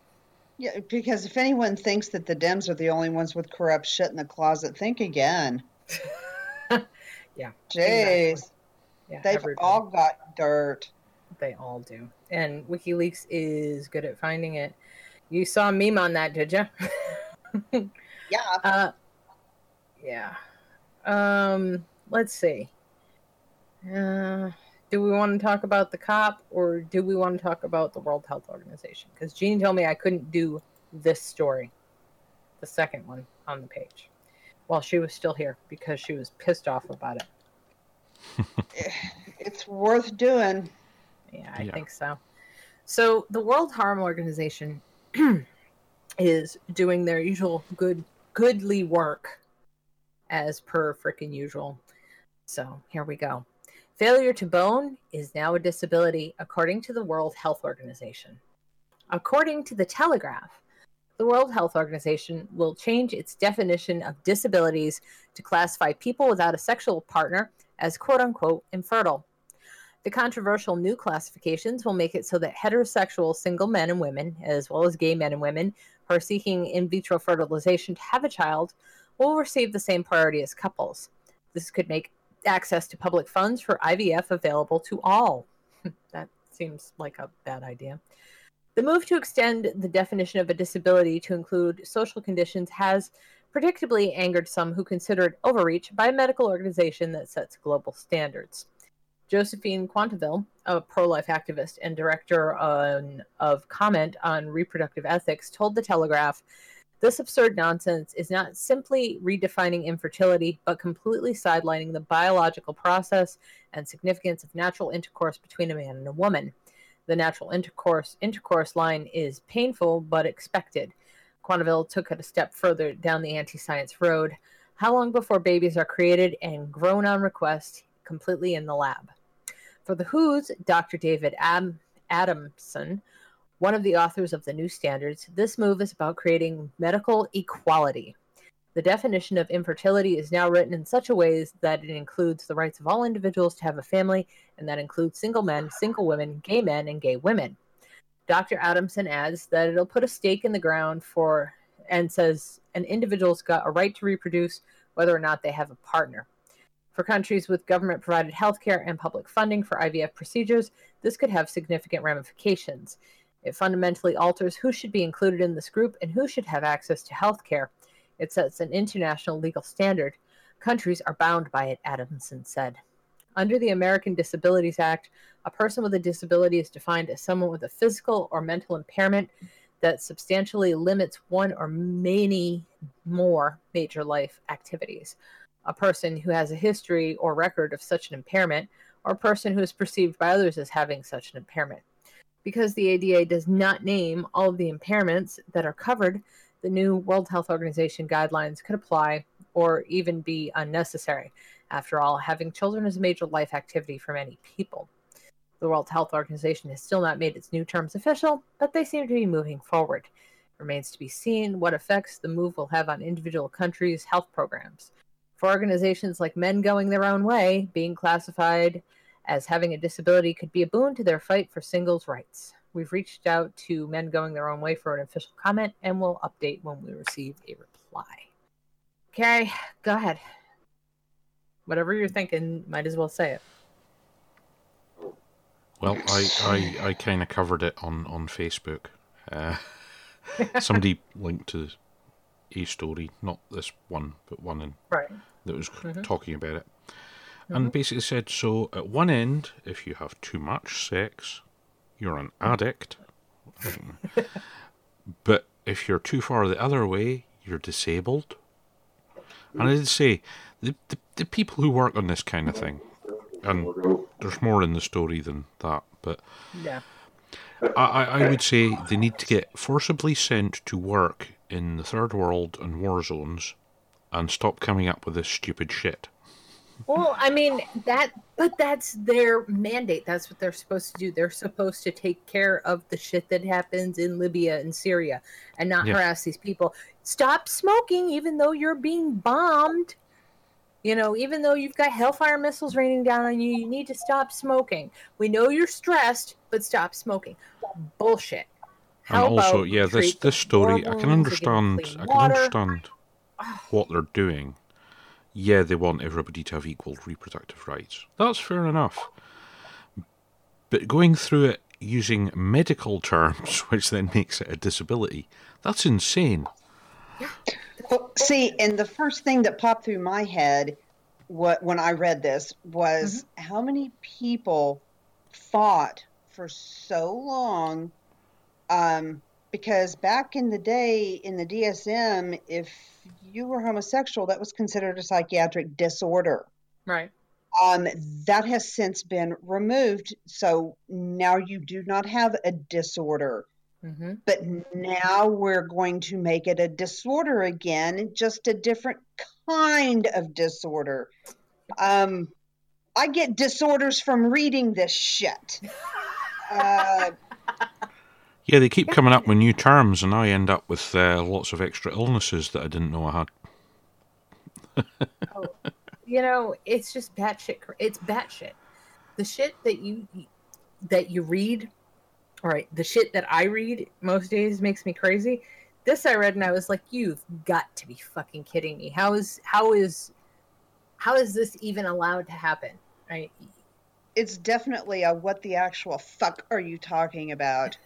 Yeah, because if anyone thinks that the Dems are the only ones with corrupt shit in the closet, think again. [laughs] Yeah, Jeez. exactly. Yeah, They've everybody. all got dirt. They all do. And WikiLeaks is good at finding it. You saw a meme on that, did you? [laughs] Yeah. uh, yeah. Um, let's see. Uh, do we want to talk about the cop or do we want to talk about the World Health Organization? Because Jeannie told me I couldn't do this story, the second one on the page, while she was still here because she was pissed off about it. [laughs] It's worth doing. Yeah, I Yeah. think so. So the World Harm Organization [clears throat] is doing their usual good goodly work as per frickin' usual. So here we go. Failure to bone is now a disability, according to the World Health Organization. According to the Telegraph, the World Health Organization will change its definition of disabilities to classify people without a sexual partner as quote unquote infertile. The controversial new classifications will make it so that heterosexual single men and women, as well as gay men and women who are seeking in vitro fertilization to have a child, will receive the same priority as couples. This could make access to public funds for IVF available to all. [laughs] that seems like a bad idea. The move to extend the definition of a disability to include social conditions has predictably angered some who consider it overreach by a medical organization that sets global standards. Josephine Quintavalle, a pro life activist and director on, of Comment on Reproductive Ethics, told The Telegraph this absurd nonsense is not simply redefining infertility, but completely sidelining the biological process and significance of natural intercourse between a man and a woman. The natural intercourse intercourse line is painful but expected. Quintavalle took it a step further down the anti-science road. How long before babies are created and grown on request, completely in the lab? For the Who's Dr. David Ad- Adamson, one of the authors of the new standards, this move is about creating medical equality. The definition of infertility is now written in such a way that it includes the rights of all individuals to have a family, and that includes single men, single women, gay men, and gay women. Dr. Adamson adds that it'll put a stake in the ground for and says an individual's got a right to reproduce whether or not they have a partner. For countries with government provided healthcare and public funding for IVF procedures, this could have significant ramifications. It fundamentally alters who should be included in this group and who should have access to healthcare. It sets an international legal standard. Countries are bound by it, Adamson said. Under the American Disabilities Act, a person with a disability is defined as someone with a physical or mental impairment that substantially limits one or many more major life activities. A person who has a history or record of such an impairment, or a person who is perceived by others as having such an impairment. Because the ADA does not name all of the impairments that are covered, the new World Health Organization guidelines could apply or even be unnecessary. After all, having children is a major life activity for many people. The World Health Organization has still not made its new terms official, but they seem to be moving forward. It remains to be seen what effects the move will have on individual countries' health programs. For organizations like Men Going Their Own Way, being classified as having a disability could be a boon to their fight for singles' rights. We've reached out to Men Going Their Own Way for an official comment, and we'll update when we receive a reply. Okay, go ahead. Whatever you're thinking, might as well say it. Well, I, I, I kind of covered it on, on Facebook. Uh, [laughs] somebody linked to a story, not this one, but one in, Right. that was Mhm. talking about it. And mm-hmm. basically said so at one end, if you have too much sex, you're an addict. [laughs] but if you're too far the other way, you're disabled. And I did say, the, the, the people who work on this kind of thing, and there's more in the story than that, but Yeah. I I would say they need to get forcibly sent to work in the third world and war zones and stop coming up with this stupid shit. Well, I mean that, but that's their mandate. That's what they're supposed to do. They're supposed to take care of the shit that happens in Libya and Syria, and not Yeah. harass these people. Stop smoking, even though you're being bombed. You know, even though you've got hellfire missiles raining down on you, you need to stop smoking. We know you're stressed, but stop smoking. Bullshit. And How also, about yeah, this this story, I can wounds, they give them understand. I can understand what they're doing. Yeah, they want everybody to have equal reproductive rights. That's fair enough. But going through it using medical terms, [laughs] which then makes it a disability, that's insane. Well, see, and the first thing that popped through my head what when I read this was how many people fought for so long um, because back in the day in the DSM if you were homosexual that was considered a psychiatric disorder Right. um, that has since been removed so now you do not have a disorder hmm but now we're going to make it a disorder again, just a different kind of disorder. Um, I get disorders from reading this shit. Uh, [laughs] Yeah, they keep coming up with new terms, and I end up with uh, lots of extra illnesses that I didn't know I had. [laughs] Oh, you know, it's just batshit. cr- It's batshit. The shit that you that you read, all right, the shit that I read most days makes me crazy. This I read and I was like, "You've got to be fucking kidding me! How is how is how is this even allowed to happen?" Right? it's definitely a what the actual fuck are you talking about?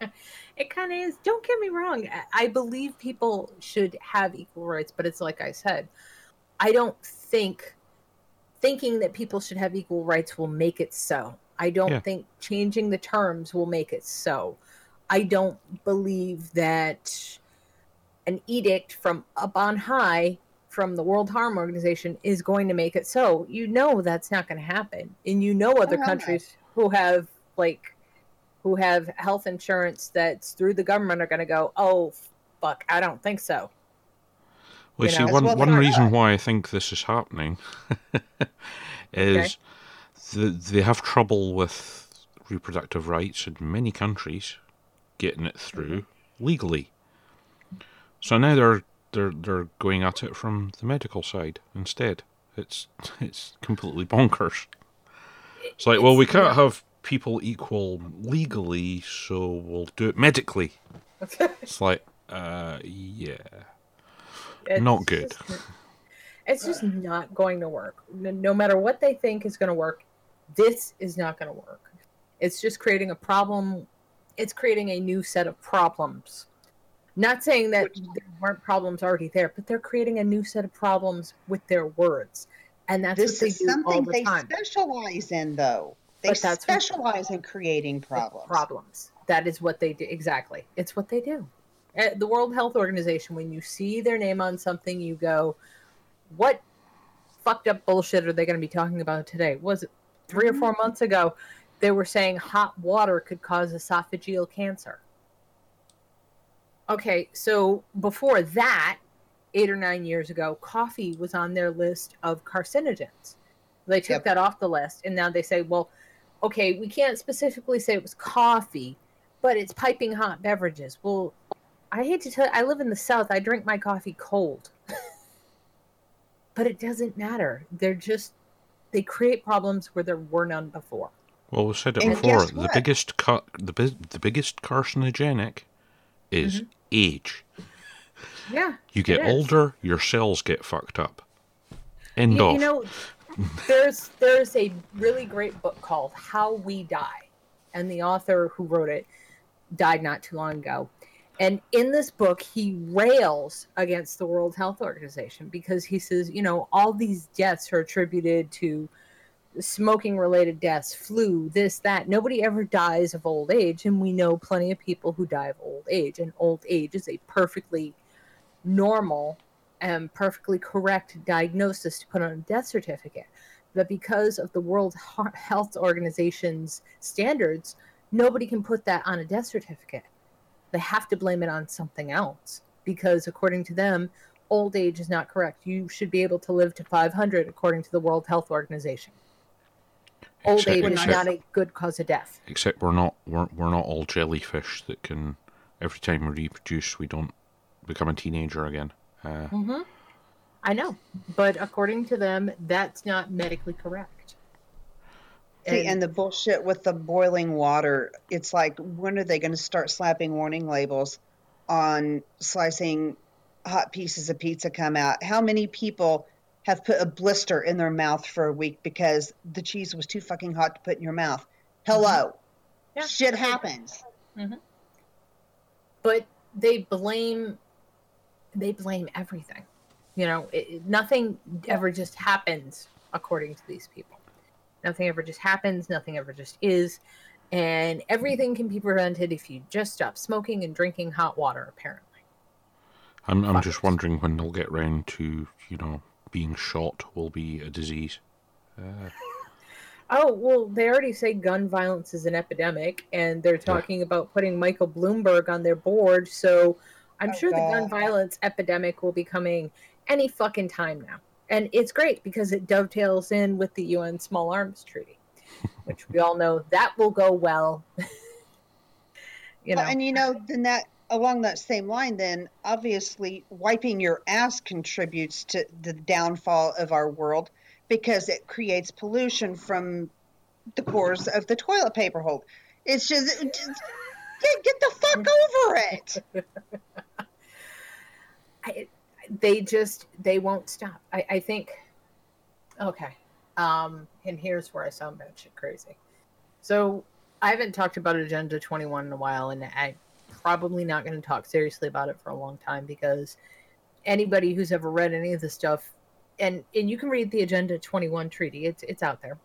[laughs] It kind of is. Don't get me wrong. I- I believe people should have equal rights, but it's like I said, I don't think thinking that people should have equal rights will make it so. I don't Yeah. think changing the terms will make it so. I don't believe that an edict from up on high from the World Harm Organization is going to make it so. You know that's not going to happen. And you know other countries who have like who have health insurance that's through the government are going to go, "Oh fuck, I don't think so." Well, You see, know, one well one reason why I think this is happening [laughs] is that they have trouble with reproductive rights in many countries getting it through mm-hmm. legally. So now they're they're they're going at it from the medical side instead. It's [laughs] it's completely bonkers. It's like, well, we can't have people equal legally, so we'll do it medically. [laughs] It's like, uh, yeah. It's Not good. just- it's just not going to work. No, no matter what they think is going to work, this is not going to work. It's just creating a problem. It's creating a new set of problems. Not saying that there weren't problems already there, but they're creating a new set of problems with their words, and that's this what they is do all something the they time. specialize in, though. They But that's specialize in creating problems. problems. That is what they do. Exactly. It's what they do. Uh, The World Health Organization, when you see their name on something, you go, what fucked up bullshit are they going to be talking about today? Was it 3 or four months ago? They were saying hot water could cause esophageal cancer. Okay, so before that, eight or nine years ago, coffee was on their list of carcinogens. They took Yep. that off the list, and now they say, well, okay, we can't specifically say it was coffee, but it's piping hot beverages. Well, I hate to tell you, I live in the South. I drink my coffee cold. [laughs] but it doesn't matter. They're just, they create problems where there were none before. Well, we said it And before. The biggest cut, the bi- the biggest carcinogenic is mm-hmm. age. Yeah. You get older, your cells get fucked up. End You, of. you know, there's there's a really great book called How We Die, and the author who wrote it died not too long ago. And in this book, he rails against the World Health Organization because he says, you know, all these deaths are attributed to smoking related deaths, flu, this, that. Nobody ever dies of old age. And we know plenty of people who die of old age. And old age is a perfectly normal and perfectly correct diagnosis to put on a death certificate. But because of the World Health Organization's standards, nobody can put that on a death certificate. They have to blame it on something else because, according to them, old age is not correct. You should be able to live to 500, according to the World Health Organization. Old Except- age is except- not a good cause of death. Except we're not we're, we're not all jellyfish that can every time we reproduce we don't become a teenager again. Uh, hmm I know, but according to them, that's not medically correct. See, and the bullshit with the boiling water, it's like, when are they going to start slapping warning labels on slicing hot pieces of pizza come out? How many people have put a blister in their mouth for a week because the cheese was too fucking hot to put in your mouth? Hello. Yeah. Shit happens. but they blame they blame everything. You know it, it- nothing ever just happens according to these people. Nothing ever just happens nothing ever just is and everything can be prevented if you just stop smoking and drinking hot water apparently. I'm I'm Fuck just wondering when they'll get round to you know being shot will be a disease. Uh, [laughs] oh well they already say gun violence is an epidemic and they're talking about putting michael bloomberg on their board so i'm Oh, sure the gun violence epidemic will be coming any fucking time now And it's great because it dovetails in with the UN Small Arms Treaty, [laughs] which we all know that will go well. [laughs] you know, Well, and you know, then that along that same line, then obviously wiping your ass contributes to the downfall of our world because it creates pollution from the pores of the toilet paper hole. It's just, just get, get the fuck [laughs] over it. I, they just they won't stop. I, I think. Okay, um, and here's where I sound batshit crazy. So I haven't talked about Agenda 21 in a while, and I'm probably not going to talk seriously about it for a long time because anybody who's ever read any of the stuff, and and you can read the Agenda 21 treaty. It's it's out there.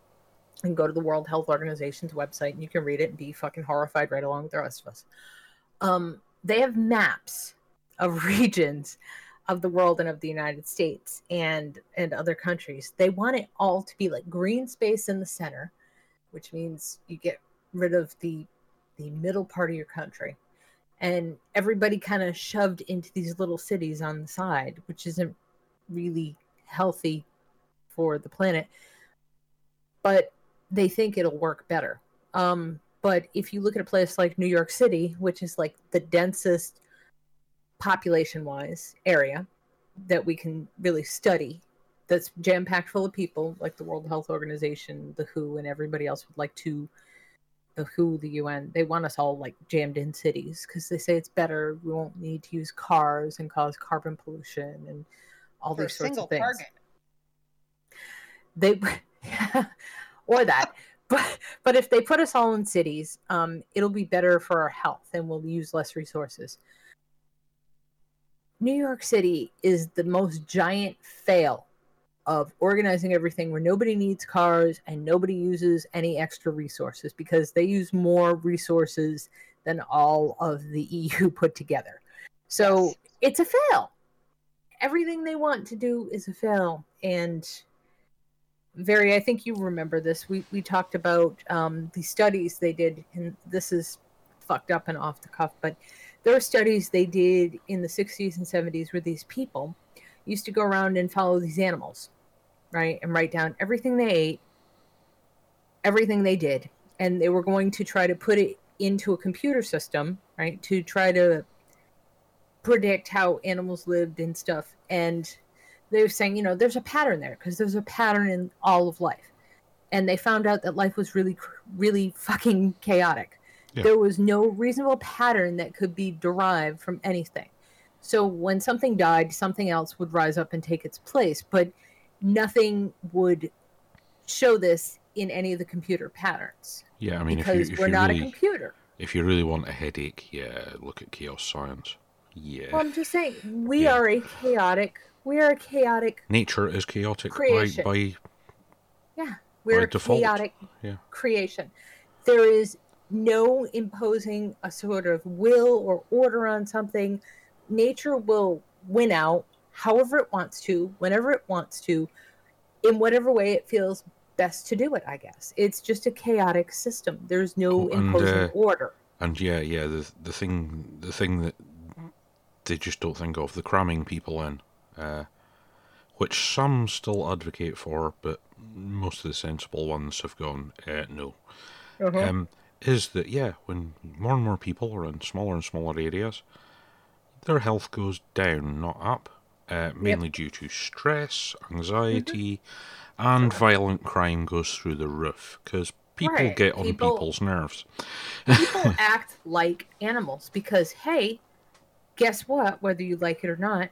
And go to the World Health Organization's website, and you can read it and be fucking horrified right along with the rest of us. Um, they have maps of [laughs] regions of the world and of the United States and and other countries. They want it all to be like green space in the center, which means you get rid of the the middle part of your country. And everybody kind of shoved into these little cities on the side, which isn't really healthy for the planet. But they think it'll work better. Um, but if you look at a place like New York City, which is like the densest population wise area that we can really study that's jam packed full of people like the World Health Organization, the WHO, and everybody else would like to. The WHO, the UN, they want us all like jammed in cities because they say it's better. We won't need to use cars and cause carbon pollution and all these sorts of things. target. They, [laughs] or that, [laughs] but but if they put us all in cities, um, it'll be better for our health and we'll use less resources. New York City is the most giant fail of organizing everything where nobody needs cars and nobody uses any extra resources because they use more resources than all of the [laughs] EU put together. So Yes. it's a fail. Everything they want to do is a fail. And very, I think you remember this. We, we talked about um, the studies they did, and this is fucked up and off the cuff, but there are studies they did in the 60s and 70s where these people used to go around and follow these animals, right? And write down everything they ate, everything they did. And they were going to try to put it into a computer system, right? To try to predict how animals lived and stuff. And they were saying, you know, there's a pattern there because there's a pattern in all of life. And they found out that life was really, really fucking chaotic. Yeah. There was no reasonable pattern that could be derived from anything. So when something died, something else would rise up and take its place, but nothing would show this in any of the computer patterns Yeah, I mean, if you, because if we're not really, a computer. if you really want a headache, yeah, look at chaos science. Yeah, Well, I'm just saying we Yeah. are a chaotic. We are a chaotic. nature is chaotic by, Creation. by Yeah, we're By a default, chaotic yeah. creation. There is no imposing a sort of will or order on something. Nature will win out however it wants to, whenever it wants to, in whatever way it feels best to do it. I guess it's just a chaotic system. There's no Oh, and, imposing uh, order. And yeah, yeah, the the thing the thing that they just don't think of the cramming people in, uh, which some still advocate for, but most of the sensible ones have gone uh, no. Uh-huh. Um, is that yeah, when more and more people are in smaller and smaller areas, their health goes down, not up, uh, mainly due to stress, anxiety, and violent crime goes through the roof because people Right, get on people- people's nerves. People [laughs] act like animals because hey, guess what? Whether you like it or not,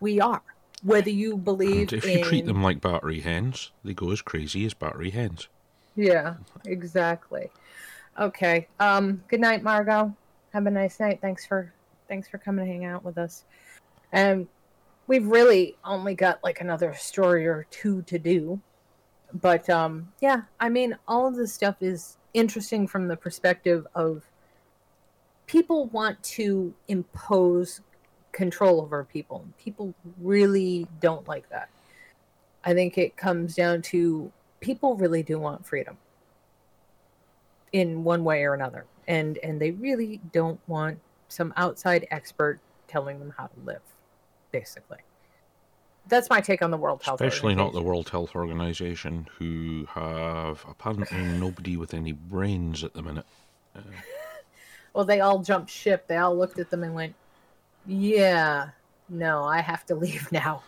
we are. Whether you believe And if in you treat them like battery hens, they go as crazy as battery hens. Yeah, exactly. Okay. Um, good night, Margot. Have a nice night. Thanks for thanks for coming to hang out with us. Um we've really only got like another story or two to do. But um yeah, I mean all of this stuff is interesting from the perspective of people want to impose control over people. People really don't like that. I think it comes down to people really do want freedom in one way or another and and they really don't want some outside expert telling them how to live basically that's my take on the World Health Especially not the World Health Organization, who have apparently nobody with any brains at the minute. [laughs] Well, they all jumped ship. They all looked at them and went, "Yeah, no, I have to leave now."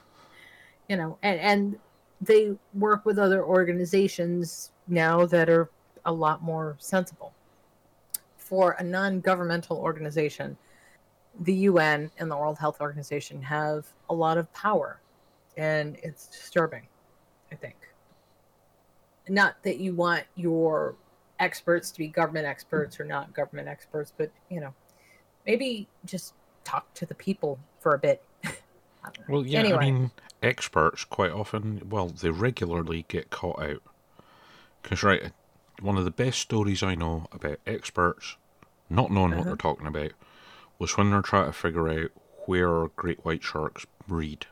You know, and and they work with other organizations now that are a lot more sensible. For a non-governmental organization, the UN and the World Health Organization have a lot of power, and it's disturbing. I think. Not that you want your experts to be government experts or not government experts, but you know, maybe just talk to the people for a bit. [laughs] I don't know. Well, yeah, Anyway. I mean, experts quite often, well, they regularly get caught out. Because, right, one of the best stories I know about experts not knowing what Uh-huh. they're talking about was when they're trying to figure out where great white sharks breed.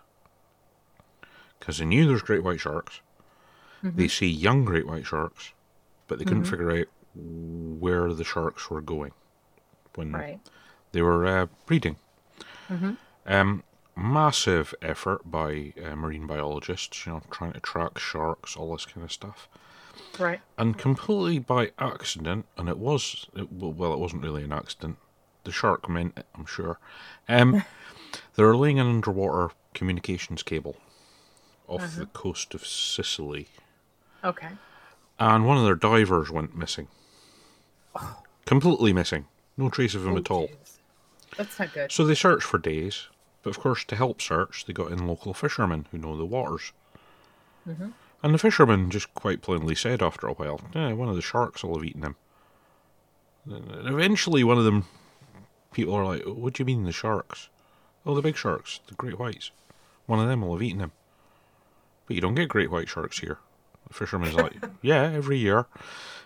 Because they knew there's great white sharks, they see young great white sharks, but they couldn't Mhm. figure out where the sharks were going when right. they were uh, breeding. Mhm. Um, massive effort by uh, marine biologists, you know, trying to track sharks, all this kind of stuff. Right. And completely by accident, and it was, it, well, it wasn't really an accident. The shark meant it, I'm sure. Um, [laughs] they were laying an underwater communications cable off Uh-huh. the coast of Sicily, Okay. and one of their divers went missing. Completely missing. No trace of him Oh, at all. jeez. That's not good. So they searched for days, but of course, to help search, they got in local fishermen who know the waters. Mhm. And the fisherman just quite plainly said after a while, yeah, one of the sharks will have eaten him. And eventually, one of them, people are like, what do you mean the sharks? Oh, the big sharks, the great whites. One of them will have eaten him. But you don't get great white sharks here. The fisherman's like, [laughs] yeah, every year,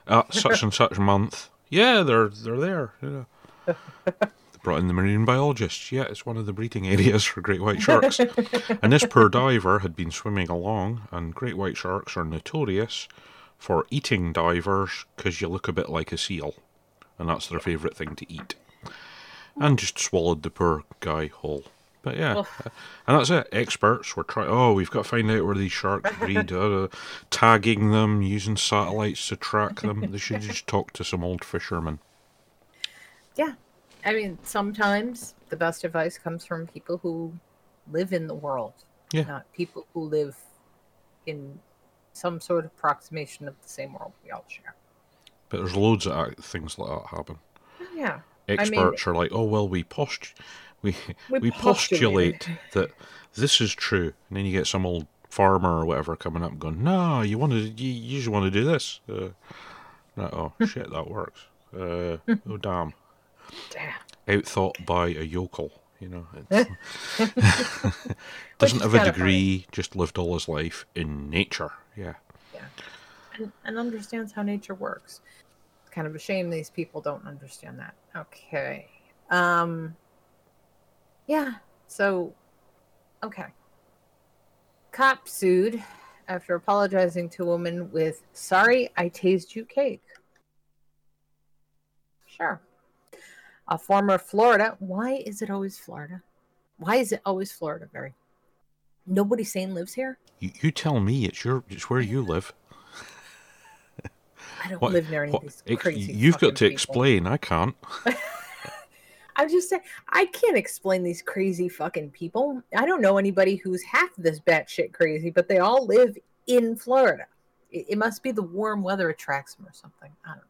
uh, such and such month. Yeah, they're they're there. [laughs] Brought in the marine biologists. Yeah, it's one of the breeding [laughs] areas for great white sharks. and this poor diver had been swimming along, and great white sharks are notorious for eating divers because you look a bit like a seal, and that's their favourite thing to eat. And just swallowed the poor guy whole. But yeah, Oof. and that's it. Experts were trying. Oh, we've got to find out where these sharks breed. Uh, tagging them, using satellites to track them. They should just talk to some old fishermen. Yeah. I mean, sometimes the best advice comes from people who live in the world, Yeah. not people who live in some sort of approximation of the same world we all share. But there's loads of things like that happen. Yeah. Experts are like, oh well, we post, we We we, postulate. postulate that this is true, and then you get some old farmer or whatever coming up and going, no, you want to, you, you just want to do this. Uh, no, oh [laughs] shit, that works. Uh, oh damn, Damn. outthought by a yokel. You know, it's, [laughs] doesn't have a degree, just lived all his life in nature. Yeah. and, and understands how nature works. It's kind of a shame these people don't understand that. Okay. Um yeah, so okay. Cop sued after apologizing to a woman with sorry I tased you cake. Sure. A former Florida. Why is it always Florida? Why is it always Florida, Barry? Nobody sane lives here? You, you tell me it's your, it's where you live. [laughs] I don't What- live near any what- of these ex- crazy. you've got to people. explain. I can't. [laughs] [laughs] I'm just saying, I can't explain these crazy fucking people. I don't know anybody who's half this batshit crazy, but they all live in Florida. It, it must be the warm weather attracts them or something. I don't know.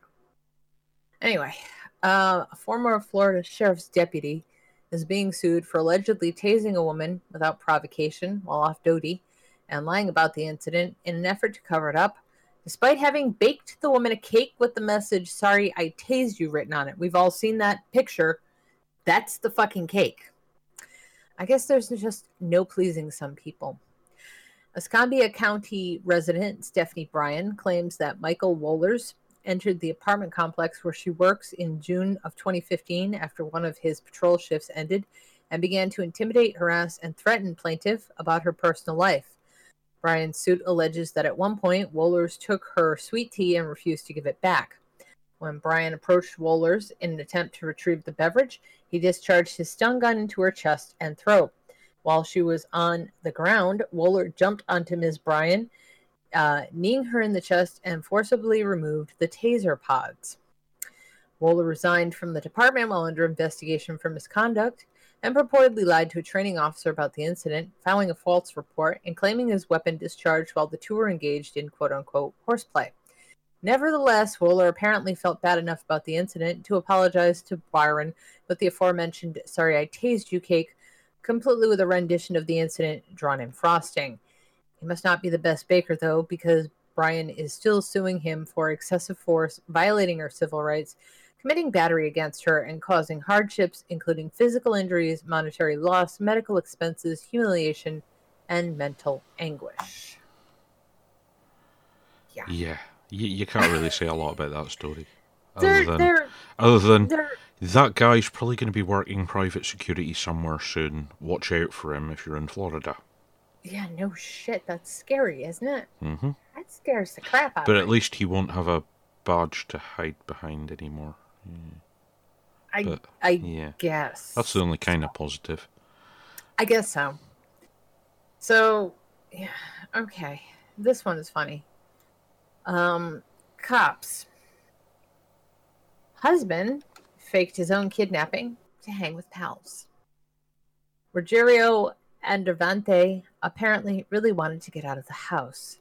Anyway, uh, a former Florida sheriff's deputy is being sued for allegedly tasing a woman without provocation while off duty and lying about the incident in an effort to cover it up. Despite having baked the woman a cake with the message, Sorry, I tased you written on it. We've all seen that picture. That's the fucking cake. I guess there's just no pleasing some people. Escambia County resident Stephanie Bryan claims that Michael Wohlers entered the apartment complex where she works in June of 2015 after one of his patrol shifts ended and began to intimidate, harass, and threaten plaintiff about her personal life. Bryan's suit alleges that at one point, Wohlers took her sweet tea and refused to give it back. When Bryan approached Wohlers in an attempt to retrieve the beverage, he discharged his stun gun into her chest and throat. While she was on the ground, Wohler jumped onto Ms. Bryan, uh, kneeing her in the chest and forcibly removed the taser pods. Wohler resigned from the department while under investigation for misconduct and purportedly lied to a training officer about the incident, filing a false report and claiming his weapon discharged while the two were engaged in quote unquote horseplay. Nevertheless, Wohler apparently felt bad enough about the incident to apologize to Byron with the aforementioned Sorry I Tased You cake, completely with a rendition of the incident drawn in frosting. He must not be the best baker, though, because Bryan is still suing him for excessive force, violating her civil rights, committing battery against her, and causing hardships, including physical injuries, monetary loss, medical expenses, humiliation, and mental anguish. Yeah. Yeah, you, you can't really say a lot about that story. They're, Other than, they're, other than that guy's probably going to be working private security somewhere soon. Watch out for him if you're in Florida. Yeah, no shit. That's scary, isn't it? hmm That scares the crap out But of at me. least he won't have a badge to hide behind anymore. I, but, I Yeah, guess. that's the only kind of positive. I guess so. So, yeah, okay. This one is funny. Um, cops. Husband faked his own kidnapping to hang with pals. Rogerio Andravante apparently really wanted to get out of the house.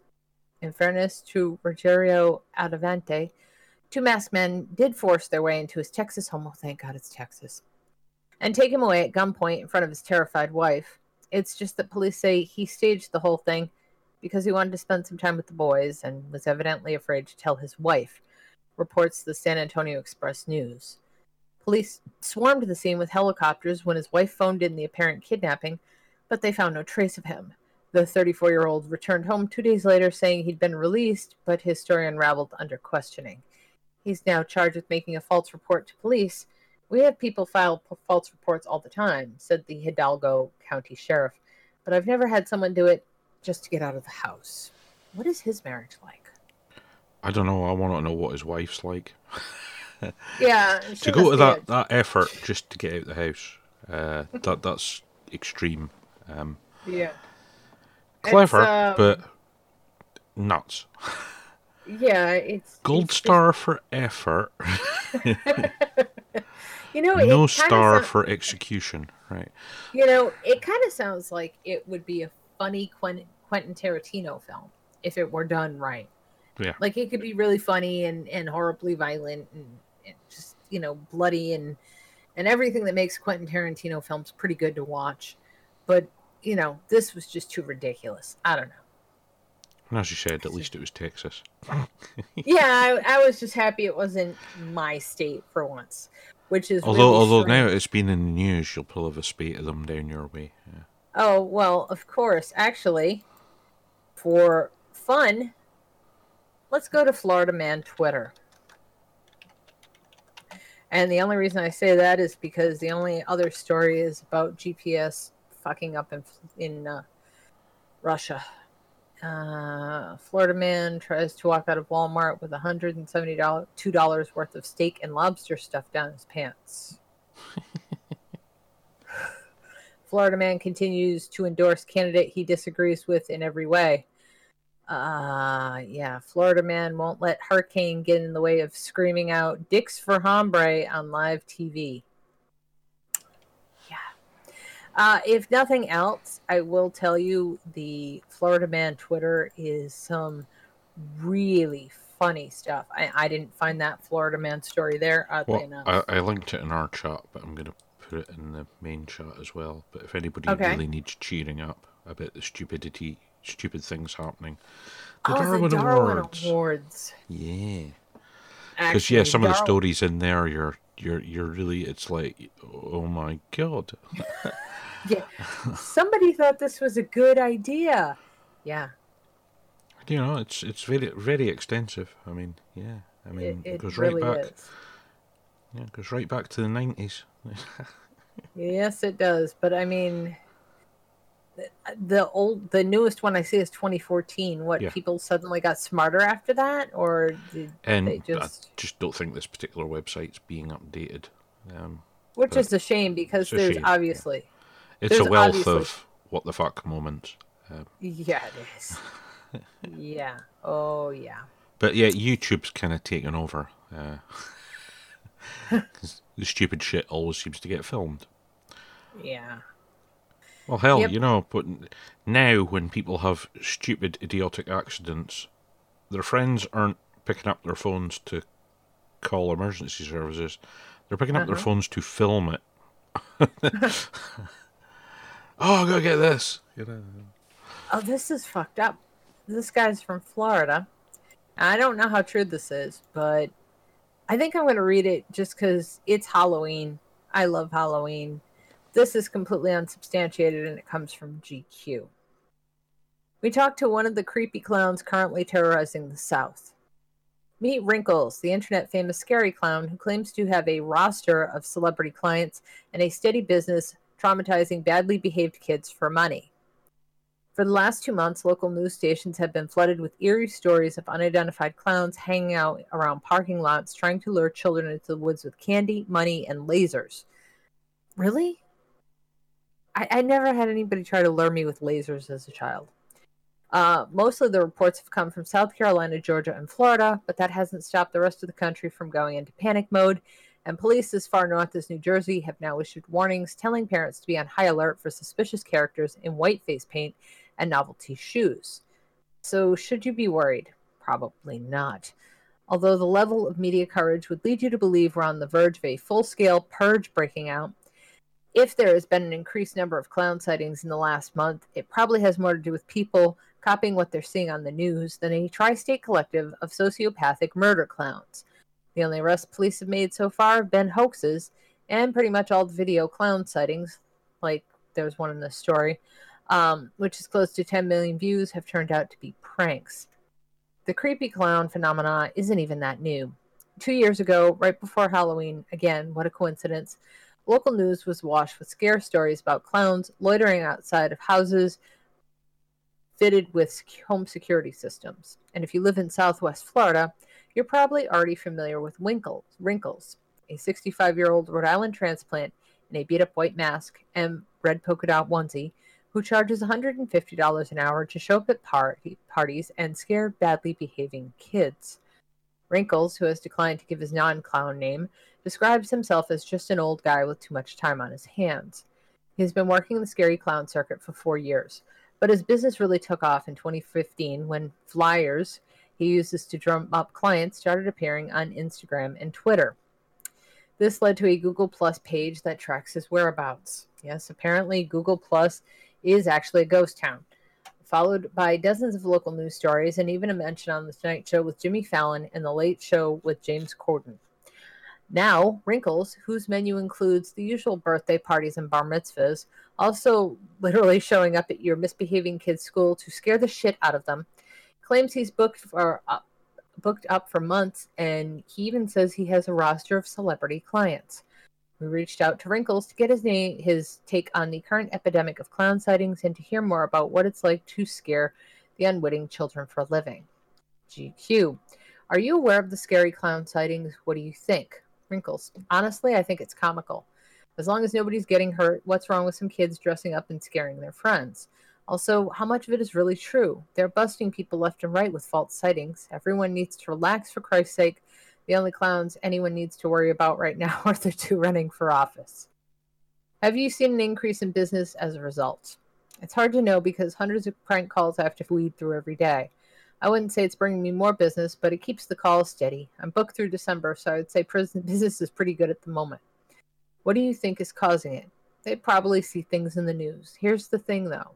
In fairness to Rogerio Andravante, two masked men did force their way into his Texas home. Oh, thank God it's Texas and take him away at gunpoint in front of his terrified wife. It's just that police say he staged the whole thing because he wanted to spend some time with the boys and was evidently afraid to tell his wife, reports the San Antonio Express News. Police swarmed the scene with helicopters when his wife phoned in the apparent kidnapping, but they found no trace of him. The 34 year old returned home two days later saying he'd been released, but his story unraveled under questioning. He's now charged with making a false report to police we have people file p- false reports all the time, said the Hidalgo County Sheriff, but I've never had someone do it just to get out of the house. What is his marriage like? I don't know. I want to know what his wife's like. [laughs] Yeah, to go to that, that effort just to get out of the house, uh, that that's extreme. Um, Yeah, clever, uh, but nuts. yeah, it's Gold it's star for effort, [laughs] you know, no star sou- for execution. Right? You know, it kind of sounds like it would be a funny Quentin, Quentin Tarantino film if it were done right. Yeah. Like it could be really funny and, and horribly violent and, and just, you know, bloody and and everything that makes Quentin Tarantino films pretty good to watch. But, you know, this was just too ridiculous. I don't know. And as you said, at least it was Texas. [laughs] Yeah, I, I was just happy it wasn't my state for once, which is Although, really although now it's been in the news, you'll pull have a spate of them down your way. Yeah. Oh, well, of course. Actually, for fun, let's go to Florida Man Twitter. And the only reason I say that is because the only other story is about GPS fucking up in in uh, Russia. Uh, Florida man tries to walk out of Walmart with $172 two dollars worth of steak and lobster stuffed down his pants. [laughs] Florida man continues to endorse candidate he disagrees with in every way. Uh, yeah, Florida man won't let hurricane get in the way of screaming out "Dicks for Harambe" on live TV. Uh, if nothing else, I will tell you the Florida man Twitter is some really funny stuff. I, I didn't find that Florida man story there, oddly Well, enough. I, I linked it in our chat, but I'm going to put it in the main chat as well. But if anybody Okay. really needs cheering up about the stupidity, stupid things happening, the oh, Darwin, the Darwin Awards. Awards. Yeah, because yeah, some of the stories in there, you're you're you're really, it's like, oh my god. [laughs] Yeah. Somebody thought this was a good idea. Yeah, You know, it's it's very very extensive. I mean, yeah, I mean, it, it, goes really right back. is. Yeah, it goes right back to the nineties. [laughs] Yes, it does. But I mean, the, the old, the newest one I see is 2014. What Yeah. people suddenly got smarter after that, or did and they just? I just don't think this particular website's being updated. Um, Which is a shame because a there's shame, yeah. obviously it's a wealth obviously- of what the fuck moments. Um, Yeah, it is. [laughs] yeah. Oh, yeah. but yeah, YouTube's kind of taken over. Uh, [laughs] [laughs] the stupid shit always seems to get filmed. Yeah. Well, hell, Yep. you know, but now when people have stupid, idiotic accidents, their friends aren't picking up their phones to call emergency services. They're picking up their Uh-huh. phones to film it. [laughs] [laughs] oh, go get this. You know. Oh, this is fucked up. This guy's from Florida. I don't know how true this is, but I think I'm going to read it just because it's Halloween. I love Halloween. This is completely unsubstantiated and it comes from GQ. We talked to one of the creepy clowns currently terrorizing the South. Meet Wrinkles, the internet famous scary clown who claims to have a roster of celebrity clients and a steady business traumatizing badly behaved kids for money. For the last two months, local news stations have been flooded with eerie stories of unidentified clowns hanging out around parking lots trying to lure children into the woods with candy, money, and lasers. Really? I, I never had anybody try to lure me with lasers as a child. Uh, mostly the reports have come from South Carolina, Georgia, and Florida, but that hasn't stopped the rest of the country from going into panic mode. And police as far north as New Jersey have now issued warnings telling parents to be on high alert for suspicious characters in white face paint and novelty shoes. So, should you be worried? Probably not. Although the level of media coverage would lead you to believe we're on the verge of a full scale purge breaking out, if there has been an increased number of clown sightings in the last month, it probably has more to do with people copying what they're seeing on the news than a tri state collective of sociopathic murder clowns. The only arrests police have made so far have been hoaxes, and pretty much all the video clown sightings, like there was one in this story, um, which is close to 10 million views, have turned out to be pranks. The creepy clown phenomena isn't even that new. Two years ago, right before Halloween, again, what a coincidence, local news was washed with scare stories about clowns loitering outside of houses fitted with home security systems. And if you live in southwest Florida, you're probably already familiar with Winkles, Wrinkles, a 65 year old Rhode Island transplant in a beat up white mask and red polka dot onesie who charges $150 an hour to show up at party, parties and scare badly behaving kids. Wrinkles, who has declined to give his non clown name, describes himself as just an old guy with too much time on his hands. He has been working the scary clown circuit for four years, but his business really took off in 2015 when flyers he uses to drum up clients started appearing on Instagram and Twitter. This led to a Google Plus page that tracks his whereabouts. Yes, apparently Google Plus is actually a ghost town, followed by dozens of local news stories and even a mention on The Tonight Show with Jimmy Fallon and The Late Show with James Corden. Now, Wrinkles, whose menu includes the usual birthday parties and bar mitzvahs, also literally showing up at your misbehaving kids' school to scare the shit out of them, claims he's booked for uh, booked up for months, and he even says he has a roster of celebrity clients. We reached out to Wrinkles to get his name, his take on the current epidemic of clown sightings and to hear more about what it's like to scare the unwitting children for a living. GQ. Are you aware of the scary clown sightings? What do you think? Wrinkles. Honestly, I think it's comical. As long as nobody's getting hurt, what's wrong with some kids dressing up and scaring their friends? Also, how much of it is really true? They're busting people left and right with false sightings. Everyone needs to relax for Christ's sake. The only clowns anyone needs to worry about right now [laughs] are the two running for office. Have you seen an increase in business as a result? It's hard to know because hundreds of prank calls I have to weed through every day. I wouldn't say it's bringing me more business, but it keeps the calls steady. I'm booked through December, so I would say prison [laughs] business is pretty good at the moment. What do you think is causing it? They probably see things in the news. Here's the thing, though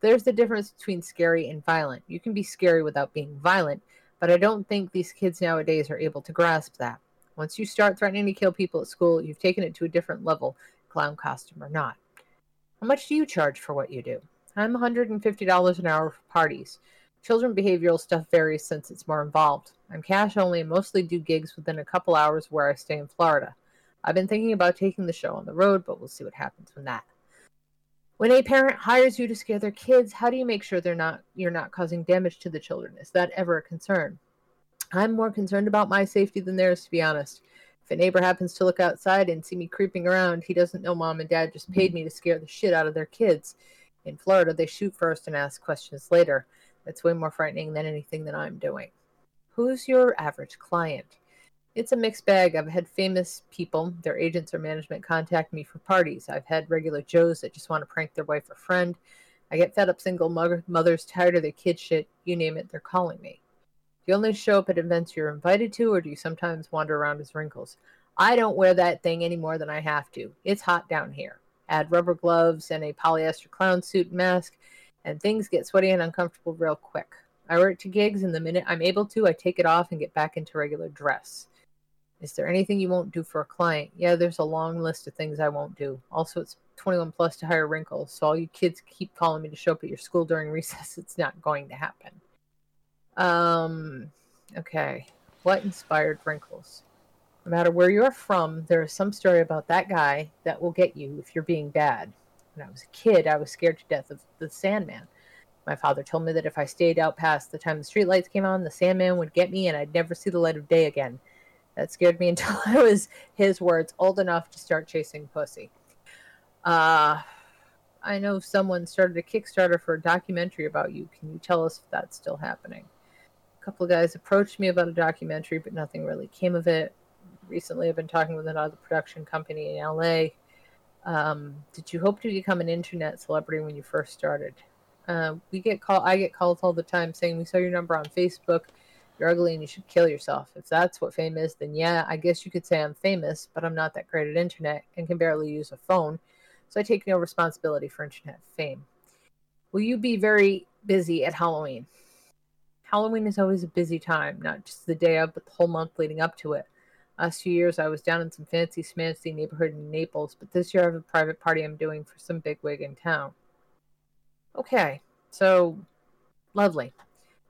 there's the difference between scary and violent. You can be scary without being violent, but I don't think these kids nowadays are able to grasp that. Once you start threatening to kill people at school, you've taken it to a different level, clown costume or not. How much do you charge for what you do? I'm $150 an hour for parties. Children behavioral stuff varies since it's more involved. I'm cash only and mostly do gigs within a couple hours where I stay in Florida. I've been thinking about taking the show on the road, but we'll see what happens when that. When a parent hires you to scare their kids, how do you make sure they're not you're not causing damage to the children? Is that ever a concern? I'm more concerned about my safety than theirs, to be honest. If a neighbor happens to look outside and see me creeping around, he doesn't know mom and dad just paid me to scare the shit out of their kids. In Florida, they shoot first and ask questions later. That's way more frightening than anything that I'm doing. Who's your average client? It's a mixed bag. I've had famous people, their agents or management, contact me for parties. I've had regular Joes that just want to prank their wife or friend. I get fed up single mother- mothers tired of their kid shit. You name it, they're calling me. Do you only show up at events you're invited to, or do you sometimes wander around as wrinkles? I don't wear that thing any more than I have to. It's hot down here. Add rubber gloves and a polyester clown suit and mask, and things get sweaty and uncomfortable real quick. I work to gigs, and the minute I'm able to, I take it off and get back into regular dress. Is there anything you won't do for a client? Yeah, there's a long list of things I won't do. Also, it's 21 plus to hire wrinkles, so all you kids keep calling me to show up at your school during [laughs] recess. It's not going to happen. Um, okay. What inspired wrinkles? No matter where you're from, there is some story about that guy that will get you if you're being bad. When I was a kid, I was scared to death of the Sandman. My father told me that if I stayed out past the time the streetlights came on, the Sandman would get me and I'd never see the light of day again. That scared me [laughs] until I was, his words, old enough to start chasing pussy. Uh, I know someone started a Kickstarter for a documentary about you. Can you tell us if that's still happening? A couple of guys approached me about a documentary, but nothing really came of it. Recently, I've been talking with another production company in LA. Um, did you hope to become an internet celebrity when you first started? Uh, we get call. I get calls all the time saying we saw your number on Facebook. You're ugly and you should kill yourself. If that's what fame is, then yeah, I guess you could say I'm famous, but I'm not that great at internet and can barely use a phone, so I take no responsibility for internet fame. Will you be very busy at Halloween? Halloween is always a busy time, not just the day of, but the whole month leading up to it. Last few years, I was down in some fancy smancy neighborhood in Naples, but this year I have a private party I'm doing for some bigwig in town. Okay, so lovely.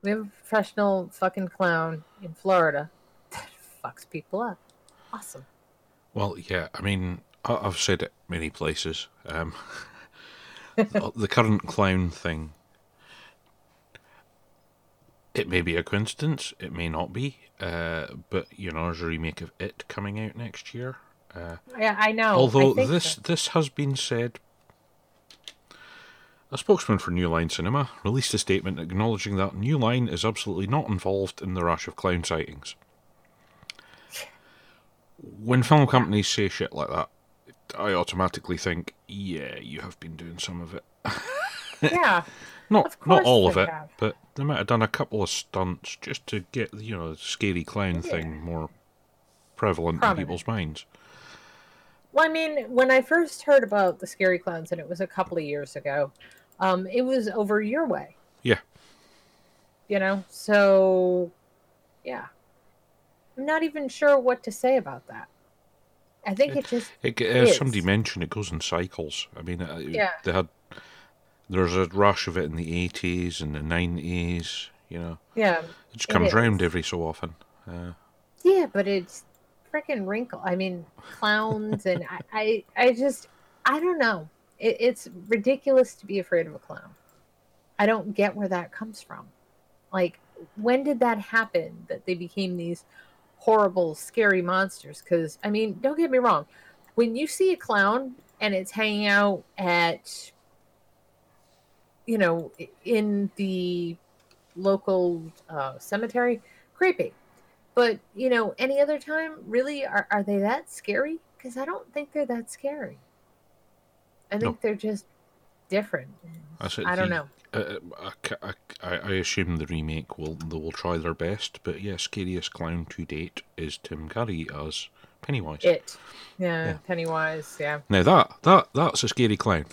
We have a professional fucking clown in Florida [laughs] that fucks people up. Awesome. Well, yeah, I mean, I've said it many places. Um, [laughs] the current clown thing, it may be a coincidence, it may not be, uh, but you know, there's a remake of It coming out next year. Uh, Yeah, I know. although I this so. this has been said. A spokesman for New Line Cinema released a statement acknowledging that New Line is absolutely not involved in the rash of clown sightings. When film companies say shit like that, I automatically think, yeah, you have been doing some of it. [laughs] yeah, Not Of not all of it, have. but they might have done a couple of stunts just to get you know the scary clown thing more prevalent in people's minds. Well, I mean, when I first heard about the scary clowns, and it was a couple of years ago, um, it was over your way. Yeah. You know, so yeah, I'm not even sure what to say about that. I think it just It, g- as somebody mentioned, it goes in cycles. I mean, uh, Yeah. they had there's a rush of it in the eighties and the nineties. You know, yeah, it just It comes round every so often. Uh, yeah, but it's freaking wrinkle. I mean, clowns, and I, I, I just, I don't know. It, it's ridiculous to be afraid of a clown. I don't get where that comes from. Like, when did that happen that they became these horrible, scary monsters? Because, I mean, don't get me wrong. When you see a clown and it's hanging out at, you know, in the local uh, cemetery, creepy. But, you know, any other time, really, are, are they that scary? Because I don't think they're that scary. I think No. they're just different. It, I don't the- know. uh, I, I, I assume the remake will they will try their best, but yeah, scariest clown to date is Tim Curry as Pennywise. It. Yeah, Yeah. Pennywise. Yeah. Now that that that's a scary clown.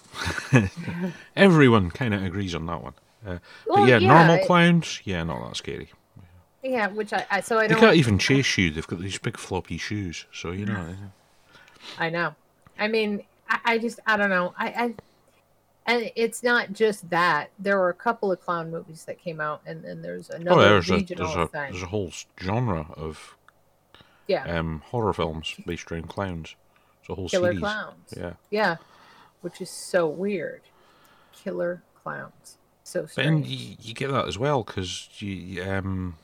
[laughs] Everyone kind of agrees on that one. Uh, Well, but yeah, normal it- clowns, yeah, not that scary. Yeah, which I, I so I don't. They can't even chase you. They've got these big floppy shoes, so you know. [sighs] I know. I mean, I, I just I don't know. I, I and it's not just that. There were a couple of clown movies that came out, and then there's another Oh, another there's a there's a thing. there's a whole genre of yeah, um, horror films based around clowns. It's a whole killer series. clowns. Yeah, Yeah, which is so weird. Killer clowns. So but strange. and you, you get that as well because you um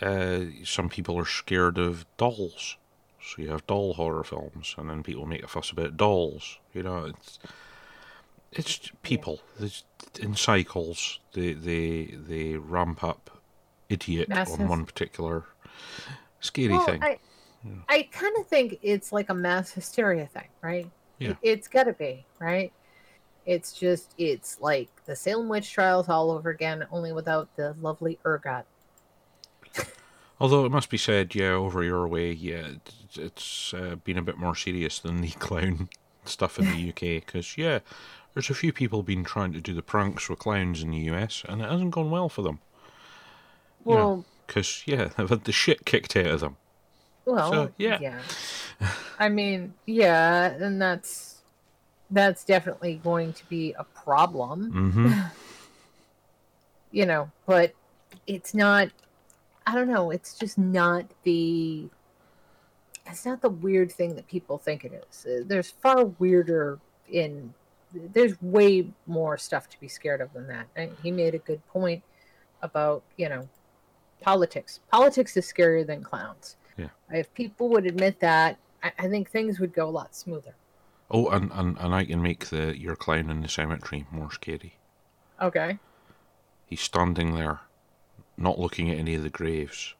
uh some people are scared of dolls, so you have doll horror films, and then people make a fuss about dolls. You know, it's It's people. There's, in cycles, they they they ramp up idiot Massive. on one particular scary Well, thing. I, I kind of think it's like a mass hysteria thing, right? Yeah. It, it's got to be, right? It's just, it's like the Salem witch trials all over again, only without the lovely ergot. Although it must be said, yeah, over your way, yeah, it- it's uh, been a bit more serious than the [laughs] clown stuff in the UK. Because yeah, there's a few people been trying to do the pranks with clowns in the US, and it hasn't gone well for them. You know, Well, Because yeah, they've [laughs] had the shit kicked out of them. well, so, yeah. yeah. I mean, yeah, and that's that's definitely going to be a problem. hmm [laughs] you know, but it's not I don't know, it's just not the it's not the weird thing that people think it is. Uh, There's far weirder in there's way more stuff to be scared of than that. And he made a good point about, you know, politics. Politics is scarier than clowns. Yeah. If people would admit that, I, I think things would go a lot smoother. Oh, and, and and I can make the your clown in the cemetery more scary. Okay. He's standing there, not looking at any of the graves,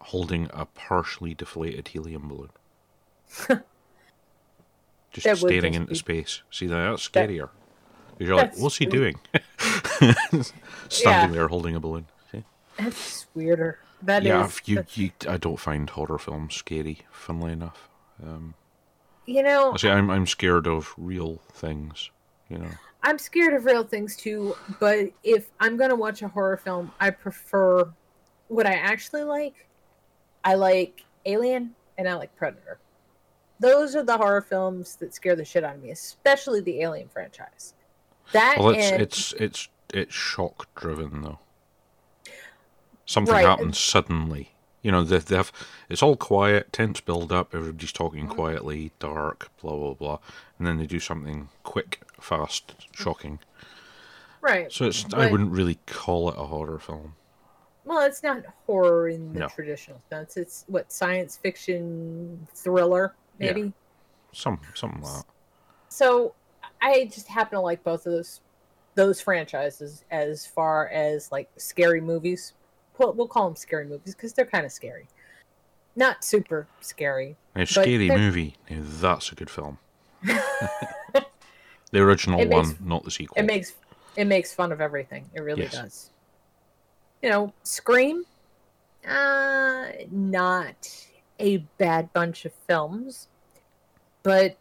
holding a partially deflated helium balloon. [laughs] just That staring just into be- space. See, that's That- scarier. 'Cause you're like, what's he doing? [laughs] standing there holding a balloon. See? That's weirder. That is. yeah, if you, you, I don't find horror films scary, funnily enough. Um, you know, I say I'm, I'm scared of real things, you know. I'm scared of real things too, but if I'm gonna watch a horror film, I prefer what I actually like. I like Alien and I like Predator. Those are the horror films that scare the shit out of me, especially the Alien franchise. That Well, it's and it's it's it's shock driven though. Something Right. happens suddenly. You know, they, they have it's all quiet, tense build up, everybody's talking quietly, dark, blah blah blah, and then they do something quick, fast, shocking. right. So it's I wouldn't really call it a horror film. Well, it's not horror in the No. traditional sense. It's what science fiction thriller, Yeah. maybe. Some something like that. so I just happen to like both of those those franchises as far as like scary movies. We'll, we'll call them scary movies because they're kind of scary, not super scary. A scary they're- movie. Now that's a good film. [laughs] The original one, not the sequel. It makes it makes fun of everything. It really Yes. does. You know, Scream, uh, not a bad bunch of films, but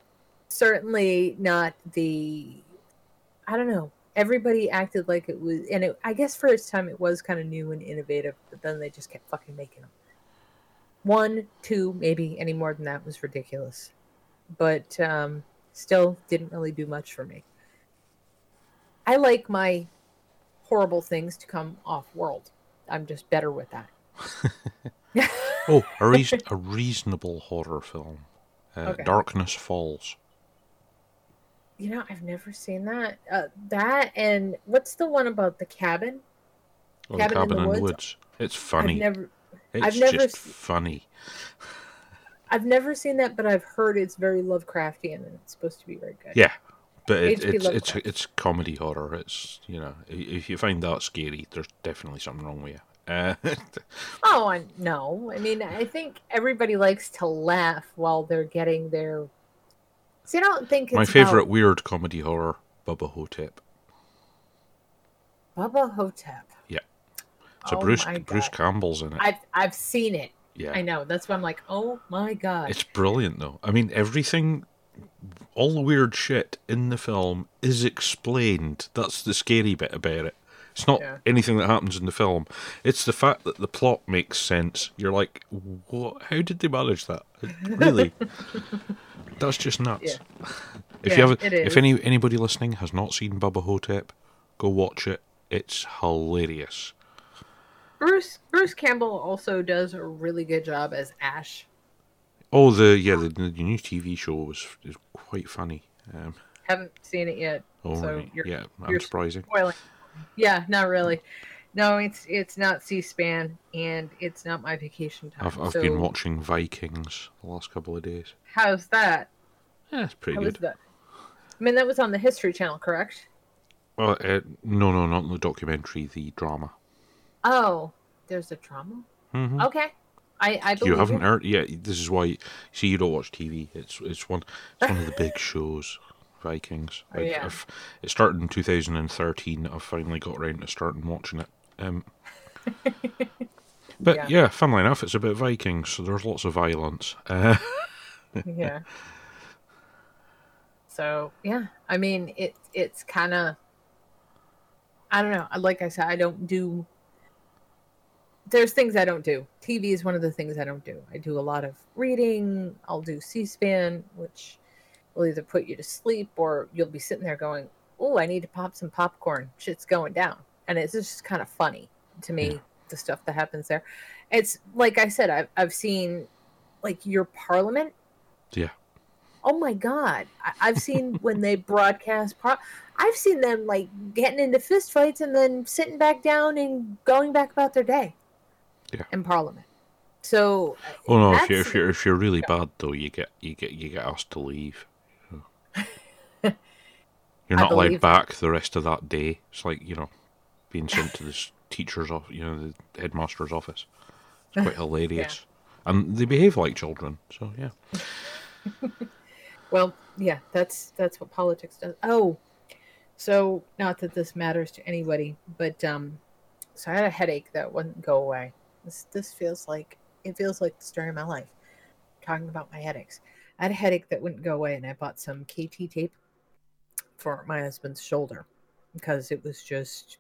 certainly not the. I don't know. Everybody acted like it was, and it, I guess for its time it was kind of new and innovative. But then they just kept fucking making them. One, two, maybe any more than that was ridiculous, but um, still didn't really do much for me. I like my horrible things to come off world. I'm just better with that. [laughs] Oh, a, reason, a reasonable horror film. Uh, Okay. Darkness Falls. You know, I've never seen that. Uh, that and what's the one about the cabin? Oh, Cabin in Cabin the in the Woods? Woods. It's funny. I've never, it's I've never just se- funny. I've never seen that, but I've heard it's very Lovecraftian and it's supposed to be very good. Yeah, but it, it's it's it's comedy horror. It's you know if you find that scary, there's definitely something wrong with you. Uh, [laughs] Oh, I no. I mean, I think everybody likes to laugh while they're getting their. See, I don't think it's my about favorite weird comedy horror, Bubba Ho-Tep. Bubba Ho-Tep. Yeah. So Oh Bruce Bruce Campbell's in it. I've I've seen it. yeah, I know. That's why I'm like, oh my god. It's brilliant though. I mean, everything, all the weird shit in the film is explained. That's the scary bit about it. It's not Yeah. anything that happens in the film. It's the fact that the plot makes sense. You're like, what? How did they manage that? [laughs] Really? That's just nuts. If Yeah, you have, if any anybody listening has not seen Bubba Ho-Tep, go watch it. It's hilarious. Bruce Bruce Campbell also does a really good job as Ash. Oh, the yeah, the, the new TV show was is quite funny. Um, Haven't seen it yet. oh, So right. yeah, I'm surprising. Spoiling. Yeah, not really. No, it's it's not C-SPAN and it's not my vacation time. I've, I've so been watching Vikings the last couple of days. How's that? Yeah, it's pretty How good. that? I mean, that was on the History Channel, correct? Well, uh, no, no, not the documentary, the drama. Oh, there's a drama. hmm Okay, I I You haven't you. heard? Yeah, this is why. See, you don't watch TV. It's it's one it's one of the big [laughs] shows, Vikings. Oh, yeah. I've, it started in 2013. I've finally got around to starting watching it. Um, [laughs] but Yeah. yeah. funnily enough, it's about Vikings, so there's lots of violence. Uh, [laughs] yeah. So yeah, I mean it. It's kind of. I don't know. Like I said, I don't do. There's things I don't do. TV is one of the things I don't do. I do a lot of reading. I'll do C-SPAN, which will either put you to sleep or you'll be sitting there going, "Oh, I need to pop some popcorn. Shit's going down," and it's just kind of funny to me Yeah. the stuff that happens there. It's like I said, I've I've seen like your Parliament yeah, Oh my god! I- I've seen [laughs] when they broadcast. Pro- I've seen them like getting into fistfights and then sitting back down and going back about their day. Yeah. In Parliament. So. Oh no, if you're if you're if you're really bad though, you get you get you get asked to leave. [laughs] You're not allowed back the rest of that day. It's like you know, being sent to the teacher's off, you know, the headmaster's office. It's quite [laughs] hilarious, and they behave like children. So yeah, [laughs] Well, yeah, that's that's what politics does. Oh, so not that this matters to anybody, but um, so I had a headache that wouldn't go away. This this feels like it feels like the story of my life. Talking about my headaches, Had a headache that wouldn't go away, and I bought some KT tape for my husband's shoulder because it was just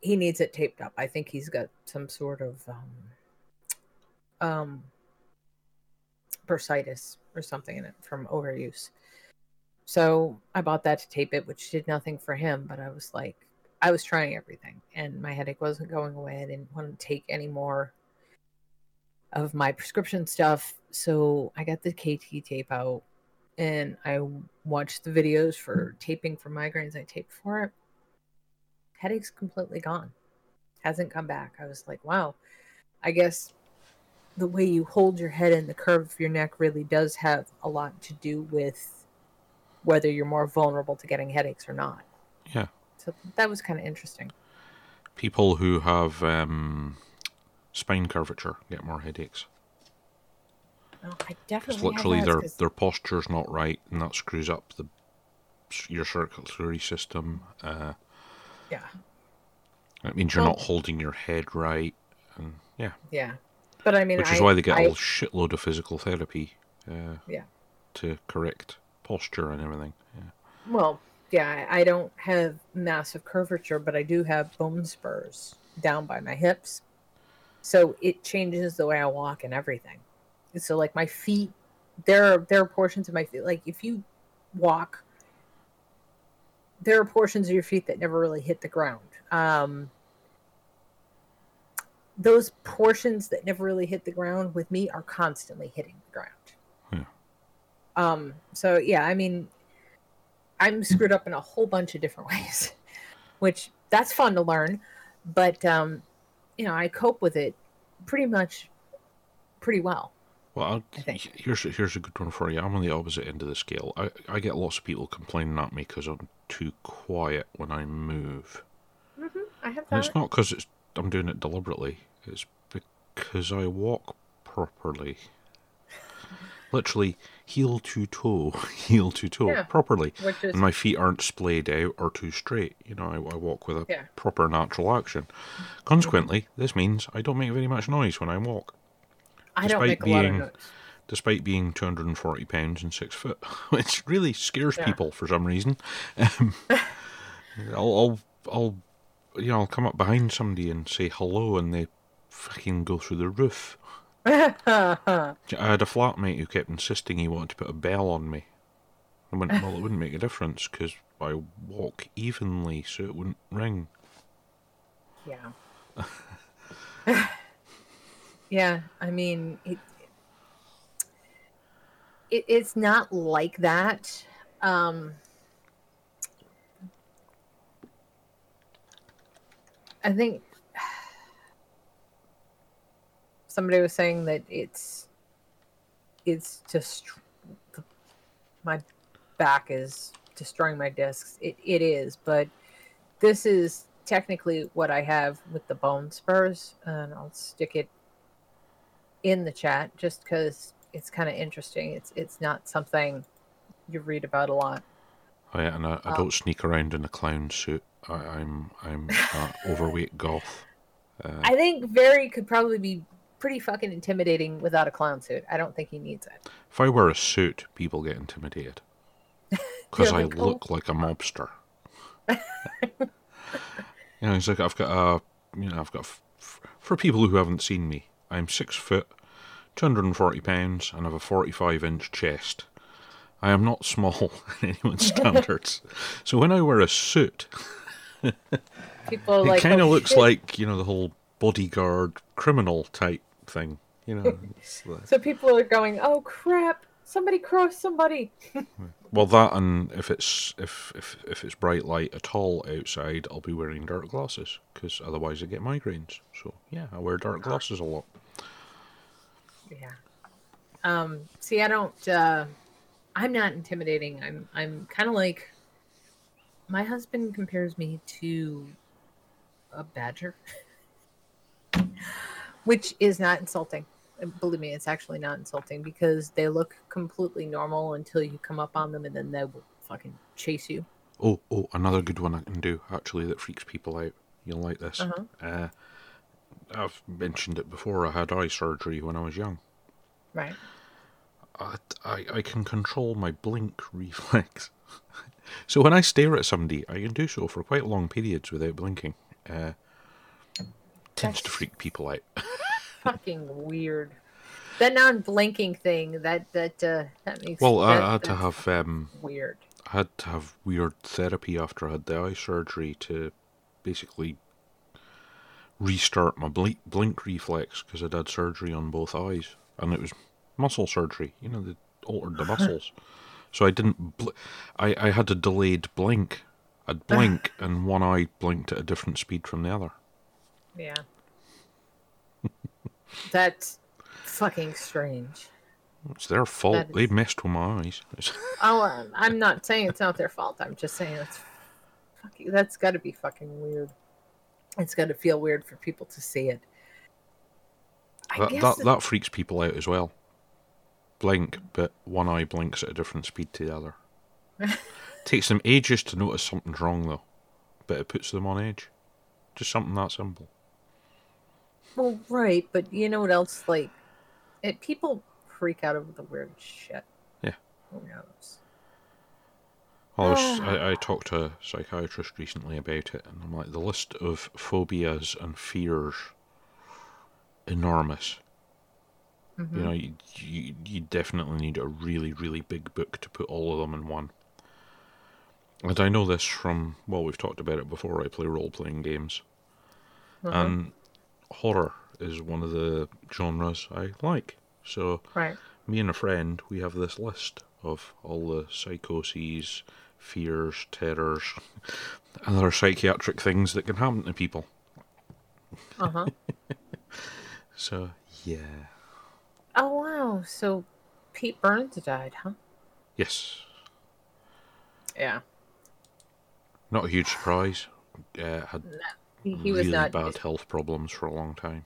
he needs it taped up. I think he's got some sort of um, um bursitis or something in it from overuse. So I bought that to tape it, which did nothing for him. But I was like, I was trying everything, and my headache wasn't going away. I didn't want to take any more of my prescription stuff, so I got the KT tape out, and I watched the videos for taping for migraines. I taped for it. Headache's completely gone. Hasn't come back. I was like, wow. I guess the way you hold your head and the curve of your neck really does have a lot to do with whether you're more vulnerable to getting headaches or not. yeah. So that was kind of interesting. People who have um, spine curvature get more headaches. I It's literally their 'cause- their posture's not right, and that screws up the your circulatory system. Uh, yeah, that means you're Well- not holding your head right, and yeah, yeah. But I mean, which is I- why they get I, a shitload of physical therapy. Uh, Yeah. To correct posture and everything. Yeah. Well, yeah, I don't have massive curvature, but I do have bone spurs down by my hips. So it changes the way I walk and everything. So like my feet, there are there are portions of my feet. Like if you walk, there are portions of your feet that never really hit the ground. Um, those portions that never really hit the ground with me are constantly hitting the ground. Yeah. Um. So yeah, I mean, I'm screwed up in a whole bunch of different [laughs] ways, which that's fun to learn. But um, you know, I cope with it pretty much pretty well. Well, I'll, I think. here's here's a good one for you. I'm on the opposite end of the scale. I, I get lots of people complaining at me because I'm too quiet when I move. Mm-hmm. I have And it's not because it's I'm doing it deliberately. It's because I walk properly. Literally heel to toe, [laughs] heel to toe, Yeah. properly. is And my feet aren't splayed out or too straight. You know, I, I walk with a Yeah. proper natural action. Consequently, this means I don't make very much noise when I walk, I don't despite make a lot of being- noise. despite being 240 pounds and six foot, [laughs] which really scares Yeah. people for some reason. Um, [laughs] I'll, I'll, I'll, you know, I'll come up behind somebody and say hello, and they fucking go through the roof. [laughs] I had a flatmate who kept insisting he wanted to put a bell on me. I went, well, it wouldn't make a difference because I walk evenly, so it wouldn't ring. yeah. [laughs] yeah, I mean, it, it it's not like that. Um, I think somebody was saying that it's it's just my back is destroying my discs. It, it is, but this is technically what I have with the bone spurs, and I'll stick it in the chat just because it's kind of interesting. It's it's not something you read about a lot. Oh, yeah, and I, I don't sneak around in a clown suit. I, I'm I'm uh, [laughs] overweight goth. Uh, I think Very could probably be pretty fucking intimidating without a clown suit. I don't think he needs it. if I wear a suit, people get intimidated [laughs] because I like, "Oh." look like a mobster. [laughs] you know, it's like I've got a you know I've got f- for people who haven't seen me, I'm six foot, two hundred and forty pounds, and have a forty-five inch chest. I am not small [laughs] in anyone's standards. so when I wear a suit, People it like kind of "Oh, looks shit." like you know the whole bodyguard criminal type thing. You know, [laughs] it's the- So people are going, "Oh crap! Somebody crossed somebody." [laughs] well that and if it's if if if it's bright light at all outside, I'll be wearing dark glasses because otherwise I get migraines. So yeah, I wear dark glasses a lot. Yeah. Um. See, I don't. Uh, I'm not intimidating. I'm. I'm kind of like. My husband compares me to a badger, [laughs] which is not insulting. Believe me, it's actually not insulting because they look completely normal until you come up on them and then they will fucking chase you. Oh oh, another good one I can do actually that freaks people out. You'll like this. Uh-huh. Uh, I've mentioned it before. I had eye surgery when I was young. Right. I, I, I can control my blink [laughs] reflex. so when I stare at somebody, I can do so for quite long periods without blinking. Uh, tends to freak people out. [laughs] fucking weird. That non-blinking thing that that uh, that makes Well, that, I, I had to have um, weird. I had to have weird therapy after I had the eye surgery to basically restart my blink, blink reflex because I'd had surgery on both eyes, and it was muscle surgery. You know, they altered the [laughs] muscles, so I didn't. Bl- I I had a delayed blink. I'd [laughs] blink, and one eye blinked at a different speed from the other. Yeah. [laughs] That's fucking strange. It's their fault. That They is- messed with my eyes. [laughs] Oh, um, I'm not saying it's not their fault. I'm just saying it's fucking. That's got to be fucking weird. It's got to feel weird for people to see it. I that, guess that it- that freaks people out as well. Blink, but one eye blinks at a different speed to the other. [laughs] Takes them ages to notice something's wrong though, but it puts them on edge. Just something that simple. Well, right, but you know what else? Like, it, people freak out over the weird shit. Yeah. Who knows? Well, I, was, [sighs] I, I talked to a psychiatrist recently about it, and I'm like, the list of phobias and fears enormous. Mhm. You know, you, you you definitely need a really really big book to put all of them in one. And I know this from well, we've talked about it before. I play role playing games, Mhm. and horror is one of the genres I like. So right. me and a friend, we have this list of all the psychoses, fears, terrors, [laughs] and other psychiatric things that can happen to people. Uh huh. [laughs] So yeah, oh wow. So Pete Burns died, huh? yes, Yeah. not a huge surprise. Uh, had He, he was really not. bad health problems for a long time.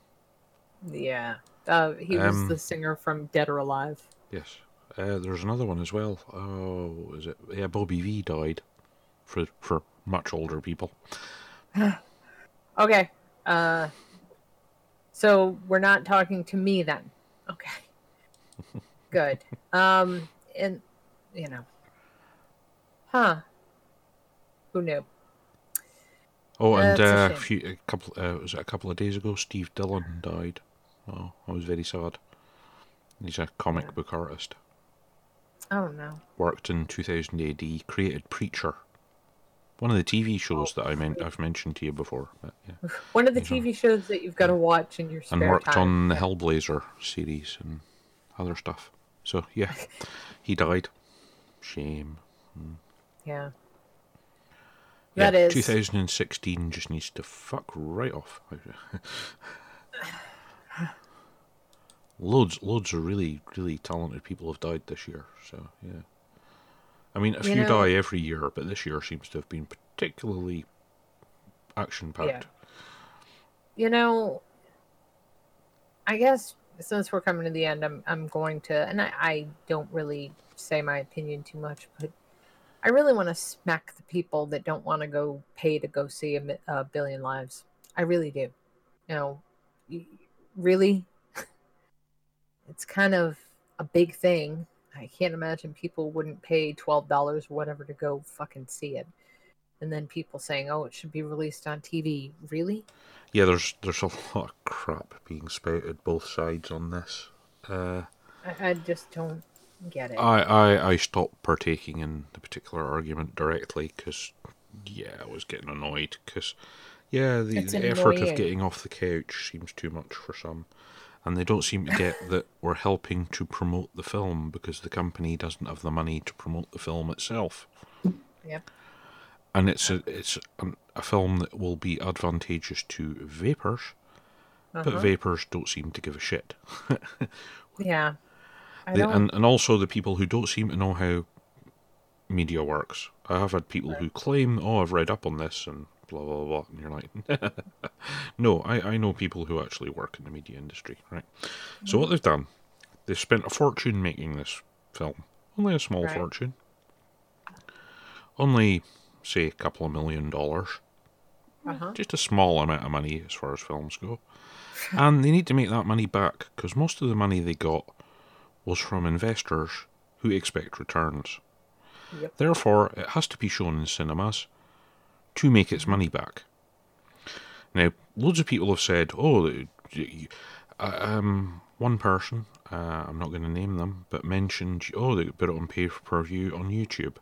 Yeah. Uh, he was Um, the singer from Dead or Alive. Yes, uh, there's another one as well. Oh, is it? Yeah, Bobby Vee died for for much older people. [sighs] Okay. Uh, so we're not talking to me then. Okay. [laughs] Good. Um, and you know, huh? Who knew? Oh, and a uh, a few a couple uh, was it a couple of days ago? Steve Dillon died. Oh, I was very sad. He's a comic Yeah. book artist. Oh no. Worked in 2000 AD. Created Preacher, one of the TV shows Oh, that I meant I've mentioned to you before. But, yeah. One of the TV shows that you've got to watch in your spare And worked time. on the Hellblazer series and other stuff. So yeah, [laughs] he died. Shame. Yeah. Yeah, That is 2016 just needs to fuck right off. [sighs] loads, loads of really, really talented people have died this year. So yeah, I mean, a You few know- die every year, but this year seems to have been particularly action packed. Yeah. You know, I guess since we're coming to the end, I'm I'm going to, and I, I don't really say my opinion too much, but I really want to smack the people that don't want to go pay to go see a, a billion lives. I really do. You know, really, [laughs] it's kind of a big thing. I can't imagine people wouldn't pay twelve dollars or whatever to go fucking see it. And then people saying, "Oh, it should be released on TV." Really? Yeah, there's there's a lot of crap being spouted both sides on this. Uh, I, I just don't get it. I, I I stopped partaking in the particular argument directly because yeah, I was getting annoyed because yeah, the, the effort of getting off the couch seems too much for some, and they don't seem to get [laughs] that we're helping to promote the film because the company doesn't have the money to promote the film itself. Yep. And it's a it's a, a film that will be advantageous to vapers, but Uh-huh. vapers don't seem to give a shit. [laughs] yeah. And and also the people who don't seem to know how media works. I have had people who claim, "Oh, I've read up on this," and blah blah blah, and you're like, [laughs] "No, I I know people who actually work in the media industry, right?" So what they've done, they've spent a fortune making this film, only a small Right. fortune, only say a couple of million dollars uh-huh. just a small amount of money as far as films go. and they need to make that money back because most of the money they got was from investors who expect returns. Yep. Therefore, it has to be shown in cinemas to make its money back. Now, loads of people have said, "Oh, um, one person, uh, I'm not going to name them, but mentioned, oh, they put it on pay per view on YouTube,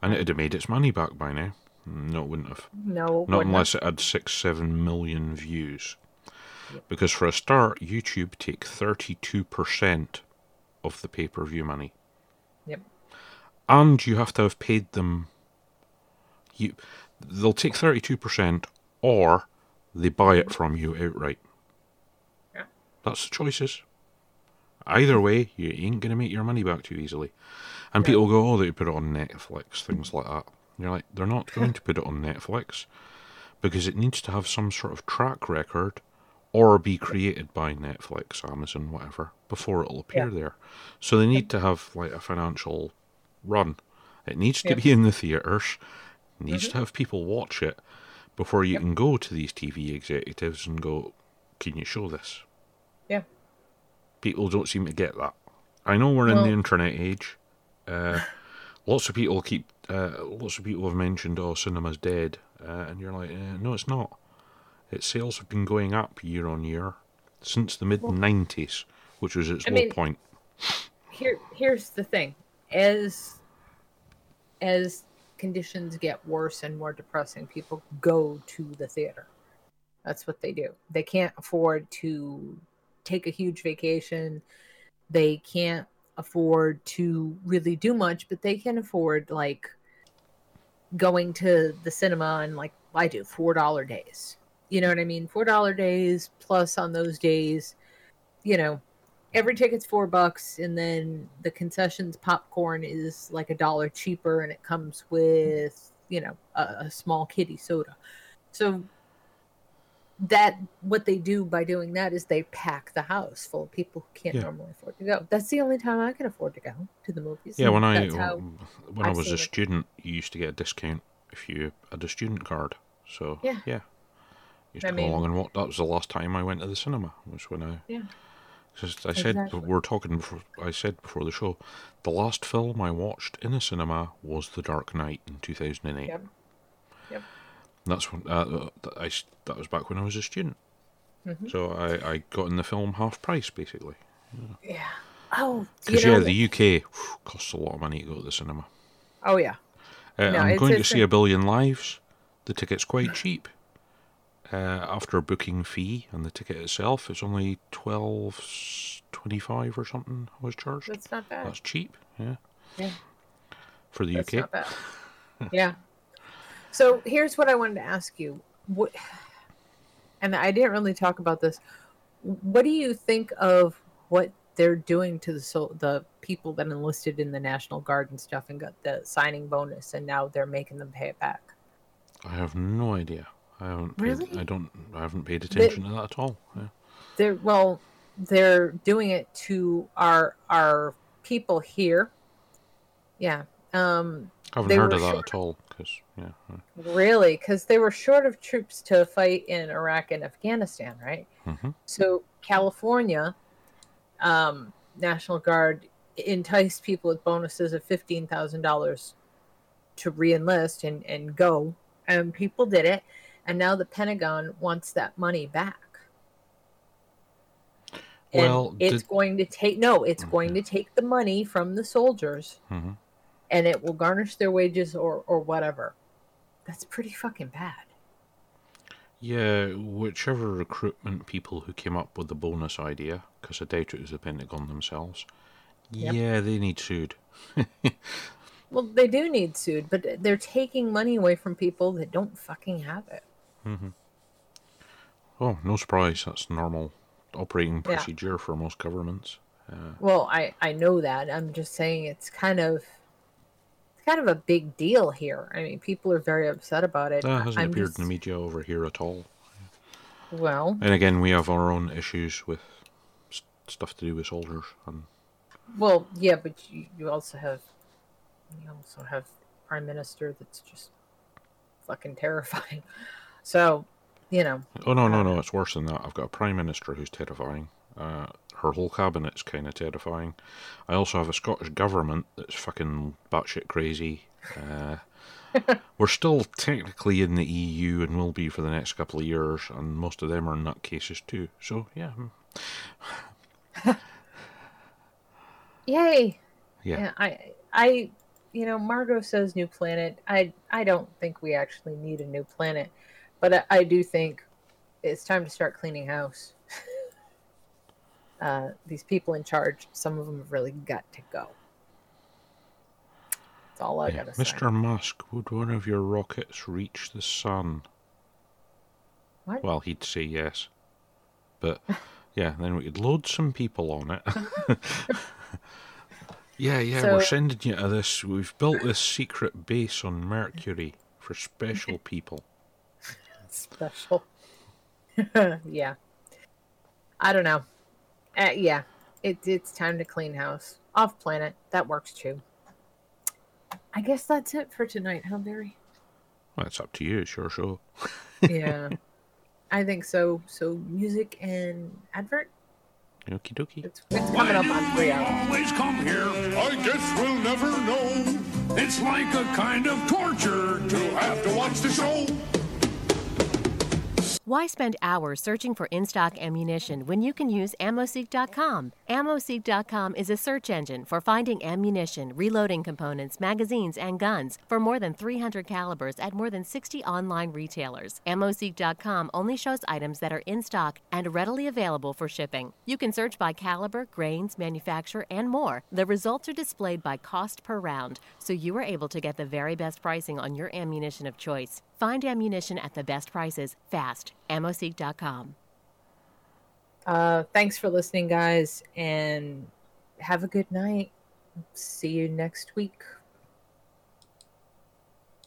and it'd have made its money back by now." No, it wouldn't have. No. Not unless it had six, seven million views. Because for a start, YouTube take thirty-two percent of the pay-per-view money, Yep. and you have to have paid them. You, they'll take thirty-two percent, or they buy it from you outright. Yeah. That's the choices. Either way, you ain't gonna make your money back too easily. And No. people go, "Oh, they put it on Netflix, things like that." And you're like, they're not going to put it on Netflix because it needs to have some sort of track record or be created by Netflix, Amazon, whatever, before it'll appear there. So they need to have like a financial run. It needs to Yeah. be in the theaters. It needs Mhm. to have people watch it before you can go to these TV executives and go, "Can you show this?" Yeah. People don't seem to get that. I know we're in the internet age. Uh, [laughs] lots of people keep. Uh, lots of people have mentioned, "Oh, cinema's dead," uh, and you're like, uh, "No, it's not." Its sales have been going up year on year since the mid '90s, which was its I low mean- point. Here, here's the thing: as as conditions get worse and more depressing, people go to the theater. That's what they do. They can't afford to take a huge vacation. They can't afford to really do much, but they can afford like going to the cinema and like I do four dollar days. You know what I mean? Four dollar days plus on those days, you know, every ticket's four bucks, and then the concessions popcorn is like a dollar cheaper, and it comes with you know a, a small kitty soda. So that what they do by doing that is they pack the house full of people who can't Yeah. normally afford to go. That's the only time I can afford to go to the movies. Yeah, when I when I was a it. student, you used to get a discount if you had a student card. So Yeah. yeah, used I to go mean- along and watch. That was the last time I went to the cinema. Was when I. Yeah. Because I said Exactly. we are talking before. I said before the show, the last film I watched in a cinema was The Dark Knight in two thousand and eight. Yep. Yep. That's when uh, that I that was back when I was a student. Mhm. So I, I got in the film half price basically. yeah. Oh, you Because know, yeah, the UK whew, costs a lot of money to go to the cinema. oh yeah. Uh, No, I'm going to see a billion lives. The ticket's quite [laughs] cheap. Uh, after a booking fee and the ticket itself, it's only twelve twenty five or something. I was charged. That's not bad. That's cheap. Yeah. Yeah. For the That's UK. not bad. [laughs] yeah. So here's what I wanted to ask you. What, and I didn't really talk about this. What do you think of what they're doing to the so the people that enlisted in the National Guard and stuff and got the signing bonus, and now they're making them pay it back. I have no idea. I haven't. Paid, Really? I don't. I haven't paid attention to that at all. Yeah. They're well, they're doing it to our our people here. Yeah. Um, I haven't heard of that short- at all. Because yeah. really, because they were short of troops to fight in Iraq and Afghanistan, right? mhm. So California, um, National Guard enticed people with bonuses of fifteen thousand dollars to reenlist and and go, and people did it, and now the Pentagon wants that money back. And Well, it's did- going to take no, it's going to take the money from the soldiers, Mhm. and it will garnish their wages or or whatever. That's pretty fucking bad. Yeah, whichever recruitment people who came up with the bonus idea, because I doubt it was the Pentagon themselves. Yep. Yeah, they need sued. [laughs] Well, they do need sued, but they're taking money away from people that don't fucking have it. Oh, no surprise. That's normal operating Yeah. procedure for most governments. Uh, Well, I I know that. I'm just saying it's kind of it's kind of a big deal here. I mean, people are very upset about it. that hasn't I'm appeared just- in the media over here at all. Well, And again, we have our own issues with s- stuff to do with soldiers. And well, yeah, but you, you also have you also have prime minister that's just fucking terrifying. [laughs] So, you know, oh no, no, no, it's worse than that. I've got a prime minister who's terrifying. Uh, her whole cabinet's kind of terrifying. I also have a Scottish government that's fucking batshit crazy. Uh, [laughs] we're still technically in the EU and will be for the next couple of years, and most of them are nutcases too. So yeah, mm, [laughs] yay. yeah. Yeah, I I you know, Margot says new planet. I I don't think we actually need a new planet, but I, I do think it's time to start cleaning house. [laughs] uh, these people in charge, some of them have really got to go. That's all I Yeah. gotta say. Mr. Musk, would one of your rockets reach the sun? What? Well, he'd say yes. But [laughs] yeah, then we could load some people on it. [laughs] yeah, yeah, we're sending you to this. We've built this secret base on Mercury for special people. Special. [laughs] yeah. I don't know. Uh, yeah, it, it's time to clean house. Off planet. That works too. I guess that's it for tonight, huh, Barry? Well, it's up to you. It's your show. yeah [laughs] i think so so music and advert Okie dokie. it's, it's coming up on three hours always come here? I guess we'll never know. It's like a kind of torture to have to watch the show. Why spend hours searching for in stock ammunition when you can use AmmoSeek.com? AmmoSeek.com is a search engine for finding ammunition, reloading components, magazines, and guns for more than 300 calibers at more than 60 online retailers. AmmoSeek.com only shows items that are in stock and readily available for shipping. You can search by caliber, grains, manufacturer, and more. The results are displayed by cost per round, so you are able to get the very best pricing on your ammunition of choice. Find ammunition at the best prices fast. AmmoSeek.com. uh thanks for listening guys and have a good night see you next week